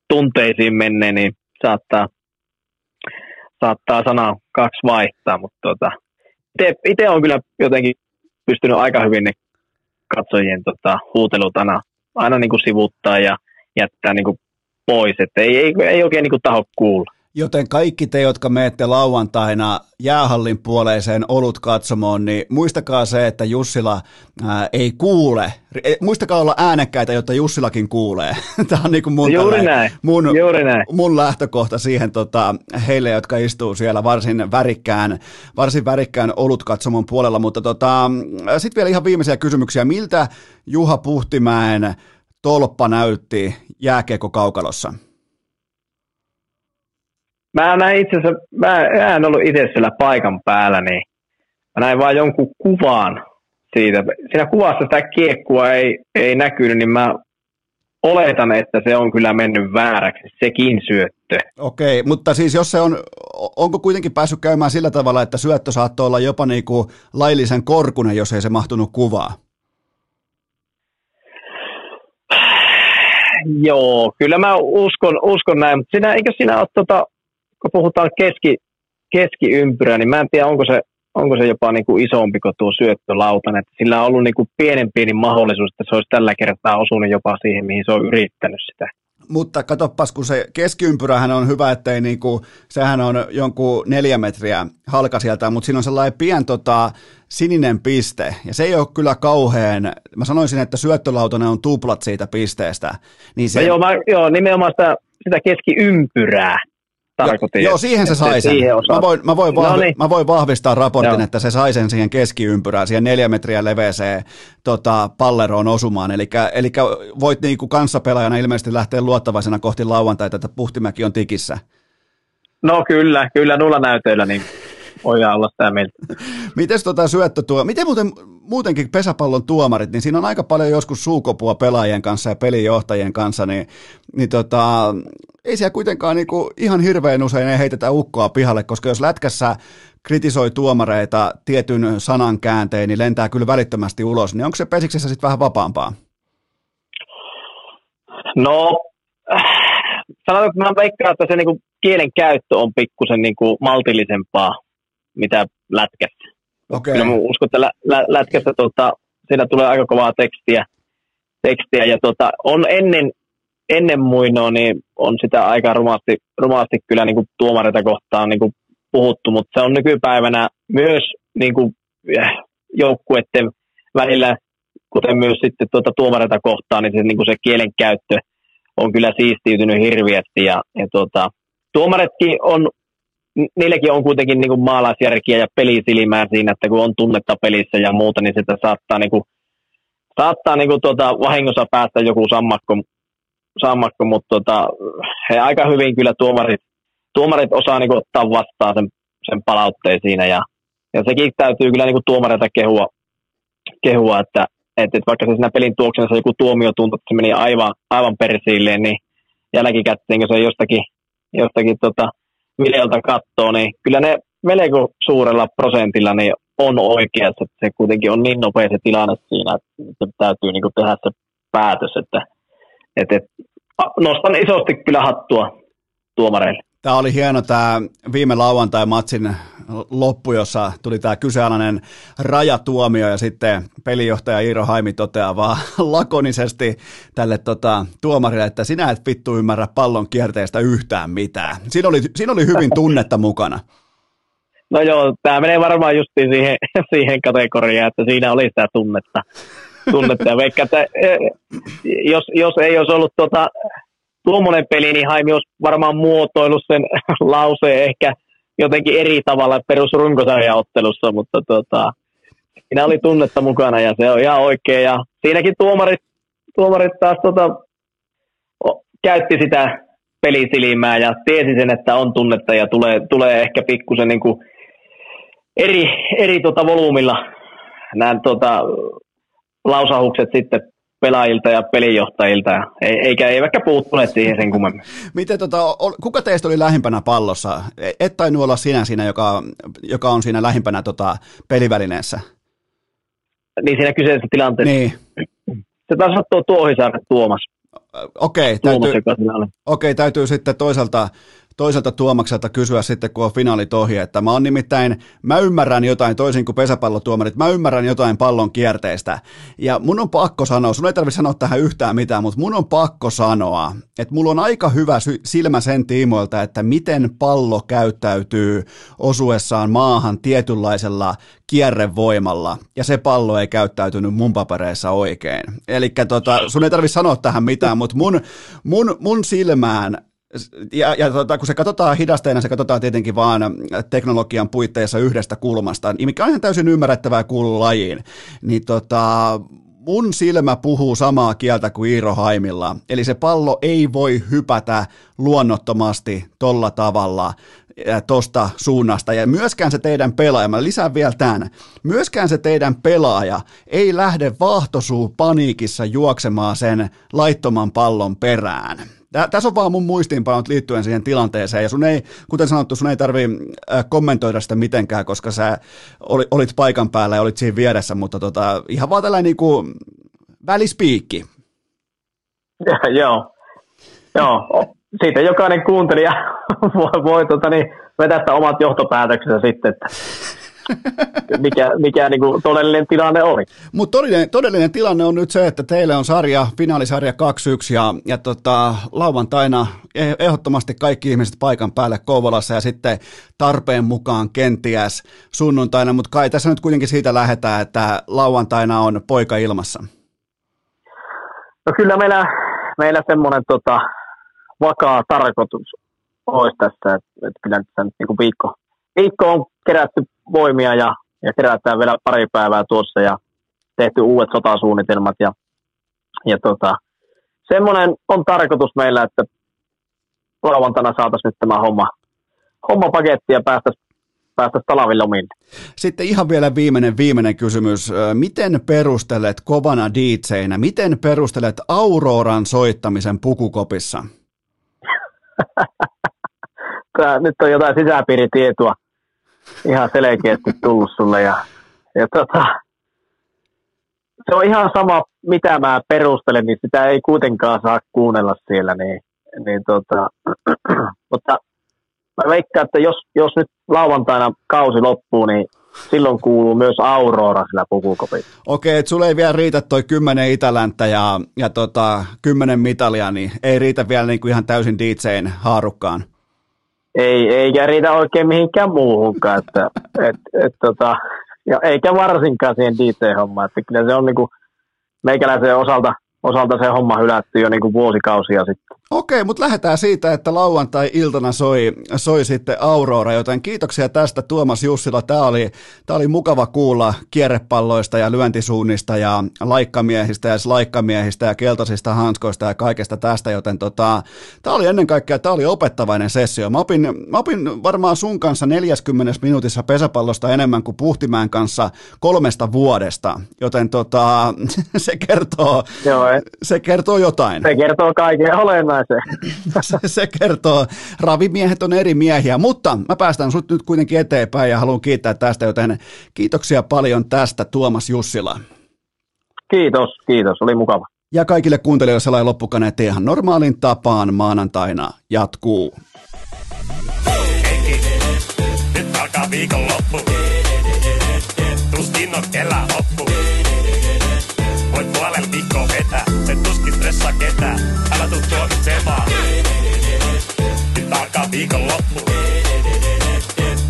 tunteisiin menee, niin saattaa, saattaa sanaa kaksi vaihtaa, mutta tota, itse on kyllä jotenkin pystynyt aika hyvin ne katsojien tota, huutelut aina, aina niin kuin sivuttaa ja jättää niin kuin pois, että ei, ei, ei oikein niin kuin taho kuulla. Joten kaikki te, jotka menette lauantaina jäähallin puoleiseen olut katsomoon, niin muistakaa se, että Jussila ää, ei kuule. Muistakaa olla äänekkäitä, jotta Jussilakin kuulee. <laughs> Tämä on niin kuin mun, Juuri näin. mun, Juuri näin. mun lähtökohta siihen tota, heille, jotka istuu siellä varsin värikkään, varsin värikkään olut katsomon puolella. Mutta tota, sitten vielä ihan viimeisiä kysymyksiä. Miltä Juha Puhtimäen tolppa näytti jääkiekko kaukalossa? Mä näin itse asiassa, mä en ollut itse siellä paikan päällä, niin mä näin vaan jonkun kuvan siitä. Siinä kuvassa sitä kiekkua ei, ei näkynyt, niin mä oletan, että se on kyllä mennyt vääräksi, sekin syöttö. Okei, mutta siis jos se on, onko kuitenkin päässyt käymään sillä tavalla, että syöttö saattoi olla jopa niin kuin laillisen korkunen, jos ei se mahtunut kuvaa? Joo, kyllä mä uskon, uskon näin, mutta siinä, eikö siinä ole tota, kun puhutaan keski, keskiympyrä, niin mä en tiedä, onko se, onko se jopa niin kuin isompi kuin tuo syöttölautanen. Että sillä on ollut niin kuin pienen pieni mahdollisuus, että se olisi tällä kertaa osunut jopa siihen, mihin se on yrittänyt sitä. Mutta katoppas, kun se keskiympyrähän on hyvä, ettei niinku, sehän on jonkun neljä metriä halka sieltä, mutta siinä on sellainen pien tota, sininen piste, ja se ei ole kyllä kauhean, mä sanoisin, että syöttölautanen on tuplat siitä pisteestä. Niin se... no joo, mä, joo, nimenomaan sitä, sitä keskiympyrää tarkoitin. Joo, siihen se sai sen. Mä voin, mä, voin vahvi, no niin. mä voin vahvistaa raportin, joo. että se sai sen siihen keskiympyrään, siihen neljä metriä leveeseen tota, palleroon osumaan. Eli voit niinku kanssapelaajana ilmeisesti lähteä luottavaisena kohti lauantaita, että Puhtimäki on tikissä. No kyllä, kyllä nulla näytöillä, niin voidaan olla sitä mieltä. <laughs> Miten tota syöttö tuo, miten muuten muutenkin pesäpallon tuomarit, niin siinä on aika paljon joskus suukopua pelaajien kanssa ja pelijohtajien kanssa, niin, niin tota, ei siellä kuitenkaan niinku ihan hirveän usein ei heitetä ukkoa pihalle, koska jos lätkässä kritisoi tuomareita tietyn sanan kääntein, niin lentää kyllä välittömästi ulos, niin onko se pesiksessä sitten vähän vapaampaa? No, sanotaan, että mä veikkaan, että se niinku kielen käyttö on pikkusen niinku maltillisempaa, mitä lätkässä. Okay. Kyllä mä uskon, että lä- lä- lätkässä tota, siinä tulee aika kovaa tekstiä, tekstiä ja tota, on ennen, ennen muinoa, niin on sitä aika rumasti, rumasti kyllä niin kuin tuomareita kohtaan niin kuin puhuttu, mutta se on nykypäivänä myös niin kuin, äh, joukkueiden välillä, kuten myös sitten tuota tuomareita kohtaan, niin se, niin kuin se kielen käyttö on kyllä siistiytynyt hirviästi ja, ja tuota, tuomaretkin on niilläkin on kuitenkin niin kuin maalaisjärkiä ja pelisilmää siinä, että kun on tunnetta pelissä ja muuta, niin sitä saattaa, niin kuin, saattaa niin kuin tuota, vahingossa päästä joku sammakko, sammakko mutta tuota, he aika hyvin kyllä tuomarit, tuomarit osaa niin kuin, ottaa vastaan sen, sen palautteen siinä ja, ja sekin täytyy kyllä niin kuin tuomareita kehua, kehua että, että, että vaikka se siinä pelin tuoksena joku tuomio tuntuu, että se meni aivan, aivan persiilleen, niin jälkikäteen, kun se jostakin, jostakin tota, videolta katsoo, niin kyllä ne melko suurella prosentilla niin on oikeassa, se kuitenkin on niin nopea se tilanne siinä, että täytyy niin tehdä se päätös, että, että, että nostan isosti kyllä hattua tuomareille. Tämä oli hieno tämä viime lauantai-matsin loppu, jossa tuli tämä kyseenalainen rajatuomio ja sitten pelijohtaja Iiro Haimi toteaa vaan <laughs> lakonisesti tälle tota, tuomarille, että sinä et vittu ymmärrä pallon kierteestä yhtään mitään. Siinä oli, siinä oli hyvin <laughs> tunnetta mukana. No joo, tämä menee varmaan just siihen, <laughs> siihen kategoriaan, että siinä oli sitä tunnetta. Tunnetta. Vaikka, että, eh, jos, jos ei olisi ollut tuota, tuommoinen peli, niin Haimi olisi varmaan muotoillut sen <laughs> lauseen ehkä jotenkin eri tavalla perusrunkosarjaottelussa, mutta tota, siinä oli tunnetta mukana ja se on ihan oikein. Ja siinäkin tuomarit, tuomarit taas tota, käytti sitä pelisilmää ja tiesi sen, että on tunnetta ja tulee, tulee ehkä pikkusen niin eri, eri tota volyymilla nämä tota, lausahukset sitten pelaajilta ja pelijohtajilta, eikä eivätkä puuttuneet siihen sen kummemmin. <laughs> Miten, tota, kuka teistä oli lähimpänä pallossa? Et tainnut olla sinä siinä, joka, joka on siinä lähimpänä tota, pelivälineessä. Niin siinä kyseisessä tilanteessa. Niin. Se taas tuo Tuohisaaren Tuomas. Okei, okay, täytyy, okay, täytyy sitten toisaalta toiselta Tuomakselta kysyä sitten, kun on finaalit ohi, että mä oon nimittäin, mä ymmärrän jotain toisin kuin pesäpallotuomarit, mä ymmärrän jotain pallon kierteestä. Ja mun on pakko sanoa, sun ei tarvitse sanoa tähän yhtään mitään, mutta mun on pakko sanoa, että mulla on aika hyvä silmä sen tiimoilta, että miten pallo käyttäytyy osuessaan maahan tietynlaisella kierrevoimalla, ja se pallo ei käyttäytynyt mun papereissa oikein. Eli tota, sun ei tarvitse sanoa tähän mitään, mutta mun, mun, mun silmään ja, ja tota, kun se katsotaan hidasteena, se katsotaan tietenkin vaan teknologian puitteissa yhdestä kulmasta, niin mikä on ihan täysin ymmärrettävää kuuluu lajiin, niin tota, mun silmä puhuu samaa kieltä kuin Iiro Haimilla. Eli se pallo ei voi hypätä luonnottomasti tolla tavalla tosta suunnasta. Ja myöskään se teidän pelaaja, mä lisään vielä tämän, myöskään se teidän pelaaja ei lähde vahtosuu paniikissa juoksemaan sen laittoman pallon perään. Tässä on vaan mun muistiinpanot liittyen siihen tilanteeseen, ja sun ei, kuten sanottu, sun ei tarvi äh, kommentoida sitä mitenkään, koska sä olit paikan päällä ja olit siinä vieressä, mutta tota, ihan vaan tällainen niin kuin välispiikki. <laughs> Joo, joo. Siitä jokainen kuuntelija <laughs> voi, voi tota, niin, vetää omat johtopäätöksensä sitten, että <laughs> mikä, mikä niin kuin todellinen tilanne oli. Mutta todellinen, todellinen tilanne on nyt se, että teille on sarja, finaalisarja 2-1 ja, ja tota, lauantaina e- ehdottomasti kaikki ihmiset paikan päälle Kouvolassa ja sitten tarpeen mukaan kenties sunnuntaina, mutta kai tässä nyt kuitenkin siitä lähdetään, että lauantaina on poika ilmassa. No kyllä meillä, meillä semmoinen tota, vakaa tarkoitus olisi tässä, että, että kyllä nyt niin viikko, viikko on kerätty voimia ja, ja kerätään vielä pari päivää tuossa ja tehty uudet sotasuunnitelmat ja, ja tota, semmoinen on tarkoitus meillä, että lauantaina saataisiin nyt tämä homma, homma paketti ja päästäisiin päästä talavillomille. Sitten ihan vielä viimeinen, viimeinen kysymys. Miten perustelet kovana DJnä, miten perustelet Auroran soittamisen pukukopissa? <laughs> Tämä, nyt on jotain sisäpiiritietoa ihan selkeästi tullut sulle. Ja, ja tota, se on ihan sama, mitä mä perustelen, niin sitä ei kuitenkaan saa kuunnella siellä. Niin, niin tota, <clears throat> mutta mä veikkaan, että jos, jos nyt lauantaina kausi loppuu, niin silloin kuuluu myös Aurora sillä pukukopissa. Okei, että sulle ei vielä riitä toi kymmenen itälänttä ja, ja tota, kymmenen mitalia, niin ei riitä vielä niin kuin ihan täysin DJn haarukkaan ei, eikä riitä oikein mihinkään muuhunkaan. Että, et, et, tota, ja eikä varsinkaan siihen DJ-hommaan. Että kyllä se on niinku meikäläisen osalta, osalta se homma hylätty jo niinku vuosikausia sitten. Okei, mutta lähdetään siitä, että lauantai-iltana soi, soi sitten Aurora, joten kiitoksia tästä Tuomas Jussila. Tämä oli, tämä oli mukava kuulla kierrepalloista ja lyöntisuunnista ja laikkamiehistä ja laikkamiehistä ja keltaisista hanskoista ja kaikesta tästä, joten tota, tämä oli ennen kaikkea tämä oli opettavainen sessio. Mä opin, mä opin varmaan sun kanssa 40 minuutissa pesäpallosta enemmän kuin Puhtimään kanssa kolmesta vuodesta, joten tota, <laughs> se, kertoo, Joo, se kertoo jotain. Se kertoo kaiken olennaista <laughs> se. se kertoo, ravimiehet on eri miehiä, mutta mä päästän sut nyt kuitenkin eteenpäin ja haluan kiittää tästä, joten kiitoksia paljon tästä Tuomas Jussila. Kiitos, kiitos, oli mukava. Ja kaikille kuuntelijoille sellainen loppukaneetti ihan normaalin tapaan maanantaina jatkuu. nyt alkaa loppu. Tuskin on kellä loppu. Voit puolella viikkoa Nyt alkaa viikon loppu.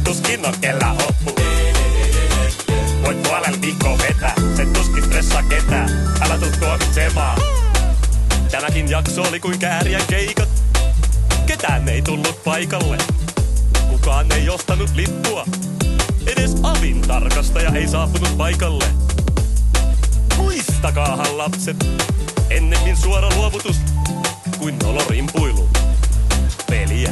Tuskin on kellä oppu. Voit puolella viikkoa vetää, se tuskin stressaa ketään. Älä tuu tuomitsemaan. Tämäkin jakso oli kuin kääriän keikat. Ketään ei tullut paikalle. Kukaan ei ostanut lippua. Edes avin tarkastaja ei saapunut paikalle. Muistakaahan lapset, ennemmin suora luovutus kuin rimpuilu. Peliä.